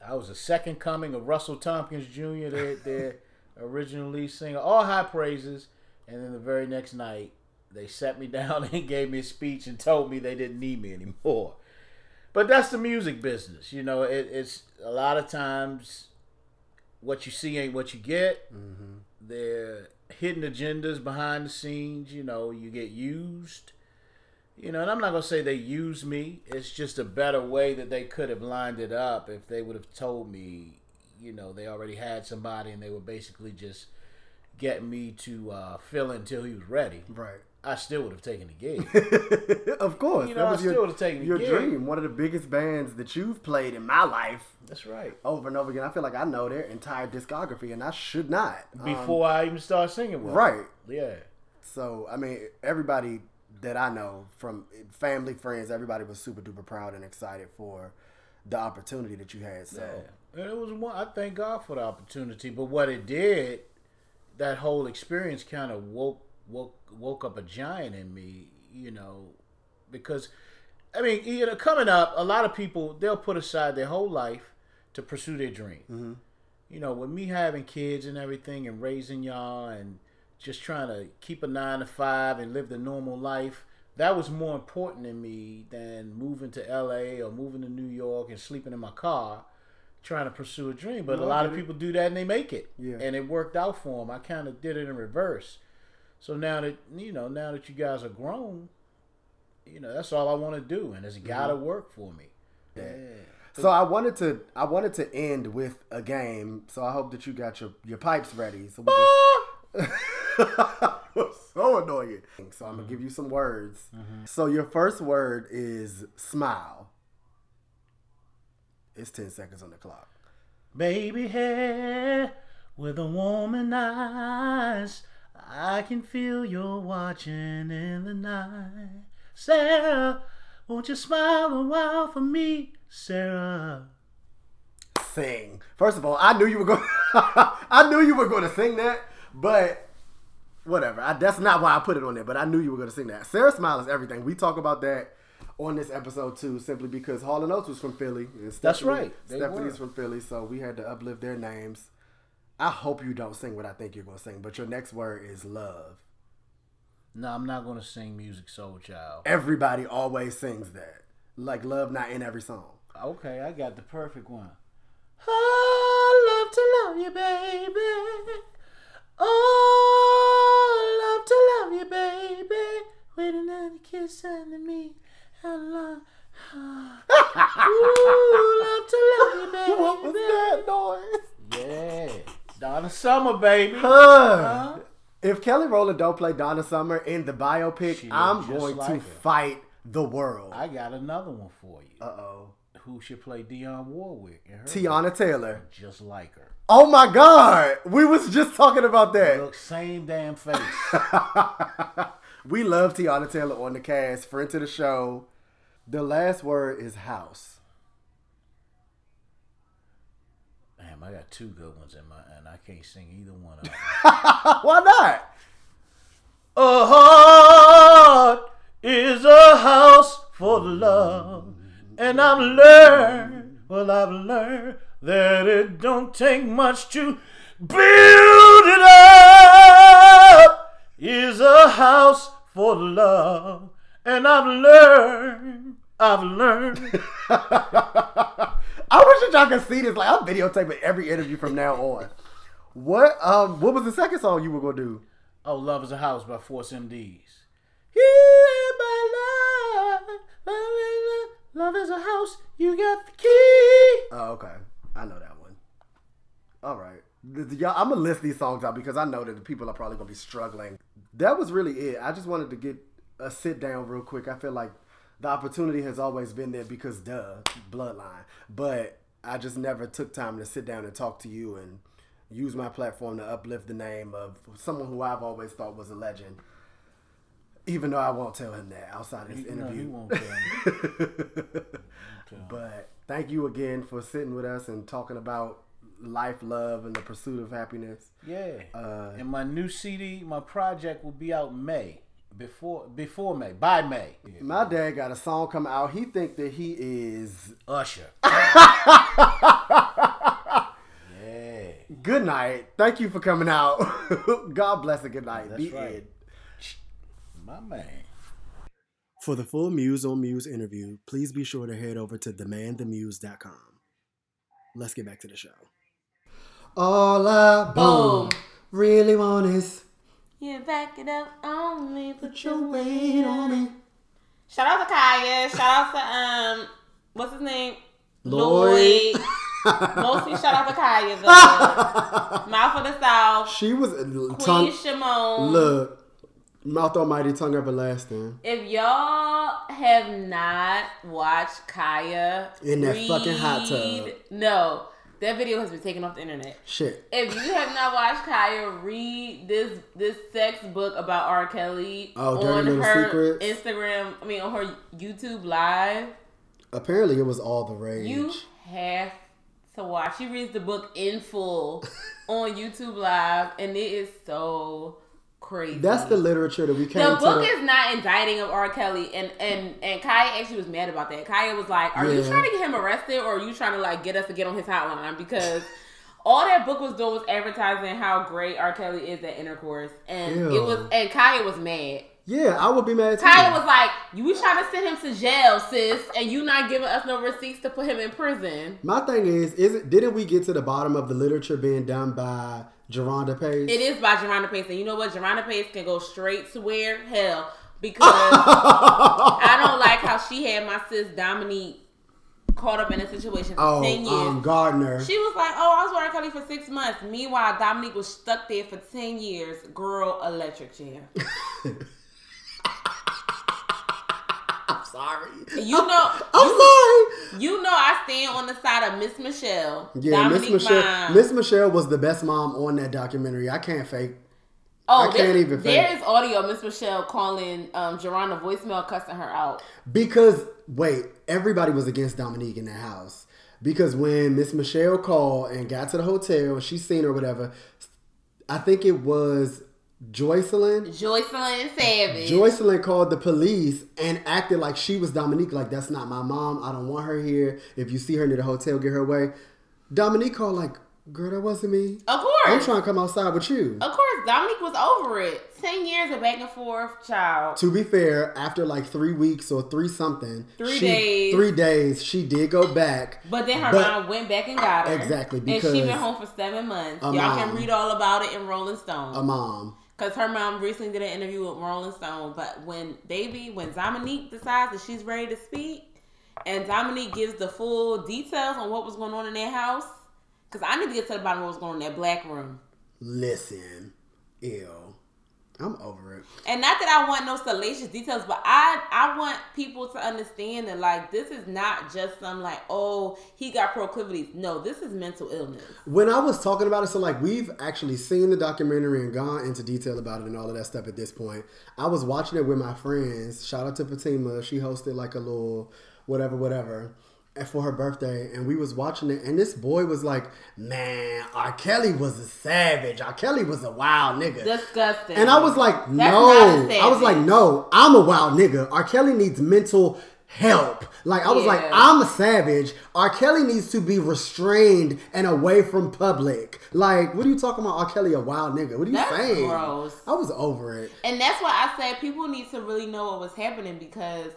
I was the second coming of Russell Tompkins Jr., their, their original lead singer. All high praises. And then the very next night, they sat me down and gave me a speech and told me they didn't need me anymore. But that's the music business, you know. It, it's a lot of times what you see ain't what you get.
Mm-hmm.
There hidden agendas behind the scenes. You know, you get used. You know, and I'm not gonna say they use me. It's just a better way that they could have lined it up if they would have told me. You know, they already had somebody and they were basically just getting me to uh, fill in until he was ready.
Right.
I still would have taken the gig.
of course.
You know, I still would've taken the
your
gig.
dream. One of the biggest bands that you've played in my life
That's right.
over and over again. I feel like I know their entire discography, and I should not. Um,
Before I even start singing with
right.
Yeah.
So I mean, everybody that I know from family, friends, everybody was super duper proud and excited for the opportunity that you had. So
Yeah. And it was one. I thank God for the opportunity. But what it did, that whole experience kind of woke woke woke up a giant in me. You know, because I mean, you know, coming up, a lot of people they'll put aside their whole life to pursue their dream. You know, with me having kids and everything, and raising y'all, and just trying to keep a nine to five and live the normal life. That was more important to me than moving to LA or moving to New York and sleeping in my car trying to pursue a dream. But
No,
a lot of people do that and they make it.
Yeah.
And it worked out for them. I kind of did it in reverse. So now that, you know, now that you guys are grown, you know, that's all I want to do. And it's got to mm-hmm. work for me. Yeah.
So I wanted to I wanted to end with a game. So I hope that you got your, your pipes ready. So we can... Ah! so annoying. So I'm gonna give mm-hmm. you some words. Mm-hmm. So your first word is smile. It's ten seconds on the clock.
Baby hair with a woman eyes. I can feel you're watching in the night. Sarah, won't you smile a while for me, Sarah?
Sing. First of all, I knew you were going. I knew you were going to sing that, but whatever. I, that's not why I put it on there. But I knew you were going to sing that. Sarah Smile is everything. We talk about that on this episode too, simply because Hall and Oates was from Philly. And
That's right. They
Stephanie's
were.
from Philly, so we had to uplift their names. I hope you don't sing what I think you're going to sing, but your next word is love.
No, I'm not gonna sing Musiq Soulchild.
Everybody always sings that. Like love not in every song.
Okay, I got the perfect one. I love to love you, baby. Oh, love to love you, baby. With another kiss under me. How long? Summer, baby.
Huh. If Kelly Rowland don't play Donna Summer in the biopic, I'm going
like
to
her.
fight the world.
I got another one for you.
Uh oh.
Who should play Dionne Warwick?
Teyana Taylor.
Just like her.
Oh my God. We was just talking about that.
Look, same damn face.
we love Teyana Taylor on the cast, friend to the show. The last word is house.
Damn, I got two good ones in my, and I can't sing either one of them.
Why not?
a heart is a house for love, and I've learned, well, I've learned that it don't take much to build it up. Is a house for love, and I've learned, I've learned.
I wish that y'all could see this. Like I'm videotaping every interview from now on. What um what was the second song you were gonna do?
Oh, Love is a House by Force MDs. Here my life, love is a house, you got the key.
Oh, okay. I know that one. All right. Y'all, I'm gonna list these songs out because I know that the people are probably gonna be struggling. That was really it. I just wanted to get a sit down real quick. I feel like the opportunity has always been there because duh, bloodline. But I just never took time to sit down and talk to you and use my platform to uplift the name of someone who I've always thought was a legend. Even though I won't tell him that outside of this
No, he
interview.
won't tell me.
But thank you again for sitting with us and talking about life, love, and the pursuit of happiness.
Yeah.
Uh,
and my new CD, my project will be out May. Before before May. By May.
My dad got a song come out. He think that he is
Usher. yeah.
good night. Thank you for coming out. God bless and good night.
That's
The
right.
end.
My man.
For the full Muse on Muse interview, please be sure to head over to themanthemuse.com. Let's get back to the show. All I
Boom.
really want is
You back it up on me, put
your
your
weight on me.
Shout out to Kaya. Shout out to um, what's his name?
Lloyd.
Mostly shout out to Kaya though. Mouth of the South.
She was
Queen
tongue.
Shimon.
Look, mouth almighty, tongue everlasting.
If y'all have not watched Kaya
In that fucking hot tub.
no, that video has been taken off the internet.
Shit.
If you have not watched Kaya, read this this sex book about R. Kelly
Oh,
on her
Secrets?
Instagram. I mean, on her YouTube live.
Apparently, it was all the rage.
You have to watch. She reads the book in full on YouTube live, and it is so crazy.
That's the literature that we came
The book
the-
is not indicting of R. Kelly, and and and Kaya actually was mad about that. Kaya was like, "Are you trying to get him arrested, or are you trying to like get us to get on his hotline?" Because all that book was doing was advertising how great R. Kelly is at intercourse, and
Ew.
it was and Kaya was mad.
Yeah, I would be mad too.
Kaya was like, "You trying to send him to jail, sis, and you not giving us no receipts to put him in prison."
My thing is, is it, didn't we get to the bottom of the literature being done by Jerhonda Pace?
It is by Jerhonda Pace, and you know what? Jerhonda Pace can go straight to where hell because I don't like how she had my sis Dominique caught up in a situation for
Oh,
ten years.
um, Gardner.
she was like, "Oh, I was wearing Kelly for six months." Meanwhile, Dominique was stuck there for ten years. Girl, electric chair.
Sorry.
You know,
I'm sorry.
you know, I stand on the side of Miss Michelle.
Yeah, Miss Michelle. Miss Michelle was the best mom on that documentary. I can't fake.
Oh,
I can't even
There
fake.
is audio. Miss Michelle calling um, Jerhonda voicemail, cussing her out.
Because wait, everybody was against Dominique in the house. Because when Miss Michelle called and got to the hotel she seen her or whatever, I think it was Joycelyn.
Joycelyn Savage.
Joycelyn called the police and acted like she was Dominique. Like that's not my mom. I don't want her here. If you see her near the hotel, get her away. Dominique called like, girl, that wasn't me.
Of course.
I'm trying to come outside with you.
Of course, Dominique was over it. Ten years of back and forth, child.
To be fair, after like three weeks or three something,
Three
she-
days.
three days, she did go back.
But then her
But-
mom went back and got her.
Exactly,
and she been home for seven months. Y'all can read all about it in Rolling Stone.
A mom.
Because her mom recently did an interview with Rolling Stone. But when baby, when Dominique decides that she's ready to speak, and Dominique gives the full details on what was going on in their house, because I need to get to the bottom of what was going on in that black room.
Listen, ew. I'm over it.
And not that I want no salacious details, but I I want people to understand that like this is not just some like oh he got proclivities. No, this is mental illness.
When I was talking about it, so like we've actually seen the documentary and gone into detail about it and all of that stuff at this point. I was watching it with my friends. Shout out to Fatima. She hosted like a little whatever, whatever. For her birthday, and we was watching it, and this boy was like, "Man, R. Kelly was a savage. R. Kelly was a wild nigga."
Disgusting.
And I was like, no. I was like, no, I'm a wild nigga. R. Kelly needs mental help. Like, I was like, I'm a savage. R. Kelly needs to be restrained and away from public. Like, what are you talking about? R. Kelly, a wild nigga. What are you
That's
saying?
gross.
I was over it.
And that's why I said people need to really know what was happening because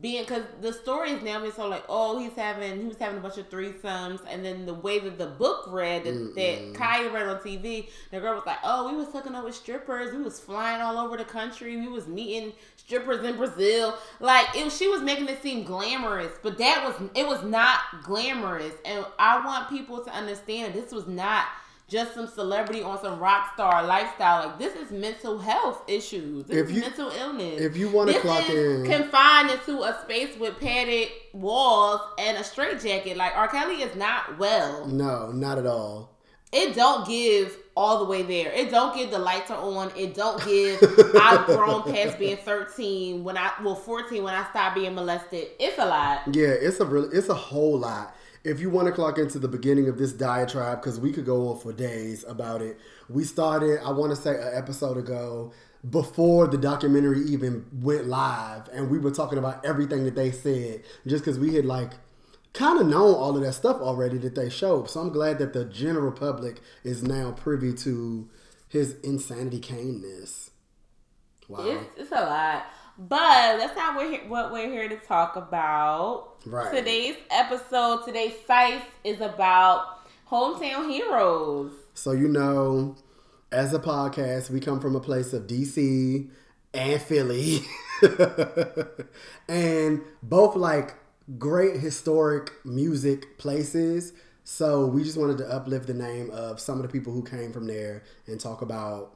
being because the story is now being so like oh he's having he was having a bunch of threesomes and then the way that the book read that, that Kaya read on TV the girl was like oh we was hooking up with strippers we was flying all over the country we was meeting strippers in Brazil. Like it, she was making it seem glamorous but that was it was not glamorous. And I want people to understand this was not just some celebrity on some rock star lifestyle. Like this is mental health issues. This
If you-
mental illness.
if you wanna
This
clock in-
confined into a space with padded walls and a straitjacket. Like R. Kelly is not well.
No, not at all.
It don't give all the way there. It don't give the lights are on. It don't give I've grown past being thirteen when I well fourteen when I stopped being molested. It's a lot.
Yeah, it's a really, it's a whole lot. If you want to clock into the beginning of this diatribe, because we could go on for days about it. We started, I want to say, an episode ago before the documentary even went live, and we were talking about everything that they said, just because we had like kind of known all of that stuff already that they showed. So I'm glad that the general public is now privy to his insanity caneness. Wow.
It's, it's a lot. But that's not what, he- what we're here to talk about.
Right.
Today's episode, today's site is about hometown heroes.
So you know, as a podcast, we come from a place of DC and Philly, and both like great historic music places. So we just wanted to uplift the name of some of the people who came from there and talk about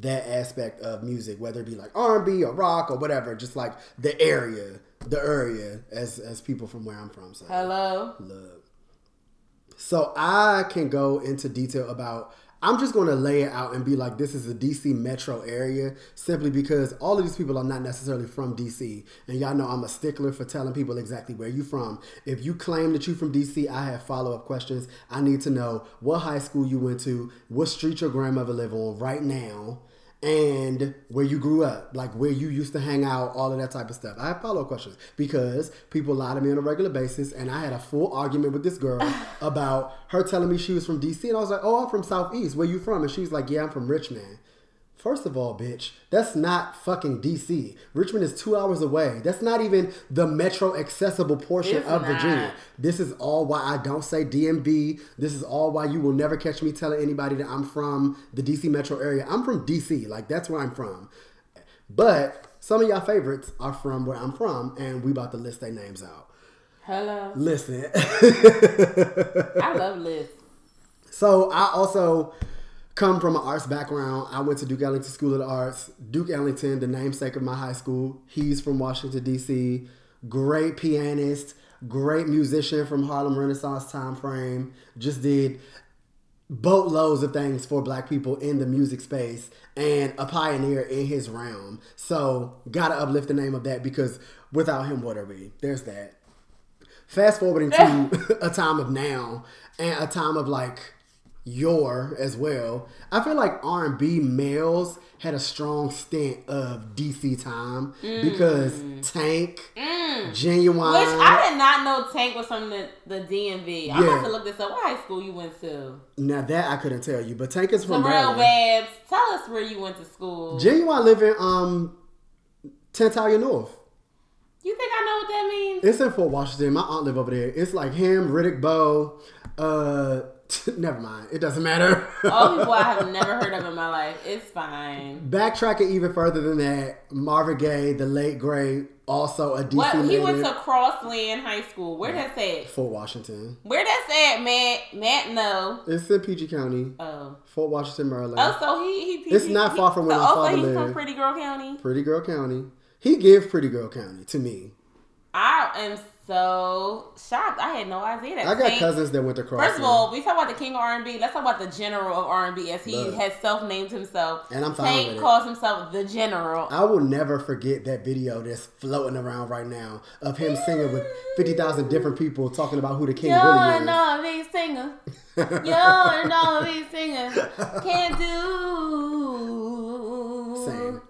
that aspect of music, whether it be like R and B or rock or whatever, just like the area, the area, as as people from where I'm from say.
Hello.
Look. So I can go into detail about. I'm just going to lay it out and be like, this is a DC metro area simply because all of these people are not necessarily from DC. And y'all know I'm a stickler for telling people exactly where you from. If you claim that you're from DC, I have follow up questions. I need to know what high school you went to, what street your grandmother live on right now, and where you grew up, like where you used to hang out, all of that type of stuff. I have follow up questions because people lie to me on a regular basis, and I had a full argument with this girl about her telling me she was from DC, and I was like, "Oh, I'm from Southeast. Where you from?" And she was like, "Yeah, I'm from Richmond." First of all, bitch, that's not fucking DC. Richmond is two hours away. That's not even the metro accessible portion
It's
of
not.
Virginia. This is all why I don't say DMB. This is all why you will never catch me telling anybody that I'm from the DC metro area. I'm from DC. Like, that's where I'm from. But some of y'all favorites are from where I'm from, and we about to list their names out.
Hello.
Listen.
I love Liz.
So I also come from an arts background. I went to Duke Ellington School of the Arts. Duke Ellington, the namesake of my high school. He's from Washington D.C. Great pianist, great musician from Harlem Renaissance time frame. Just did boatloads of things for black people in the music space and a pioneer in his realm. So gotta uplift the name of that because without him, what are we? There's that. Fast forwarding to a time of now and a time of like your as well. I feel like R and B males had a strong stint of DC time because Tank, Ginuwine.
Which I did not know Tank was from the, the DMV. I'm about to look this up. What high school you went to?
now that I couldn't tell you, but Tank is from
Terrell. Babs, tell us where you went to school.
Ginuwine live in um Tantallon North.
you think I know what that means?
It's in Fort Washington. My aunt live over there. It's like him, Riddick Bowe. Uh, never mind. It doesn't matter.
All people I have never heard of in my life. It's fine.
Backtracking even further than that, Marvin Gaye, the late great, also a DC
What he
native.
went to Crossland High School. Where that's at?
Fort Washington.
Where that's at, Matt? Matt, no.
It's in PG County,
Oh.
Fort Washington, Maryland.
Oh, so he he.
It's not far from where
so oh,
my
also
father
he's
lived.
from Pretty Girl County.
Pretty Girl County. He gives Pretty Girl County to me.
I am so shocked. I had no idea that.
I got
Tank-
cousins that went to Crossland.
First of all, we talk about the king of R&B. Let's talk about the general of R&B as he
Look.
has self-named himself.
And I'm fine
Tank
with it.
calls himself the general.
I will never forget that video that's floating around right now of him singing with 50,000 different people talking about who the king
You're
really is.
R&B singer. You're an R&B singer. Can't do
Same.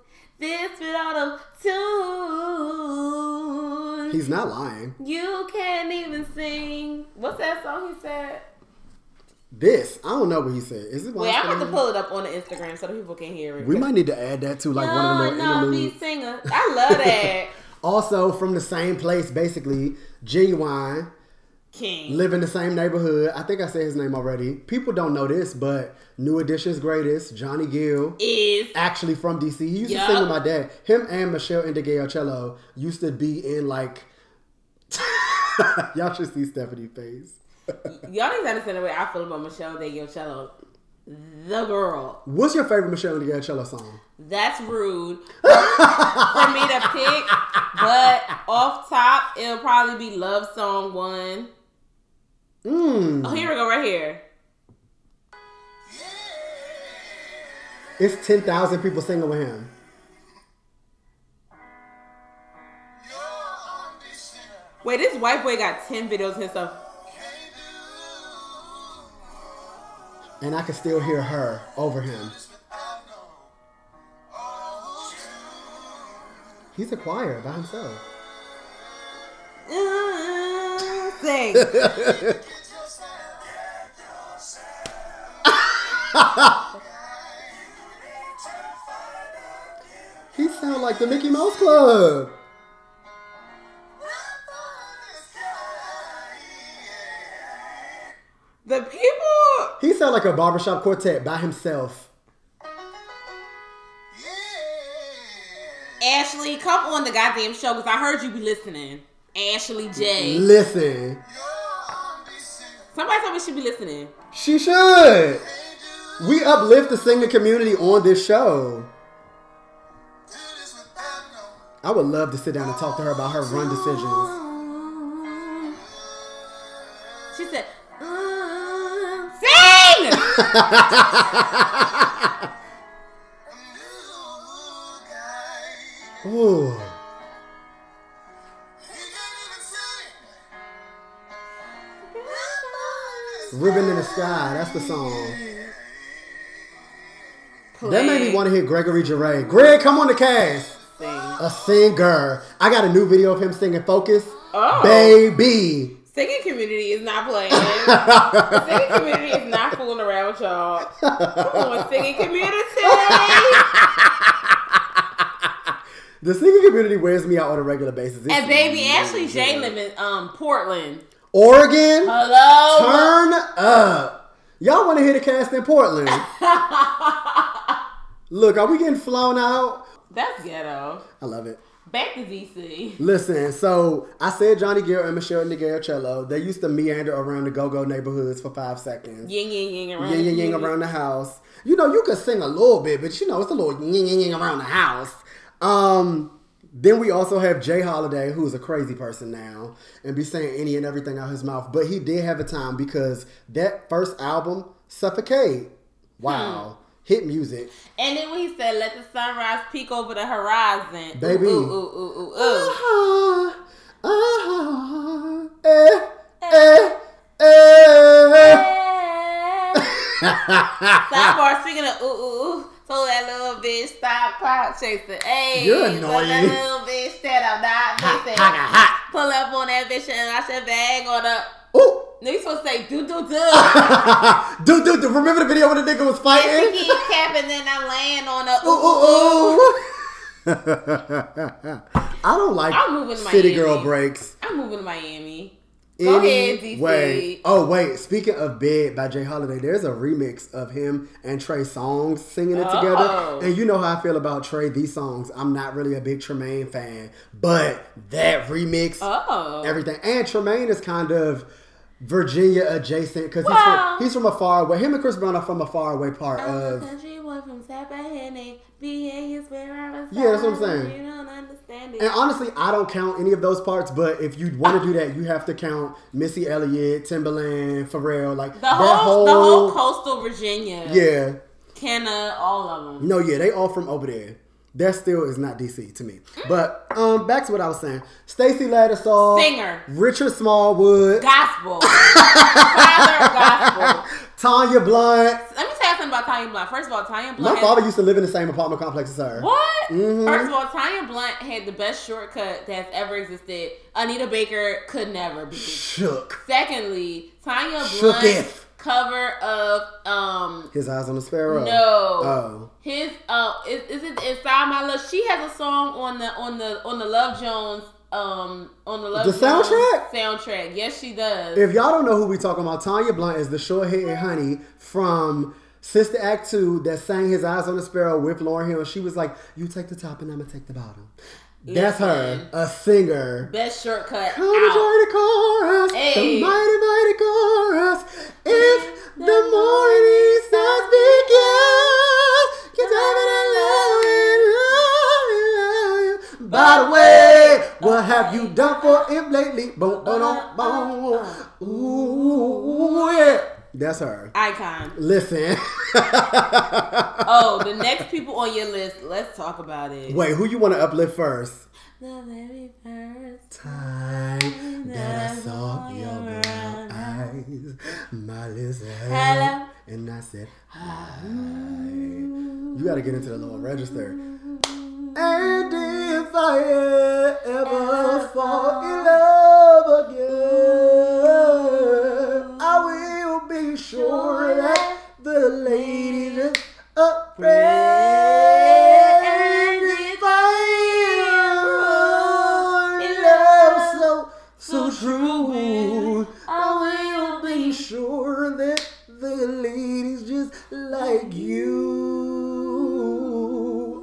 this without a tune.
He's not lying.
you can't even sing. What's that song he said?
This, I don't know what he said. Is it
Wait, I'm
Washington?
about to pull it up on the Instagram so the people can hear it.
We might need to add that to like one of the little
R&B
interludes.
singer. I love that.
Also, from the same place, basically, Ginuwine,
King.
Live in the same neighborhood. I think I said his name already. People don't know this, but New Edition's greatest, Johnny Gill,
is
actually from DC. He used
yep.
to sing with my dad. Him and Meshell Ndegeocello used to be in like. Y'all should see Stephanie face.
Y'all need to understand the way I feel about Meshell Ndegeocello. The girl.
What's your favorite Meshell Ndegeocello song?
That's rude for me to pick, but off top, it'll probably be Love Song 1.
Mm.
Oh, here we go, right here.
It's 10,000 people singing with him.
Wait, this white boy got 10 videos himself. stuff.
And I can still hear her over him. He's a choir by himself.
Uh,
He sound like the Mickey Mouse Club.
the people.
He sound like a barbershop quartet by himself.
Ashley, come on the goddamn show because I heard you be listening. Ashley J.
Listen,
Somebody told me she be listening.
she should. We uplift the singing community on this show. I would love to sit down and talk to her about her run decisions.
She said, "Mm, "Sing."
Ooh. Ribbon in the Sky, that's the song. That made me want to hear Gregory Jarre. Greg, come on the cast.
Sing.
A singer. I got a new video of him singing Focus.
Oh.
Baby.
Singing community is not playing. singing community is not fooling around with y'all. Come on, singing community.
The singing community wears me out on a regular basis. It's
And baby Ashley J live in um Portland.
Oregon,
Hello.
turn up. Y'all want to hear the cast in Portland? Look, are we getting flown out?
That's ghetto.
I love it.
Back to DC.
Listen, so I said Johnny Gill and Meshell Ndegeocello. They used to meander around the go-go neighborhoods for five seconds.
Ying ying ying around.
Ying ying ying around the house. You know, you could sing a little bit, but you know, it's a little ying ying ying around the house. Um, then we also have J. Holiday, who's a crazy person now, and be saying any and everything out his mouth. But he did have a time because that first album, Suffocate, wow, hit music.
And then when he said, "Let the sunrise peek over the horizon,"
Baby.
ooh ooh ooh ooh ooh. ooh.
Ah, ah, eh, eh, eh.
Sidebar, speaking of ooh ooh ooh. So that little bitch, stop clout chasing. Hey,
You're annoying.
that little bitch that I'm not missing. Pull up on that bitch and I should bag on the.
Ooh.
No, you supposed to say do do do.
dude, dude, dude, remember the video when the nigga was fighting?
she keep capping, then I land on the.
Ooh, ooh, ooh. I don't like
I'm moving to
city
Miami.
girl breaks.
I'm moving to Miami. Go ahead, DC.
Anyway, oh wait, speaking of "Bed" by J. Holiday, there's a remix of him and Trey Songz singing it together.
Oh.
And you know how I feel about Trey. These songs, I'm not really a big Tremaine fan, but that remix,
Oh.
everything, and Tremaine is kind of Virginia adjacent because he's from he's from a far away. Him and Chris Brown are from a far away part
I'm a
of.
country boy from. BA is where I was.
Yeah, that's what I'm saying.
You don't understand it.
And honestly, I don't count any of those parts, but if you want to do that, you have to count Missy Elliott, Timbaland, Pharrell, like
the
that
whole, the whole coastal Virginia.
yeah.
Kenna, all of them.
No, yeah, they all from over there. That still is not DC to me. But um, back to what I was saying. Stacy Lattisaw,
Singer.
Richard Smallwood,
Gospel. Father of gospel.
Tanya Blount.
Let me tell you something about Tanya Blount. First of all, Tanya
My
Blunt. had-
father used to live in the same apartment complex as her.
What?
Mhm.
First of all, Tanya Blount had the best shortcut that's ever existed. Anita Baker could never be.
Shook.
Secondly, Tanya
Blount.
Shooketh. Cover of um
His eyes on the sparrow.
no
Oh.
his uh is, is it inside my love? She has a song on the on the on the Love Jones um on the Love
The
Jones
soundtrack?
soundtrack. Yes, she does.
If y'all don't know who we talking about, Tanya Blount is the short hated honey from Sister Act 2 that sang His Eyes on the Sparrow with Lauryn Hill. She was like, You take the top and I'm going to take the bottom. That's her,
mm-hmm.
a singer.
Best shortcut
Come
out.
join the chorus,
Hey.
the mighty, mighty chorus. If the morning stars begin, you tell me that love, love, love. By the way, what have you done for him lately? Boom, boom, boom, boom. Ooh, yeah. That's her.
Icon.
Listen.
Oh, the next people on your list. Let's talk about it.
Wait, who you want to uplift first?
The very first
Time that I saw your brown eyes, my lips
Hello.
held, and I said, Hi. You got to get into the lower register. And if I ever fall in love again, I will be sure that the lady just afraid. And if I am in love so, so true, I will be sure that the ladies just like you.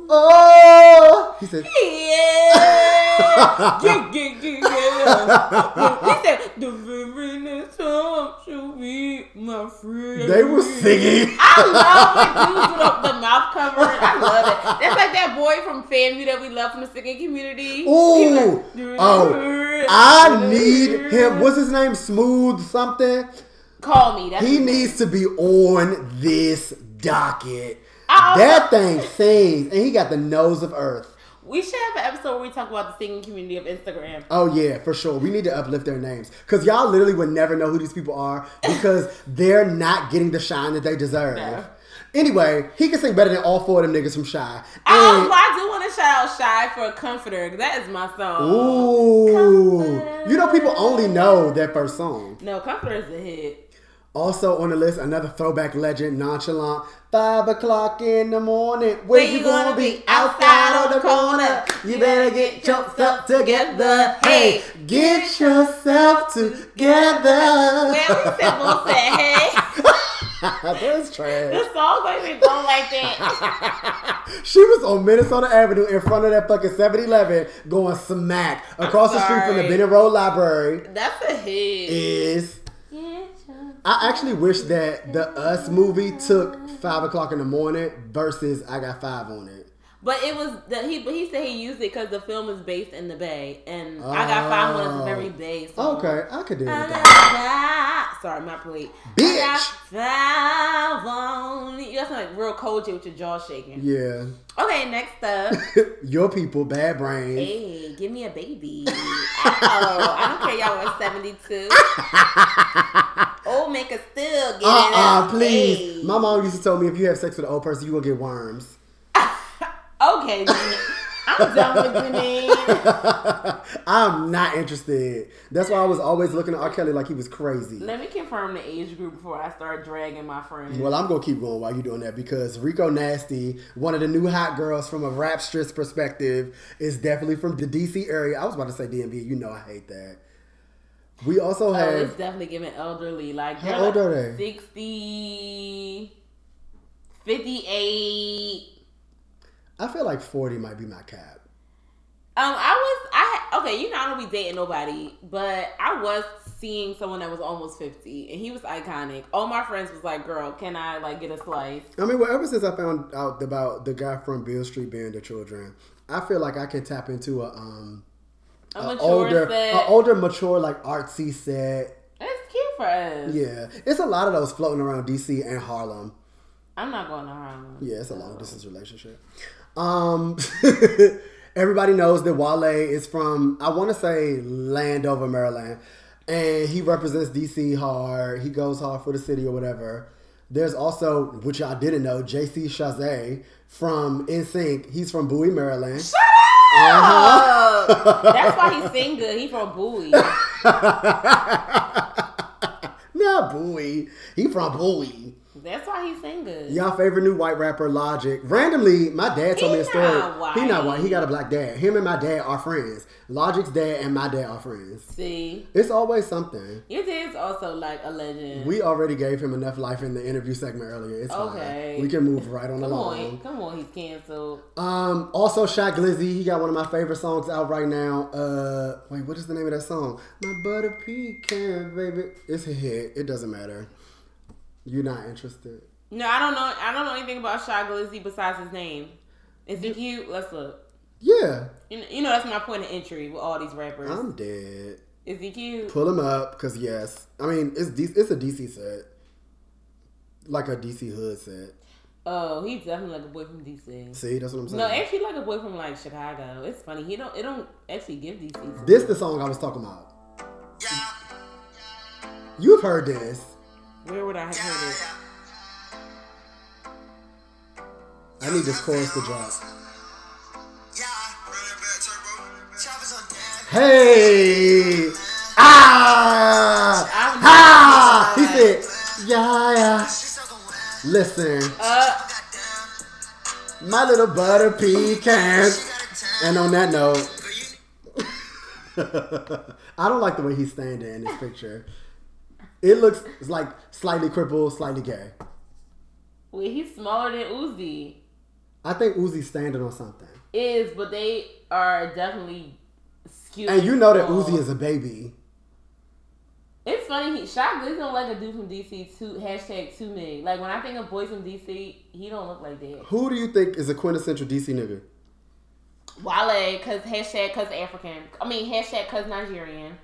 Oh, he said.
Yeah. Yeah, yeah, yeah, yeah. He said, the very next time she'll be my friend.
They were singing.
I love when dudes with the mouth covered. I love it. That's like that boy from FAMU that we love from the singing community.
Ooh. Oh, I need him. What's his name? Smooth something.
Call me. That's
He needs to be on this docket.
Also-
That thing sings, and he got the nose of earth.
We should have an episode where we talk about the singing community of Instagram.
Oh yeah, for sure. We need to uplift their names because y'all literally would never know who these people are because they're not getting the shine that they deserve.
No.
Anyway, he can sing better than all four of them niggas from Shai.
Oh,
And-
I do want to shout out Shai for a comforter. That is my song.
Ooh, you know people only know that first song.
No, comforter is a hit.
Also on the list, another throwback legend, nonchalant. Five o'clock in the morning, where you gonna be? Outside on the corner. You better get yourself together. Hey, get yourself together.
Man, we said hey.
That's trash.
The songs ain't even going like that.
She was on Minnesota Avenue in front of that fucking 7-Eleven going smack across the street from the. Benning Road Library.
That's a hit.
Is I actually wish that the Us movie took five o'clock in the morning versus I Got Five on it.
But it was the he. But he said he used it because the film is based in the Bay, and I got five one is a very Bay song.
Okay, I could
I
that.
Sorry, my plate.
Bitch.
I got five on. You got like real cold with your jaw shaking.
Yeah,
Okay, next up.
your people, bad brains.
Hey, give me a baby. Oh, I don't care y'all were 72. Old Oh, make a still get
Uh
it
uh please.
Hey.
My mom used to tell me if you have sex with an old person, you will get worms.
Okay. I'm done with Janine.
I'm not interested. That's why I was always looking at R. Kelly like he was crazy.
Let me confirm the age group before I start dragging my friends.
Well, I'm gonna keep going while you're doing that because Rico Nasty, one of the new hot girls from a rap strips perspective, is definitely from the DC area. I was about to say DMV. You know I hate that. We also
Oh,
have
it's definitely giving elderly. Like,
How old
like
are they?
60, 58.
I feel like 40 might be my cap.
Um, I was, I, okay, you know, I don't be dating nobody, but I was seeing someone that was almost 50, and he was iconic. All my friends was like, girl, can I, like, get a slice?
I mean, well, ever since I found out about the guy from Bill Street being the children, I feel like I can tap into a um
A
older,
set.
a older, mature, like artsy set.
It's cute for us.
Yeah, it's a lot of those floating around DC and Harlem.
I'm not going to Harlem.
Yeah, it's a long distance relationship. Um, everybody knows that Wale is from I want to say Landover, Maryland, and he represents DC hard. He goes hard for the city or whatever. There's also, which y'all didn't know, JC Chasez from NSYNC. He's from Bowie, Maryland.
Oh, that's why he sing good. He from Bowie.
Not Bowie. He from Bowie.
That's why he's sing good.
Y'all favorite new white rapper, Logic. Randomly, my dad told me a story.
not white.
He not white. He got a black dad. Him and my dad are friends. Logic's dad and my dad are friends.
See,
It's always something.
your dad's also like a legend.
We already gave him enough life in the interview segment earlier. It's
Okay.
fine. We can move right on
come
along.
on, come on, he's canceled.
Um, also Shy Glizzy, he got one of my favorite songs out right now. Uh, wait, what is the name of that song? My butter pecan, baby. It's a hit. It doesn't matter. You're not interested.
No, I don't know. I don't know anything about Shy Glizzy besides his name. Is he cute? Let's look.
Yeah,
You know, you know that's my point of entry with all these rappers.
I'm dead.
Is he cute?
Pull him up, cause yes, I mean it's D- it's a DC set, like a DC hood set.
Oh, he's definitely like a boy from DC.
See, that's what I'm saying.
No, actually like a boy from like Chicago. It's funny. He don't. It don't actually give DC.
this the song I was talking about. You've heard this.
Where would I have heard it?
I need this chorus to drop. Hey! Ah!
I'm
Ha! He said, yeah, yeah. Listen,
Uh,
my little butter pecan. And on that note, I don't like the way he's standing in this picture. It looks like slightly crippled, slightly gay.
wait, he's smaller than Uzi.
I think Uzi's standing on something.
Is, but they are definitely skewed.
And you know that. Uzi is a baby.
It's funny. He Glizzy don't like a dude from DC. Too hashtag too many. Like when I think of boys from DC, he don't look like that.
Who do you think is a quintessential DC nigga?
Wale, cause hashtag cause African. I mean hashtag cause Nigerian.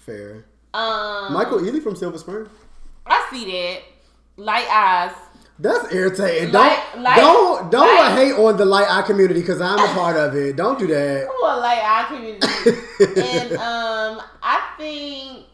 Fair.
Um,
Michael Ealy from Silver Spring.
I see that. Light eyes.
That's irritating.
Like-
don't
like-
don't don't hate on the light eye community because I'm a part of it. Don't do that.
Come on, light eye community. and um, I think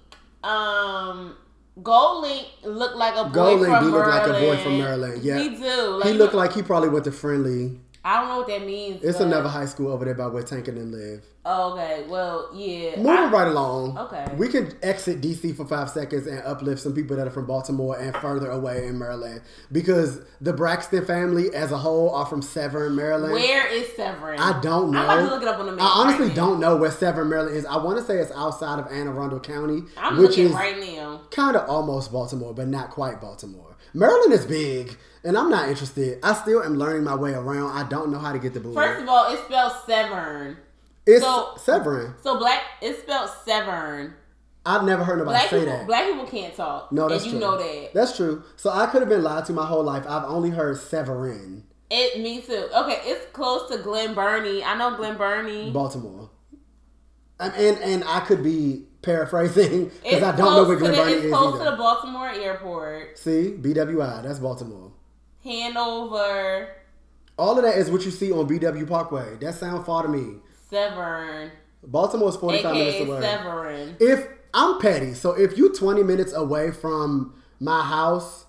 um, Gold looked like a boy
GoldLink
from
do look like a boy from Maryland. Yeah,
he do. Like,
he looked like he probably went to Friendly.
I don't know what that means.
It's another high school over there by where Tank and live.
Oh, okay. Well, yeah.
Moving
I-
right along.
Okay.
We can exit DC for five seconds and uplift some people that are from Baltimore and further away in Maryland because the Braxton family as a whole are from Severn, Maryland.
Where is Severn?
I don't know.
I'm about to look it up on the map.
I honestly
right
don't know where Severn, Maryland is. I want to say it's outside of Anne Arundel County,
I'm
which
looking
is
right now.
kind of almost Baltimore, but not quite Baltimore. Maryland is big, and I'm not interested. I still am learning my way around. I don't know how to get the blue.
First of all, it's spelled Severn.
it's
so-
Severn.
So black, it's spelled Severn.
I've never heard nobody
Black
say
people,
that.
black people can't talk.
no, that's
and you
true.
know that.
That's true. So I could have been lied to my whole life. I've only heard Severin,
It me too. Okay, it's close to Glen Burnie. I know Glen Burnie.
Baltimore. And and, and I could be paraphrasing because I don't know where Glen Burnie
It's
is
close
either.
to the Baltimore airport.
See, BWI, that's Baltimore.
Hanover,
All of that is what you see on BW Parkway. That sounds far to me.
Severn,
Baltimore is 45 minutes
aka
away.
Severin.
If I'm petty, so if you 20 minutes away from my house,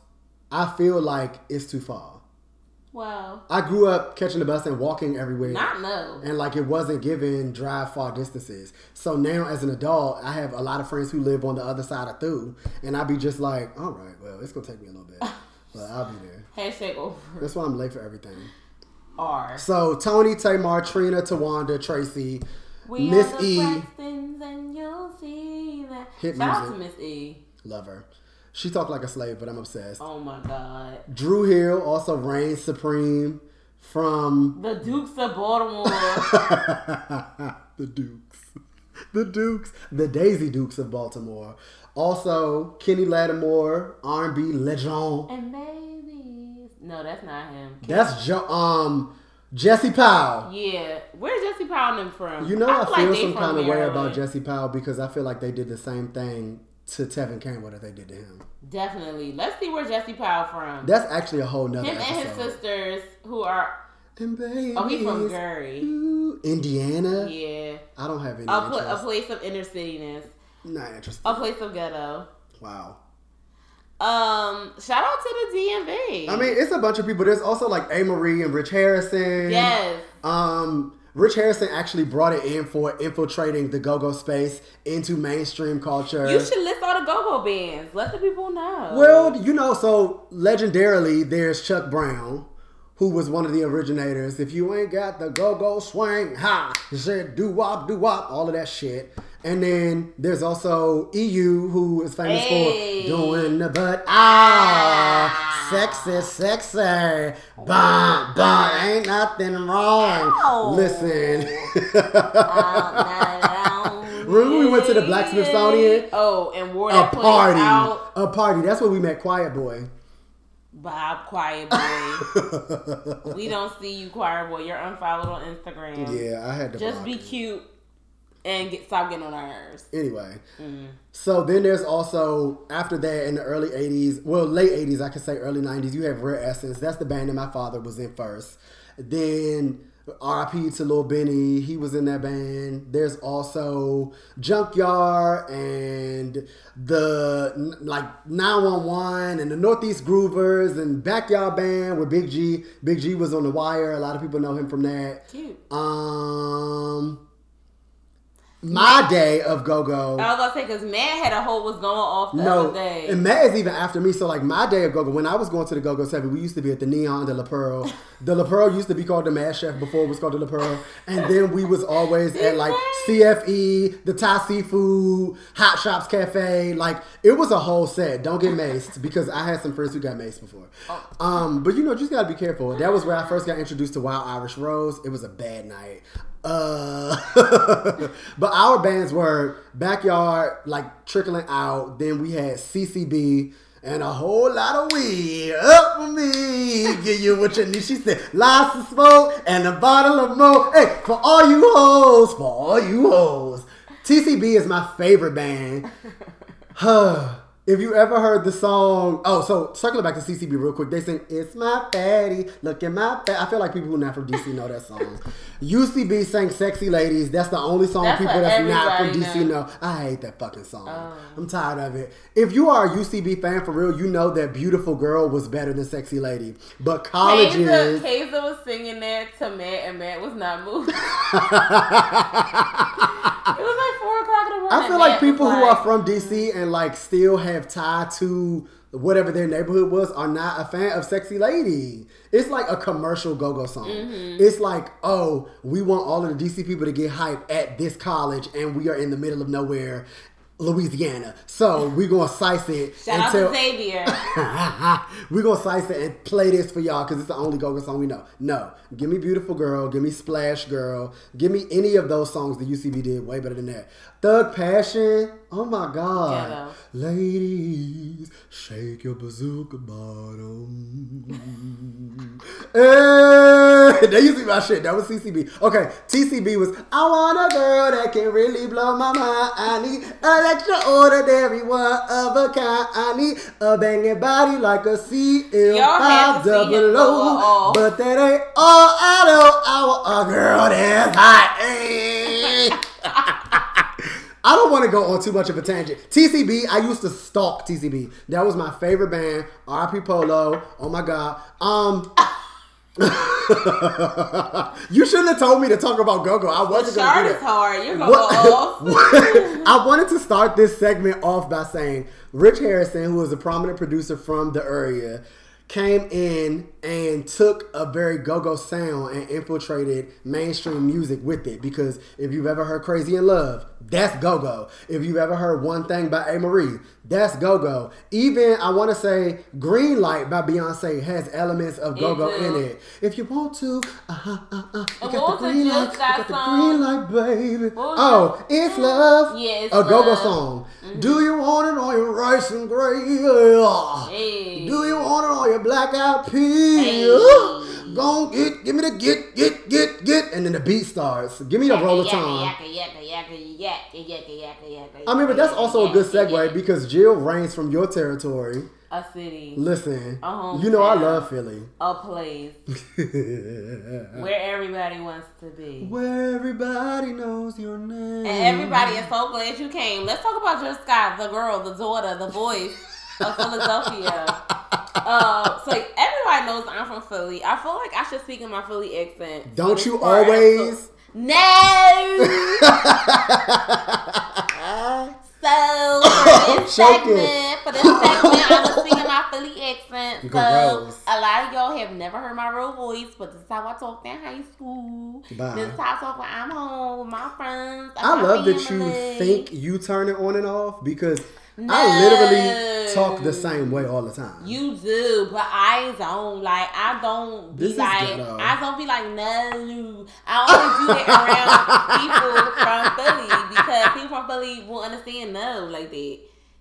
I feel like it's too far.
Well,
I grew up catching the bus and walking everywhere.
not no.
and like it wasn't given drive far distances. So now as an adult, I have a lot of friends who live on the other side of through, and I'd be just like, all right, well, it's gonna take me a little bit, but I'll be there.
Hashtag over.
That's why I'm late for everything.
R.
So Toni, Tamar, Trina, Towanda, Traci,
We
Miss E,
and you'll see that.
Hit
Shout out to. Miss E.
love her. She talked like a slave, but I'm obsessed.
Oh my God.
Dru Hill also reigns supreme from
The Dukes of Baltimore.
the Dukes. The Dukes. The Daisy Dukes of Baltimore. Also, Kenny Lattimore, R&B legend.
and babies. No, that's not him.
That's jo- um Jesse Powell.
Yeah. Where's Jesse Powell them from?
You know I,
feel
feel
like
some kind of way about Jesse Powell because I feel like they did the same thing to Tevin Campbell that they did to him.
Definitely. Let's see where Jesse Powell from.
That's actually a whole nother
him and his sisters who are
And babies,
Oh, he from Gary.
Indiana.
yeah.
I don't have any
A, pl- a place of inner cityness.
Not interested.
A place of ghetto.
Wow.
Um, shout out to the DMV.
I mean, it's a bunch of people. There's also like Amerie and Rich Harrison.
yes.
Um, Rich Harrison actually brought it in for infiltrating the go-go space into mainstream culture.
You should list all the go-go bands. Let the people know.
Well, you know, so legendarily, there's Chuck Brown, who was one of the originators. If you ain't got the go-go swing, ha, he said do wop, do wop, all of that shit. And then there's also EU, who is famous
Hey.
for doing the butt ah, sexy, sexy, bum, bum, ain't nothing wrong.
Ow.
Listen.
Remember
we went to the Black Smithsonian?
Oh, and wore
a party,
out.
a party. That's where we met Quiet Boy.
Bob Quiet Boy. we don't see you, Quiet Boy. You're unfollowed on Instagram.
Yeah, I had to
Just be
it.
cute and get stop getting on our nerves.
Anyway,
Mm.
so then there's also after that in the early '80s, well, late '80s, I could say early '90s. You have Rare Essence. That's the band that my father was in first. Then R.I.P. to Lil Benny. He was in that band. There's also Junkyard and the like 911 and the Northeast Groovers and Backyard Band with Big G. Big G was on the wire. A lot of people know him from that.
Cute.
Um, my day of go go.
I was gonna say because Matt had a whole was going off the
No,
other day.
and Matt is even after me. So like my day of go go, when I was going to the Go Go Seven, we used to be at the Neon de La Pearl. The La Pearl used to be called the Mad Chef before it was called the La Pearl, and then we was always at like CFE, the Thai Seafood, Hot Shops Cafe. Like it was a whole set. Don't get maced because I had some friends who got maced before. Um, but you know, just gotta be careful. That was where I first got introduced to Wild Irish Rose. It was a bad night. Uh, but our bands were backyard, like trickling out. Then we had CCB and a whole lot of weed up for me. Give you what you need. She said, lots of smoke and a bottle of mo. Hey, for all you hoes, for all you hoes. TCB is my favorite band. If you ever heard the song, oh, so circling back to CCB real quick, they sing "It's My Fatty, Look at My Fat." I feel like people who are not from DC know that song. UCB sang "Sexy Ladies." That's the only song
That's
people that's not from DC
knows.
know. I hate that fucking song.
Oh.
I'm tired of it. If you are a UCB fan for real, you know that "Beautiful Girl" was better than "Sexy Lady." But colleges,
Kaysa was singing that to Matt, and Matt was not moved. it was like four o'clock in the morning.
I feel like people who
like,
are from DC and like still have tie to whatever their neighborhood was are not a fan of Sexy Lady. It's like a commercial go-go song.
Mm-hmm.
It's like, oh, we want all of the DC people to get hype at this college and we are in the middle of nowhere, Louisiana. So we're gonna slice it
Shout out
until
to Xavier.
we're gonna slice it and play this for y'all because it's the only go-go song we know. No, give me "Beautiful Girl," give me "Splash Girl," give me any of those songs the UCB did way better than that. Thug Passion, oh my god,
Ghetto.
ladies, shake your bazooka bottom. Eh, hey, that used to be my shit. That was CCB. Okay, TCB was I want a girl that can really blow my mind. I need an extraordinary one of a kind. I need a banging body like a CL
Y'all had
five
to see him
double O. But that ain't all I know. I want a girl that's hot. Hey. Eh. I don't want to go on too much of a tangent. TCB, I used to stalk TCB. That was my favorite band. RP Polo. Oh my god. Um, you shouldn't have told me to talk about Go Go. I wasn't
chart
gonna do
is hard. You're gonna
What-
go off.
I wanted to start this segment off by saying Rich Harrison, who is a prominent producer from the area, came in and took a very go-go sound and infiltrated mainstream music with it. Because if you've ever heard "Crazy in Love," that's go-go. If you've ever heard "One Thing" by Amerie, that's go-go. Even I want to say "Green Light" by Beyonce has elements of go-go
do.
in it. If you want to, uh huh, uh huh, you
And
got the green light, got the green light, baby. Oh, it's love.
Yeah, it's
a go-go
love. Mm-hmm.
song. Do you want it on your rice and gravy? Yeah.
Hey.
Do you want it on your black eyed peas?
Hey.
Get, give me the get, get, get, get, and then the beat starts. Give me the roll of
yakka,
I mean, but that's also a good segue because Jill reigns from your territory.
A city,
Listen,
A
you know I love Philly.
a place where everybody wants to be.
Where everybody knows your name.
And everybody is so glad you came. Let's talk about Jill Scott, the girl, the daughter, the voice of Philadelphia. Uh, so everybody knows I'm from Philly. I feel like I should speak in my Philly accent.
Don't you always?
No. So for this segment, for this segment, I'm gonna speak in my Philly accent. So a lot of y'all have never heard my real voice, but this is how I talked in high school.
Bye.
This is how I talk when I'm home with my friends.
I love that you think you turn it on and off because I literally talk the same way all the time.
You do, but I don't like. I don't be
This is
like.
ghetto.
I don't be like no. I only do that around people from Philly because people from Philly will understand no like that.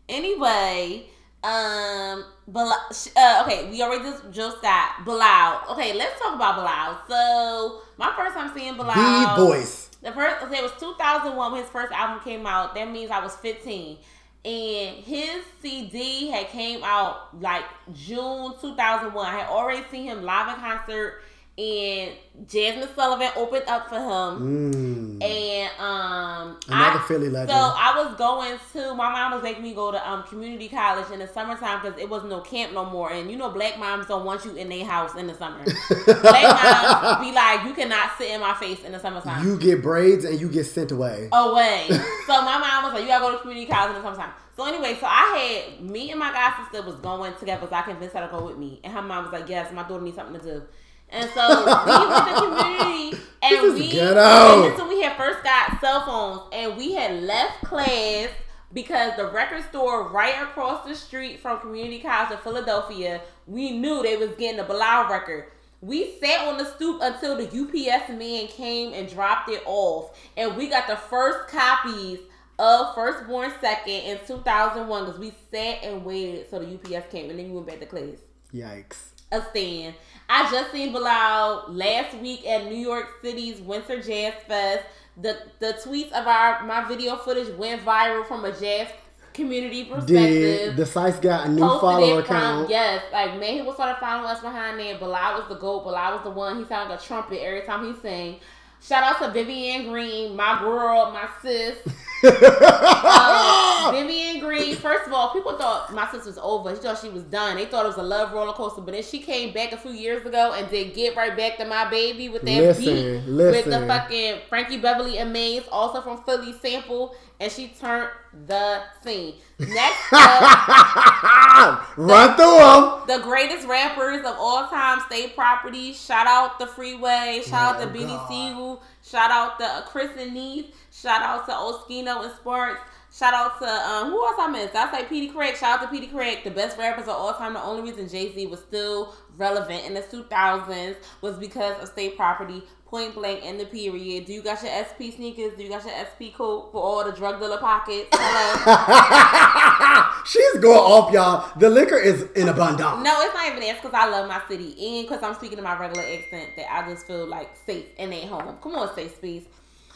Anyway, um, Bilal, uh, okay, we already just Jill Scott, Bilal. Okay, let's talk about Bilal. So my first time seeing Bilal,
the voice.
the first it was 2001 when his first album came out. That means I was 15. And his CD had came out like June 2001. I had already seen him live in concert and Jazmine Sullivan opened up for him.
Mm.
And um
Another
I-
Philly legend.
So I was going to my mom was making me go to um community college in the summertime because it was no camp no more. And you know black moms don't want you in their house in the summer. black moms be like, you cannot sit in my face in the summertime
You get braids and you get sent away.
away. so my mom was like, "You gotta go to community college in the summertime." So anyway, so I had me and my god sister was going together, so I convinced her to go with me, and her mom was like, "Yes, my daughter needs something to do." And so we went to community, and we
ghetto.
and this when we had first got cell phones, and we had left class because the record store right across the street from Community College of Philadelphia, we knew they was getting a Bilal record. We sat on the stoop until the UPS man came and dropped it off, and we got the first copies of 1st Born Second in 2001 because we sat and waited so the UPS came, and then we went back to class
Yikes.
a stand. I just seen Bilal last week at New York City's Winter Jazz Fest. The the tweets of our my video footage went viral from a jazz community perspective.
Did the site's got a new follower
from
account?
yes, like man, he was started following us behind there. Bilal was the goat. Bilal was the one. He sounded like a trumpet every time he sang. Shout out to Vivian Green, my girl, my sis. Um, Vivian Green, first of all, people thought my sis was over. She thought she was done. They thought it was a love roller coaster. But then she came back a few years ago and did get right back to my baby with that
Listen,
beat with the fucking Frankie Beverly and Maze, also from Philly sample, and she turned the scene. Next up,
Run through them.
the greatest rappers of all time, State Property. Shout out the Freeway. Shout out to
Oh, Beanie.
Sigel. Shout out to uh, Chris and Neef. Shout out to Oschino and Sparks. Shout out to um, who else I missed? I say Peedi Crakk. Shout out to Peedi Crakk, the best rappers of all time. The only reason Jay Z was still relevant in the 2000s was because of State Property. Point blank in the period. Do you got your SP sneakers? Do you got your SP coat for all the drug dealer pockets? Hello.
She's going off, y'all. The liquor is in abundance.
No, it's not even that. Because I love my city and because I'm speaking in my regular accent that I just feel like safe and at home. Come on, safe space.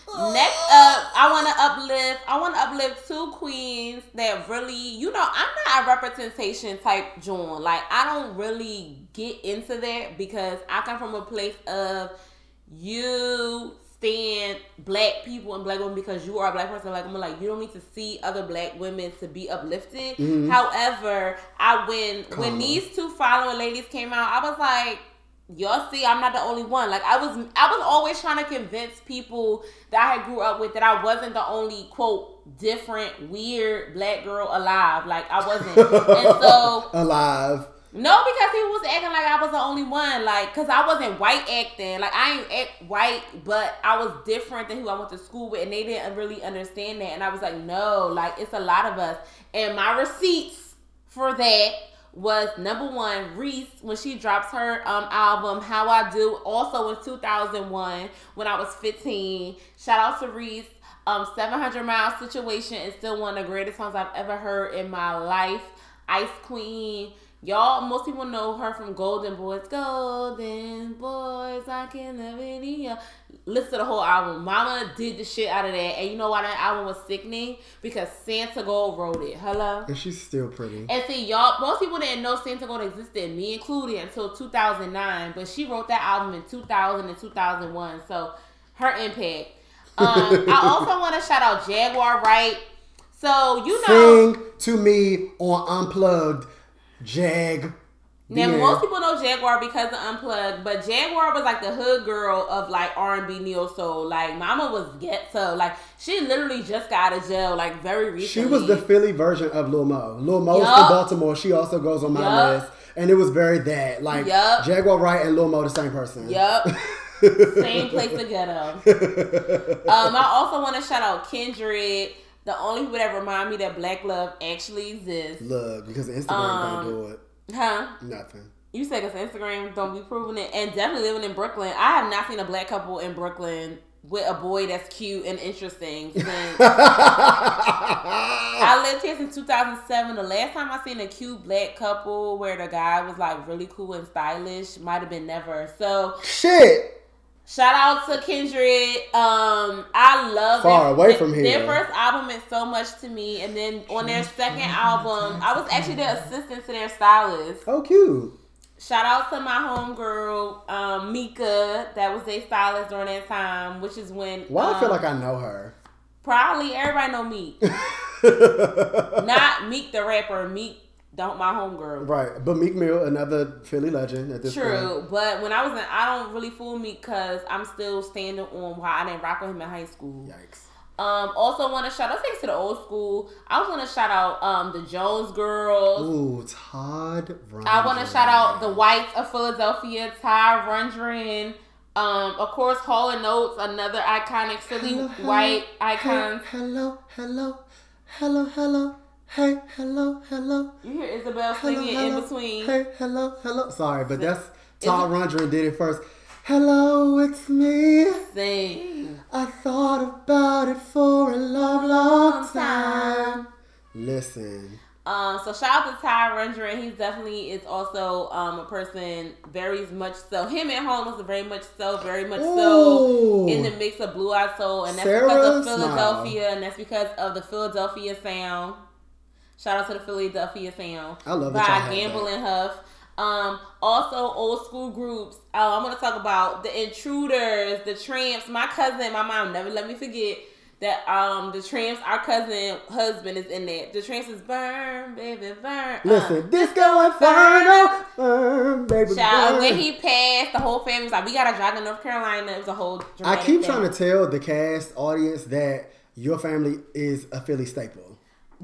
Next up, I want to uplift. I want to uplift two queens that really, you know, I'm not a representation type John. Like I don't really get into that because I come from a place of you stand black people and black women because you are a black person like I'm like you don't need to see other black women to be uplifted. Mm-hmm. However, I when when
Comma.
these two following ladies came out, I was like, y'all see I'm not the only one. Like I was I was always trying to convince people that I had grew up with that I wasn't the only quote different weird black girl alive. Like I wasn't. and so
Alive.
No, because he was acting like I was the only one. Like, cause I wasn't white acting. Like I ain't act white, but I was different than who I went to school with, and they didn't really understand that. And I was like, no, like it's a lot of us. And my receipts for that was number one, Res when she drops her um album How I Do, also in 2001 when I was 15. Shout out to Res. Um, 700 Mile Situation is still one of the greatest songs I've ever heard in my life. Ice Queen. Y'all, most people know her from Golden Boys. Golden Boys, I can never video. Listen to the whole album. Mama did the shit out of that. And you know why that album was sickening? Because Santigold wrote it. Hello?
And she's still pretty.
And see, y'all, most people didn't know Santigold existed, me included, until 2009. But she wrote that album in 2000 and 2001. So her impact. Um, I also want to shout out Jaguar Wright. So, you know.
Sing to me on Unplugged, Jag.
Now
Yeah.
most people know Jaguar because of Unplugged, but Jaguar was like the hood girl of like R and B neo soul. Like Mama was ghetto. Like she literally just got out of jail like very recently.
She was the Philly version of Lil Mo. Lil Mo's
Yup.
from Baltimore. She also goes on my
Yup.
list. And it was very that. Like,
Yup.
Jaguar Wright and Lil Mo the same person.
Yup. Same place to ghetto. Um, I also want to shout out Kindred, the only people that remind me that Black Love actually exists.
Love, because Instagram
Um,
don't do it.
Huh?
Nothing.
You said because Instagram don't be proving it, and definitely living in Brooklyn. I have not seen a black couple in Brooklyn with a boy that's cute and interesting. Since I lived here since 2007. The last time I seen a cute black couple where the guy was like really cool and stylish might have been never. So
Shit.
Shout out to Kindred. Um, I love
Far
their,
away
their-
from here.
Their first album meant so much to me, and then on their second album, I was actually their assistant to their stylist.
Oh, cute.
Shout out to my homegirl, um, Mika, that was their stylist during that time, which is when
Why I feel
um,
like I know her.
probably everybody know Meek. Not Meek the rapper, Meek don't my homegirl.
Right. But Meek Mill, another Philly legend at this point.
True, but when I was in, I don't really fool me because I'm still standing on why I didn't rock with him in high school.
Yikes.
Um, also want to shout out thanks to the old school. I was want to shout out um the Jones girls.
Ooh, Todd Rundgren.
I want to shout out the Whites of Philadelphia, Ty Rundgren. Um, of course, Hall and Oates, another iconic Philly
Hello, hello,
white icons.
Hey, hello, hello, hello, hello. Hey, hello, hello.
You hear Isabel
hello,
singing
hello,
in between.
Hey, hello, hello. Sorry, but that's Todd Rundgren did it first. Hello, it's me.
Sing.
I thought about it for a long, long time. Listen.
Um, so shout out to Ty Rundgren. He's definitely is also um a person very much so. Him and Holmes are very much so, very much so in the mix of Blue Eyed Soul, and that's
Sarah
because of
Smile.
Philadelphia, and that's because of the Philadelphia sound. Shout out to the Philadelphia sound.
I love that
by Gamble and Huff. Um, also old school groups. Uh, I'm gonna talk about the Intruders, the Trammps. My cousin, my mom never let me forget that um the Trammps. Our cousin husband is in there. The Trammps is burn, baby, burn. Uh,
Listen, disco inferno, burn, baby,
Child,
burn.
when he passed, the whole family was like, "We gotta drive to North Carolina." It was a whole.
I keep
thing.
trying to tell the cast audience that your family is a Philly staple.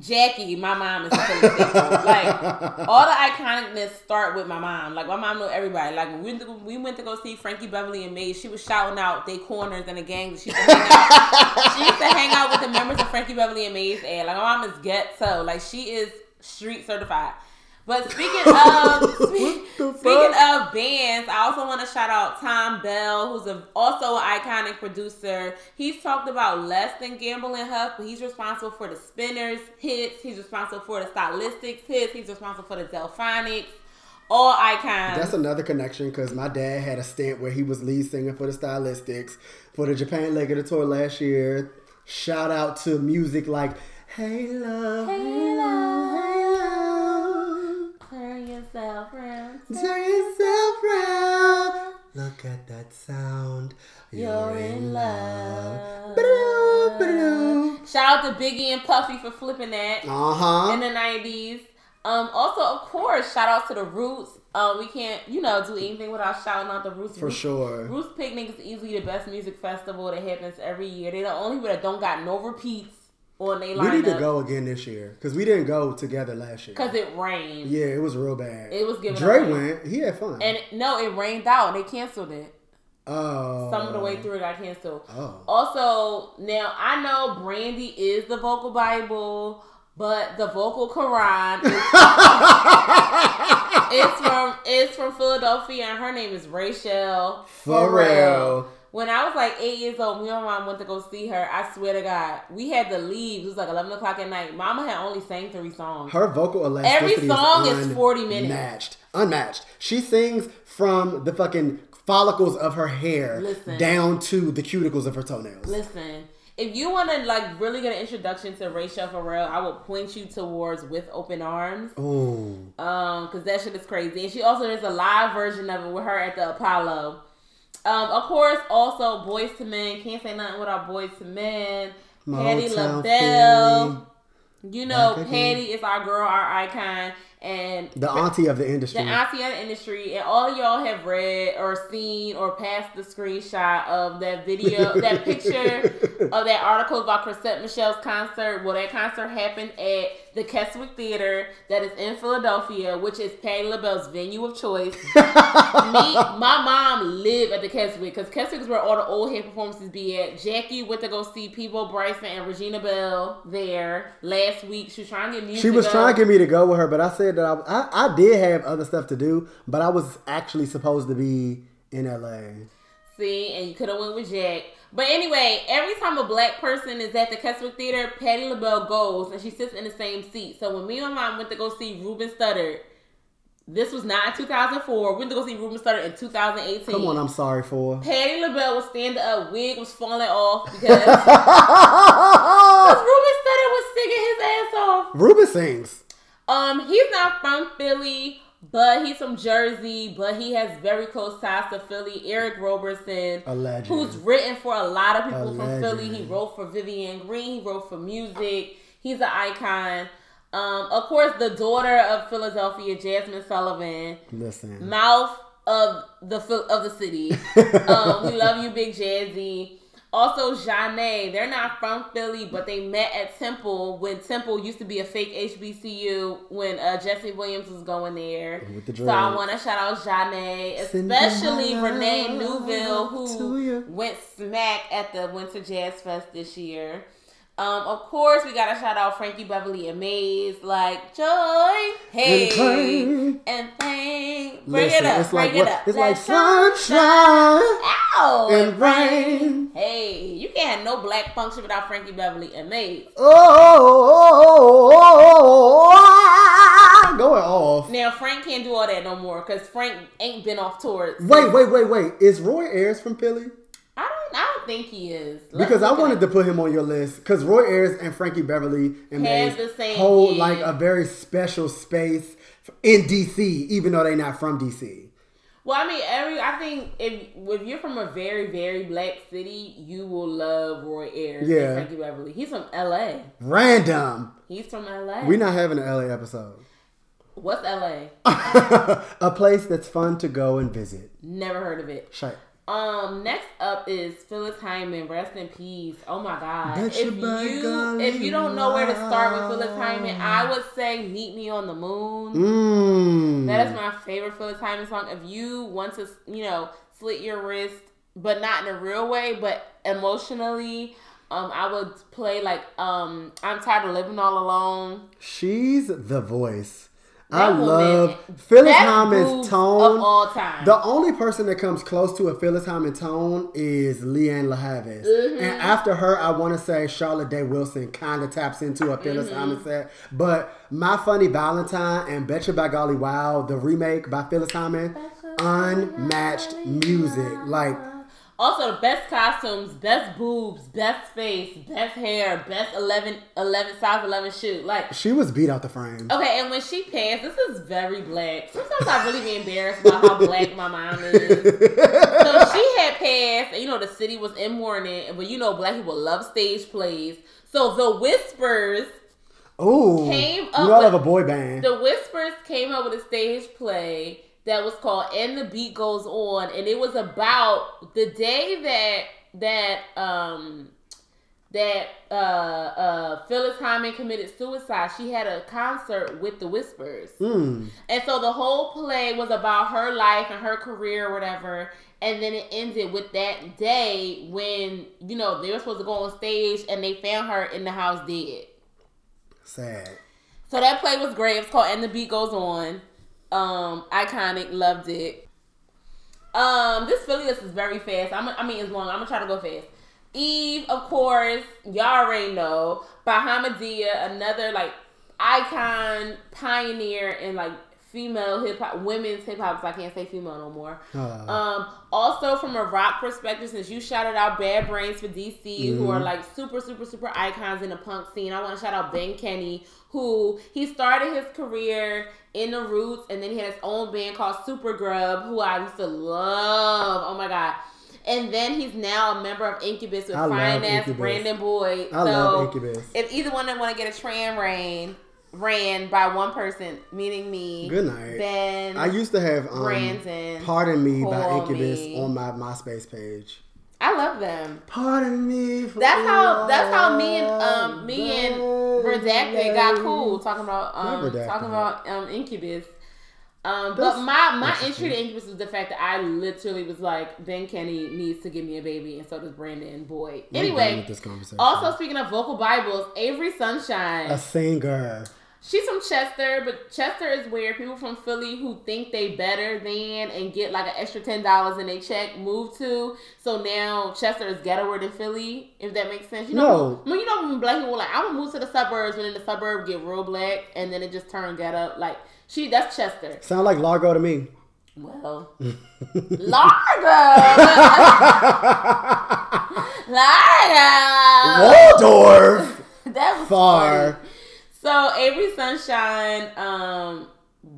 Jackie, my mom is Like all the iconicness start with my mom. Like my mom know everybody. Like when we went to, we went to go see Frankie Beverly and Maze, she was shouting out they corners and the gangs. She used to hang out. she used to hang out with the members of Frankie Beverly and Maze. And like my mom is ghetto. Like she is street certified. But speaking of speak- speaking of bands, I also want to shout out Thom Bell, who's a, also an iconic producer. He's talked about less than Gamble and Huff, but he's responsible for the Spinners hits. He's responsible for the Stylistics hits. He's responsible for the Delfonics. All icons.
That's another connection because my dad had a stint where he was lead singer for the Stylistics for the Japan leg of the tour last year. Shout out to music like Hey Love, Hey Love, Hey Love.
Turn yourself around.
Turn yourself round. Look at that sound.
You're in love.
Ba-da-doo, ba-da-doo.
Shout out to Biggie and Puffy for flipping that
Uh huh.
in the 90s. Um, also, of course, shout out to the Roots. Um, we can't, you know, do anything without shouting out the Roots.
For
Roots-
sure.
Roots Picnic is easily the best music festival that happens every year. They're the only people that don't got no repeats on their
We need to go again this year because we didn't go together last year.
because it rained.
Yeah, it was real bad.
It was giving
Dre went. He had fun.
And no, it rained out. They canceled it.
oh,
Some of the way through it got canceled.
Oh.
Also, now I know Brandy is the vocal Bible, but the vocal Quran is, is from is from Philadelphia, and her name is Rachelle
Ferrell.
When I was like eight years old, me and my mom went to go see her. I swear to God, we had to leave. It was like eleven o'clock at night. Mama had only sang three songs.
Her vocal elasticity
Every song is
is
40 minutes.
Unmatched. Unmatched. She sings from the fucking follicles of her hair
Listen.
down to the cuticles of her toenails.
Listen, if you want to like really get an introduction to Rachelle Ferrell, I will point you towards With Open Arms.
Ooh.
Um, cause that shit is crazy. And she also there's a live version of it with her at the Apollo. Um, of course, also Boyz II Men. Can't say nothing without Boyz II Men.
Patti
LaBelle. You know. Patti is our girl, our icon, and
The auntie of the industry.
the auntie of the industry, and all y'all have read or seen or passed the screenshot of that video, that picture of that article about Chrisette Michele's concert. Well, that concert happened at the Keswick Theater that is in Philadelphia, which is Patti LaBelle's venue of choice. Me, my mom lived at the Keswick because Keswick is where all the old hit performances be at. Jackie went to go see Peabo Bryson and Regina Belle there last week. She was trying to get music.
She was
up.
trying to get me to go with her, but I said that I, I I did have other stuff to do, but I was actually supposed to be in LA.
See, and you could have went with Jack. But anyway, every time a black person is at the Keswick Theater, Patti LaBelle goes and she sits in the same seat. So when me and my mom went to go see Ruben Studdard, this was not in 2004. We went to go see Ruben Studdard in 2018.
Come on, I'm sorry for.
Patti LaBelle was standing up, wig was falling off because Ruben Studdard was singing his ass off.
Ruben sings.
Um, he's not from Philly, but he's from Jersey. But he has very close ties to Philly. Eric Roberson, who's written for a lot of people from Philly. He wrote for Vivian Green. He wrote for music. He's an icon. Um, of course, the daughter of Philadelphia, Jazmine Sullivan,
Listen.
mouth of the of the city. um, we love you, Big Jazzy. Also, Zhané, they're not from Philly, but they met at Temple when Temple used to be a fake HBCU when uh, Jesse Williams was going there.
The
so I want to shout out
Zhané,
especially Renee
Neufville,
who went smack at the Winter Jazz Fest this year. Um, of course, we gotta shout out Frankie Beverly and Maze, like joy, hey,
And pain.
and pain. Bring
Listen,
it up,
it's
bring
like
it up.
it's like sunshine
Ow,
and rain.
Hey, you can't have no black function without Frankie Beverly and Maze.
Oh, going off.
Now Frank can't do all that no more because Frank ain't been off tour.
Wait, wait, wait, wait. Is Roy Ayers from Philly?
I don't. I don't think he is. Let's
Because I wanted to put him on your list because Roy Ayers and Frankie Beverly and
the same-
hold like a very special space in DC, even though they're not from DC.
Well, I mean, every I think if if you're from a very very black city, you will love Roy Ayers
Yeah.
and Frankie Beverly. He's from L.A.
Random.
He's from L.A.
We're not having an LA episode.
What's L.A.?
a place that's fun to go and visit.
Never heard of it.
Shite.
Um, next up is Phyllis Hyman. Rest in peace. Oh my God!
Bet
if
you
if you don't know where to start with Phyllis. Hyman, I would say "Meet Me on the Moon."
Mmm.
That is my favorite Phyllis Hyman song. If you want to, you know, slit your wrist, but not in a real way, but emotionally, um, I would play like um, "I'm Tired of Living All Alone."
She's the voice.
That
I love Phyllis Hyman's tone.
of all time.
The only person that comes close to a Phyllis Hyman tone is Leanne LaHavis.
Mm-hmm.
And after her, I want to say Charlotte Day Wilson kind of taps into a Phyllis
Mm-hmm.
Hyman set. But My Funny Valentine and Betcha by Golly Wow, the remake by Phyllis Hyman, unmatched music. Like,
Also, the best costumes, best boobs, best face, best hair, best 11, 11 size 11 shoe. Like,
she was beat out the frame.
okay, and when she passed, this is very black. Sometimes I really be embarrassed about how black my mom is. So she had passed, and you know, the city was in mourning, but you know, black people love stage plays. So the Whispers
Ooh,
Came
you
up
know I love a boy band.
The Whispers came up with a stage play that was called "And the Beat Goes On," and it was about the day that that um that uh uh Phyllis Hyman committed suicide. She had a concert with the Whispers.
Mm.
And so the whole play was about her life and her career or whatever. And then it ended with that day when, you know, they were supposed to go on stage and they found her in the house dead.
Sad.
So that play was great. It's called And the Beat Goes On. Um, iconic, loved it. Um, this Philly list is very fast. I'm, I mean, it's long. I'm gonna try to go fast. Eve, of course, y'all already know. Bahamadia, another like icon, pioneer in like female hip hop, women's hip hop. So I can't say female no more.
Uh.
Um, also from a rock perspective, since you shouted out Bad Brains for DC, who are like super, super, super icons in the punk scene, I want to shout out Ben Kenney, who he started his career in the Roots, and then he had his own band called Super Grub, who I used to love. Oh my god. And then he's now a member of Incubus with fine ass Brandon Boyd.
I
so
love Incubus.
if either one of them want to get a tram ran ran by one person, meaning me,
Good night.
Ben,
I used to have um,
Brandon,
"Pardon Me" by Incubus
Me.
on my MySpace page.
I love them.
Pardon me. For
That's how that's how me and um me and Redacted got cool talking about um talking about um Incubus. Um, but my my entry to Incubus was the fact that I literally was like, Ben Kenney needs to give me a baby, and so does Brandon Boyd. Anyway,
this conversation.
also speaking of vocal Bibles, Avery Sunshine.
a singer.
She's from Chester, but Chester is where people from Philly who think they better than and get like an extra ten dollars in their check move to. So now Chester is ghettoer than Philly, if that makes sense. You know,
No.
when you know when black people like, I'm gonna move to the suburbs, when in the suburb get real black, and then it just turned ghetto. Like she, that's Chester.
Sound like Largo to me.
Well, Largo, Largo.
Waldorf.
That was
Far.
funny. So Avery Sunshine, um,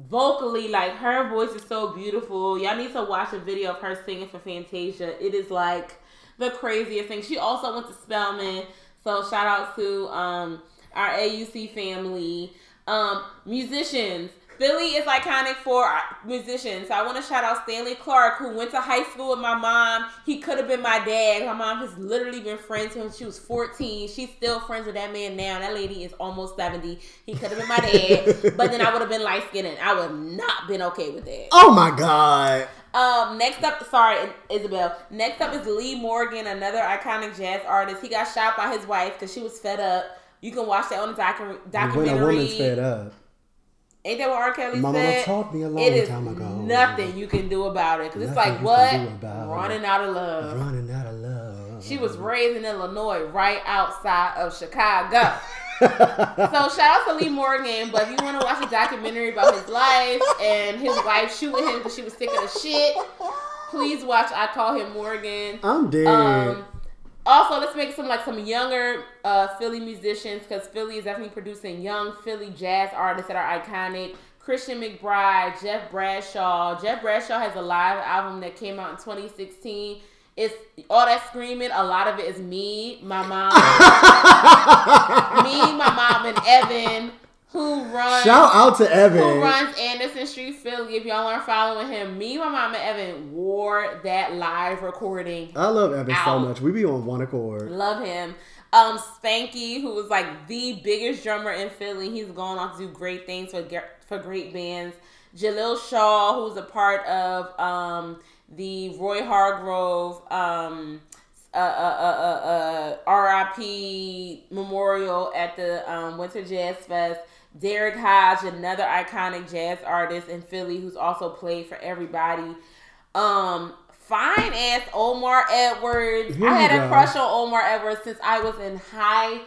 vocally, like her voice is so beautiful. Y'all need to watch a video of her singing for Fantasia. It is like the craziest thing. She also went to Spelman, so shout out to um our AUC family. Um, musicians. Philly is iconic for musicians. So I want to shout out Stanley Clarke, who went to high school with my mom. He could have been my dad. My mom has literally been friends with him. She was 14. She's still friends with that man now. That lady is almost 70. He could have been my dad, but then I would have been light skinned I would have not been okay with that.
Oh my god.
Um, next up, sorry, Isabel. Next up is Lee Morgan, another iconic jazz artist. He got shot by his wife because she was fed up. You can watch that on the docu-
When
documentary.
a woman's fed up.
Ain't that what R. Kelly
My mama
said?
taught me a long
it is
time ago.
nothing you can do about it. Cause it's like what
can do about it.
running out of love.
Running out of love.
She was raised in Illinois, right outside of Chicago. so shout out to Lee Morgan. But if you want to watch a documentary about his life and his wife shooting him because she was sick of the shit, please watch. I call him Morgan.
I'm dead.
Um, also, let's make some like some younger uh, Philly musicians because Philly is definitely producing young Philly jazz artists that are iconic. Christian McBride, Jeff Bradshaw. Jeff Bradshaw has a live album that came out in 2016. It's all that screaming. A lot of it is me, my mom, me, my mom, and Evan, who runs
Shout out to Evan.
who runs Anderson Street Philly. If y'all aren't following him, me, my mom, and Evan wore that live recording.
I love Evan so much. We be on one accord.
Love him. Um, Spanky, who was like the biggest drummer in Philly, he's gone on to do great things for for great bands. Jaleel Shaw, who's a part of um the Roy Hargrove um uh, uh, uh, uh, uh, RIP memorial at the um, Winter Jazz Fest. Derrick Hodge, another iconic jazz artist in Philly, who's also played for everybody. Um, fine ass Omar Edwards.
Here
I had a crush on Omar Edwards since I was in high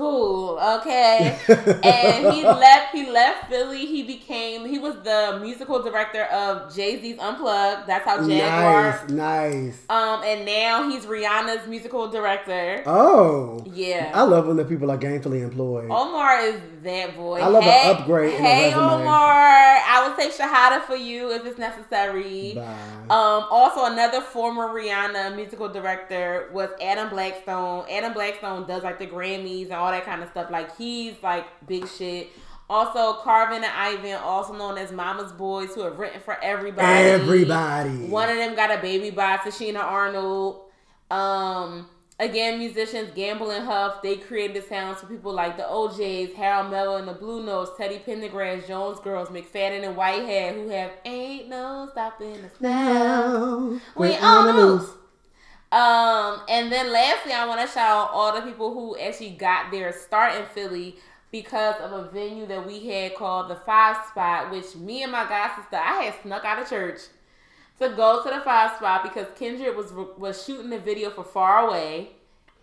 school. Okay, and he left. He left Philly. He became. He was the musical director of Jay Z's Unplugged. That's how Jaguar.
Nice, nice.
Um, and now he's Rihanna's musical director.
Oh.
Yeah.
I love when the people are gainfully employed.
Omar is that boy.
I love an upgrade
Hey. Omar. I was take Shahada for you if it's necessary.
Bye.
Um, also, another former Rihanna musical director was Adam Blackstone. Adam Blackstone does like the Grammys and all that kind of stuff. Like he's like big shit. Also, Carvin and Ivan, also known as Mama's Boys, who have written for everybody.
Everybody.
One of them got a baby by Tichina Arnold. Um, again, musicians Gamble and Huff. They created sounds for people like the O'Jays, Harold Melvin and the Blue Notes, Teddy Pendergrass, Jones Girls, McFadden and Whitehead, who have Ain't No Stopping Us
Now
We on the loose. Um, and then lastly, I want to shout out all the people who actually got their start in Philly because of a venue that we had called the Five Spot, which me and my god sister, I had snuck out of church to go to the Five Spot because Kindred was was shooting the video for Far Away,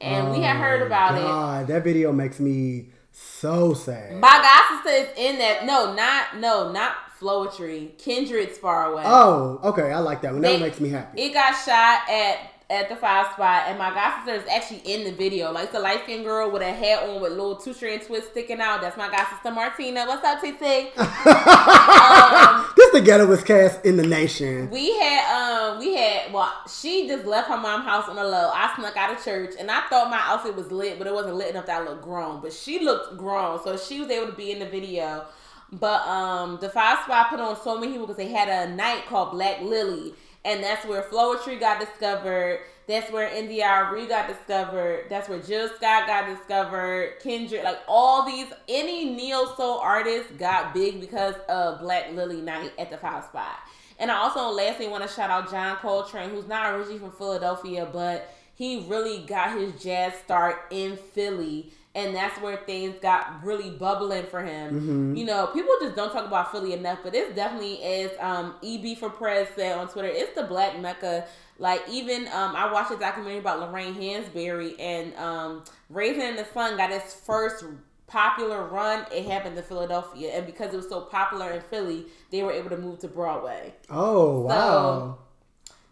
and we had heard about it.
Oh God, that video makes me so sad.
My god sister is in that. No, not no, not Floetry. Kindred's Far Away.
oh, okay, I like that one. That
They-
one makes me happy.
It got shot at at the five spot, and my god sister is actually in the video. Like the light skinned girl with a hat on with little two strand twists sticking out. That's my god sister Martina. What's up, TT? um,
this together was cast in the nation.
we had um we had well she just left her mom's house on the low. I snuck out of church and I thought my outfit was lit, but it wasn't lit enough that I looked grown. But she looked grown, so she was able to be in the video. But um the five spot put on so many people because they had a night called Black Lily. And that's where Floetry got discovered. That's where NDRE got discovered. That's where Jill Scott got discovered. Kindred, like all these, any neo soul artists got big because of Black Lily Night at the Five Spot. And I also lastly want to shout out John Coltrane, who's not originally from Philadelphia, but he really got his jazz start in Philly. And that's where things got really bubbling for him. You know, people just don't talk about Philly enough, but it's definitely is. um, EB for Prez said on Twitter, it's the Black Mecca. Like even um, I watched a documentary about Lorraine Hansberry and um, Raisin in the Sun got its first popular run. It happened in Philadelphia, and because it was so popular in Philly, they were able to move to Broadway.
Oh wow.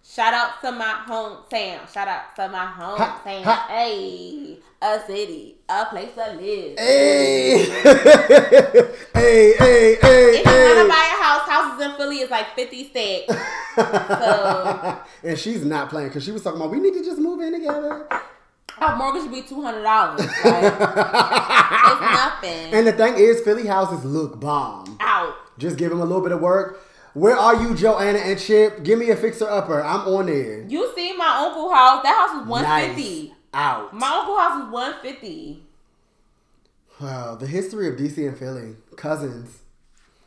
Shout out to my hometown. Shout out to my hometown.
ha.
Hey, a city, a place to live.
Hey, hey, hey, hey,
If you want to buy a house, houses in Philly is like 50 stacks. So,
and she's not playing because she was talking about we need to just move in together.
our mortgage should be $200. Like, it's nothing.
And the thing is, Philly houses look bomb.
Out.
Just give them a little bit of work. Where are you, Joanna and Chip? Give me a fixer upper. I'm on there.
You see my uncle house? That house was 150
Nice. Out.
My uncle house was 150
Wow, the history of DC and Philly, cousins.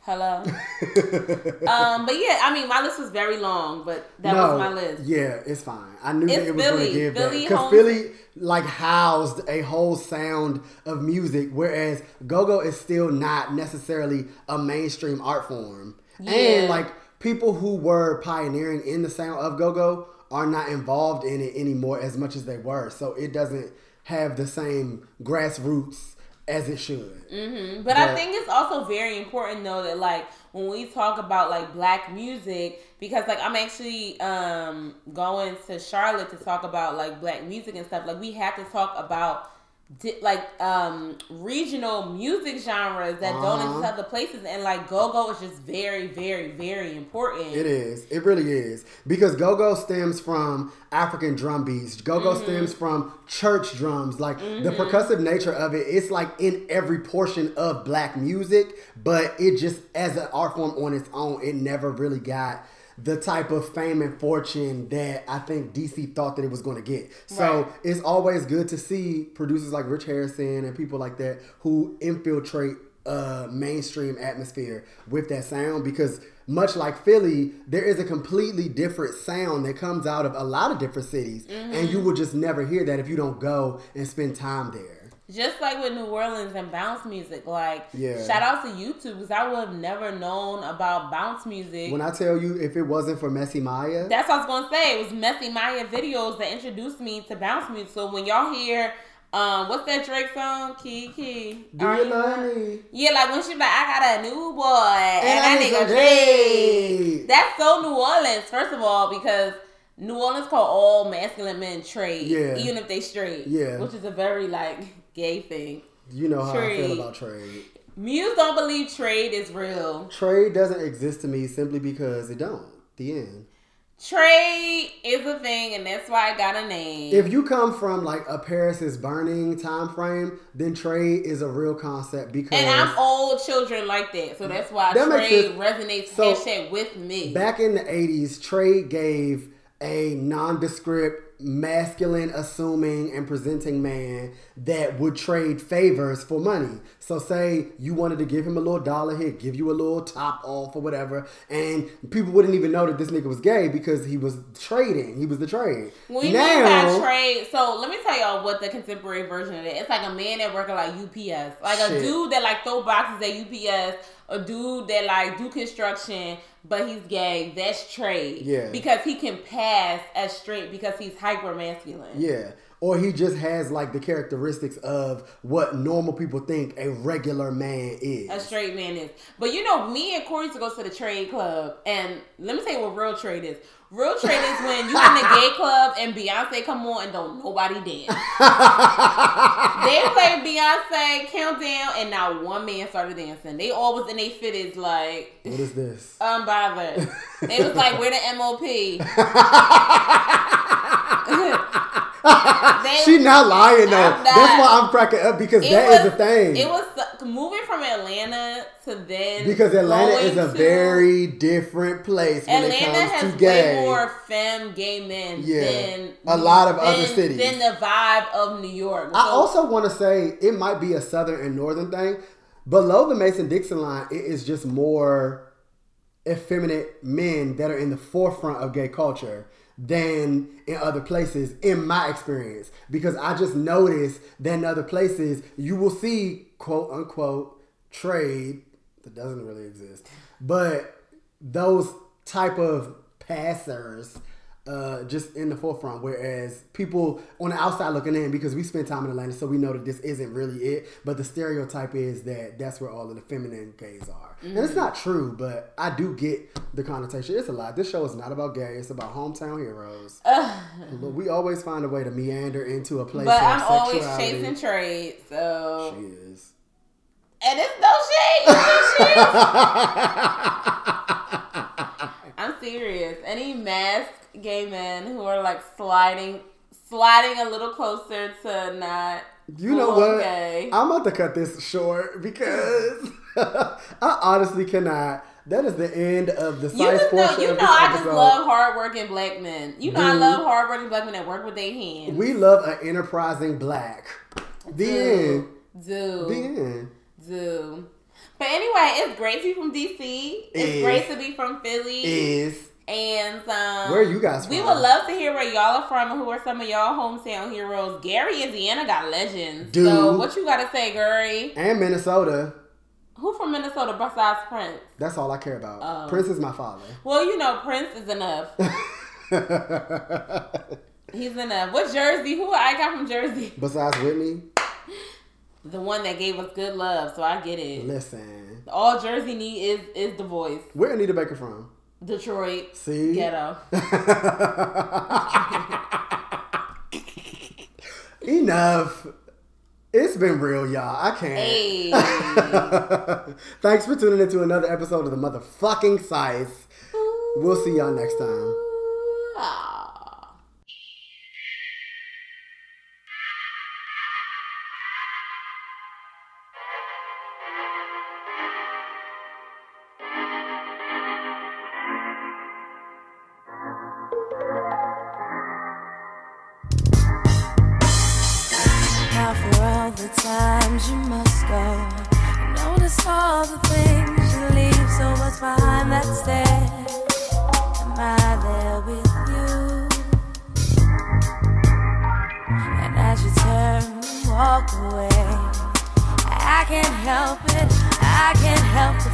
Hello. um, but yeah, I mean, my list was very long, but that was my list.
Yeah, it's fine. I knew it was going
Philly.
give
Philly
because Philly like housed a whole sound of music, whereas go-go is still not necessarily a mainstream art form.
Yeah.
And like people who were pioneering in the sound of go-go are not involved in it anymore as much as they were, so it doesn't have the same grassroots as it should.
But I think it's also very important though that like when we talk about like black music because like I'm actually um going to Charlotte to talk about like black music and stuff like we have to talk about like um regional music genres that don't
Uh-huh.
exist other places and like go-go is just very very very important.
It is. It really is. Because go-go stems from African drum beats. Go-go
Mm-hmm.
stems from church drums. Like the percussive nature of it, it's like in every portion of black music, but it just as an art form on its own, it never really got the type of fame and fortune that I think DC thought that it was going to get. So it's always good to see producers like Rich Harrison and people like that who infiltrate uh mainstream atmosphere with that sound because much like Philly, there is a completely different sound that comes out of a lot of different cities, and you will just never hear that if you don't go and spend time there.
Just like with New Orleans and bounce music, like
Yeah.
shout out to YouTube because I would have never known about bounce music.
When I tell you, if it wasn't for Messy Mya,
That's what I was gonna say. It was Messy Mya videos that introduced me to bounce music. So when y'all hear, um, what's that Drake song? Kiki.
do you love
mine?
me?
Yeah, like when she like, I got a new boy and,
And I
nigga. Drake. That's so New Orleans, first of all, because New Orleans call all masculine men trade,
Yeah.
even if they straight.
Yeah.
which is a very like gay thing.
You know how I feel about trade.
Muse don't believe trade is real.
Trade doesn't exist to me simply because it don't. The end.
Trade is a thing, and that's why I got a name.
If you come from like a Paris is burning time frame, then trade is a real concept because
and I'm old children like that, so that's why
That
trade resonates
So,
hashtag with me.
back in the 80s, trade gave a nondescript, masculine, assuming, and presenting man that would trade favors for money. So, say you wanted to give him a little dollar, he'd give you a little top off or whatever, and people wouldn't even know that this nigga was gay because he was trading. He was the trade.
We
now,
now trade. So let me tell y'all what the contemporary version of it. It's like a man that work at like UPS, like a dude that like throw boxes at UPS, a dude that like do construction, but he's gay. That's trade.
Yeah.
because he can pass as straight because he's hyper masculine.
Yeah. Or he just has like the characteristics of what normal people think a regular man is.
A straight man is. But you know, me and Corey used to go to the trade club, and let me tell you what real trade is. Real trade is when you in the gay club and Beyonce come on and don't nobody dance. they play Beyonce countdown, and now one man started dancing. They all was in they fitteds like
What is this?
unbothered. It was like we're the MOP.
She not lying though.
I'm
That's why I'm cracking up because that is
was-
the thing.
It was moving from Atlanta to then
because Atlanta is a
to-
very different place when
Atlanta
it
has
gay.
way more femme gay men
Yeah.
than
A lot of
than,
other cities.
than the vibe of New York.
I also want to say it might be a southern and northern thing. Below the Mason Dixon line, it is just more effeminate men that are in the forefront of gay culture than in other places, in my experience. Because I just noticed that in other places, you will see quote unquote trade that doesn't really exist, but those type of passers uh, just in the forefront. Whereas people on the outside looking in, because we spend time in Atlanta, so we know that this isn't really it. But the stereotype is that that's where all of the feminine gays are, and it's not true. But I do get the connotation. It's a lot. This show is not about gay. It's about hometown heroes. Look, we always find a way to meander into a place.
but I'm always
sexuality.
chasing trade. So
She is.
and it's no shade. It's no shade. Serious. Any masked gay men who are like sliding, sliding a little closer to not.
You know what?
Gay.
I'm about to cut this short because I honestly cannot. That is the end of the size
You
size
know,
portion
you
of
know,
this
I just
episode.
love hardworking black men. You know, I love hardworking black men that work with their hands.
we love an enterprising black. The end.
do,
The end.
do. But anyway, it's great to be from DC. It's
Is.
great to be from Philly.
Is
And um,
Where are you guys From?
We would love to hear where y'all are from and who are some of y'all hometown heroes. Gary, Indiana got legends.
Dude.
So what you gotta say, Gary?
and Minnesota.
Who from Minnesota besides Prince?
That's all I care about.
Oh.
Prince is my father.
Well, you know Prince is enough. He's enough. What Jersey? Who I got from Jersey?
Besides Whitney,
The one that gave us good love. So I get it.
listen.
All Jersey need is is the voice.
Where Anita Baker from?
Detroit.
See?
Ghetto.
Enough. It's been real, y'all. I can't.
Hey.
Thanks for tuning into another episode of the motherfucking Psyce. We'll see y'all next time.
Ah.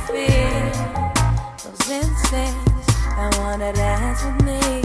feel those instincts. that wanna dance with me.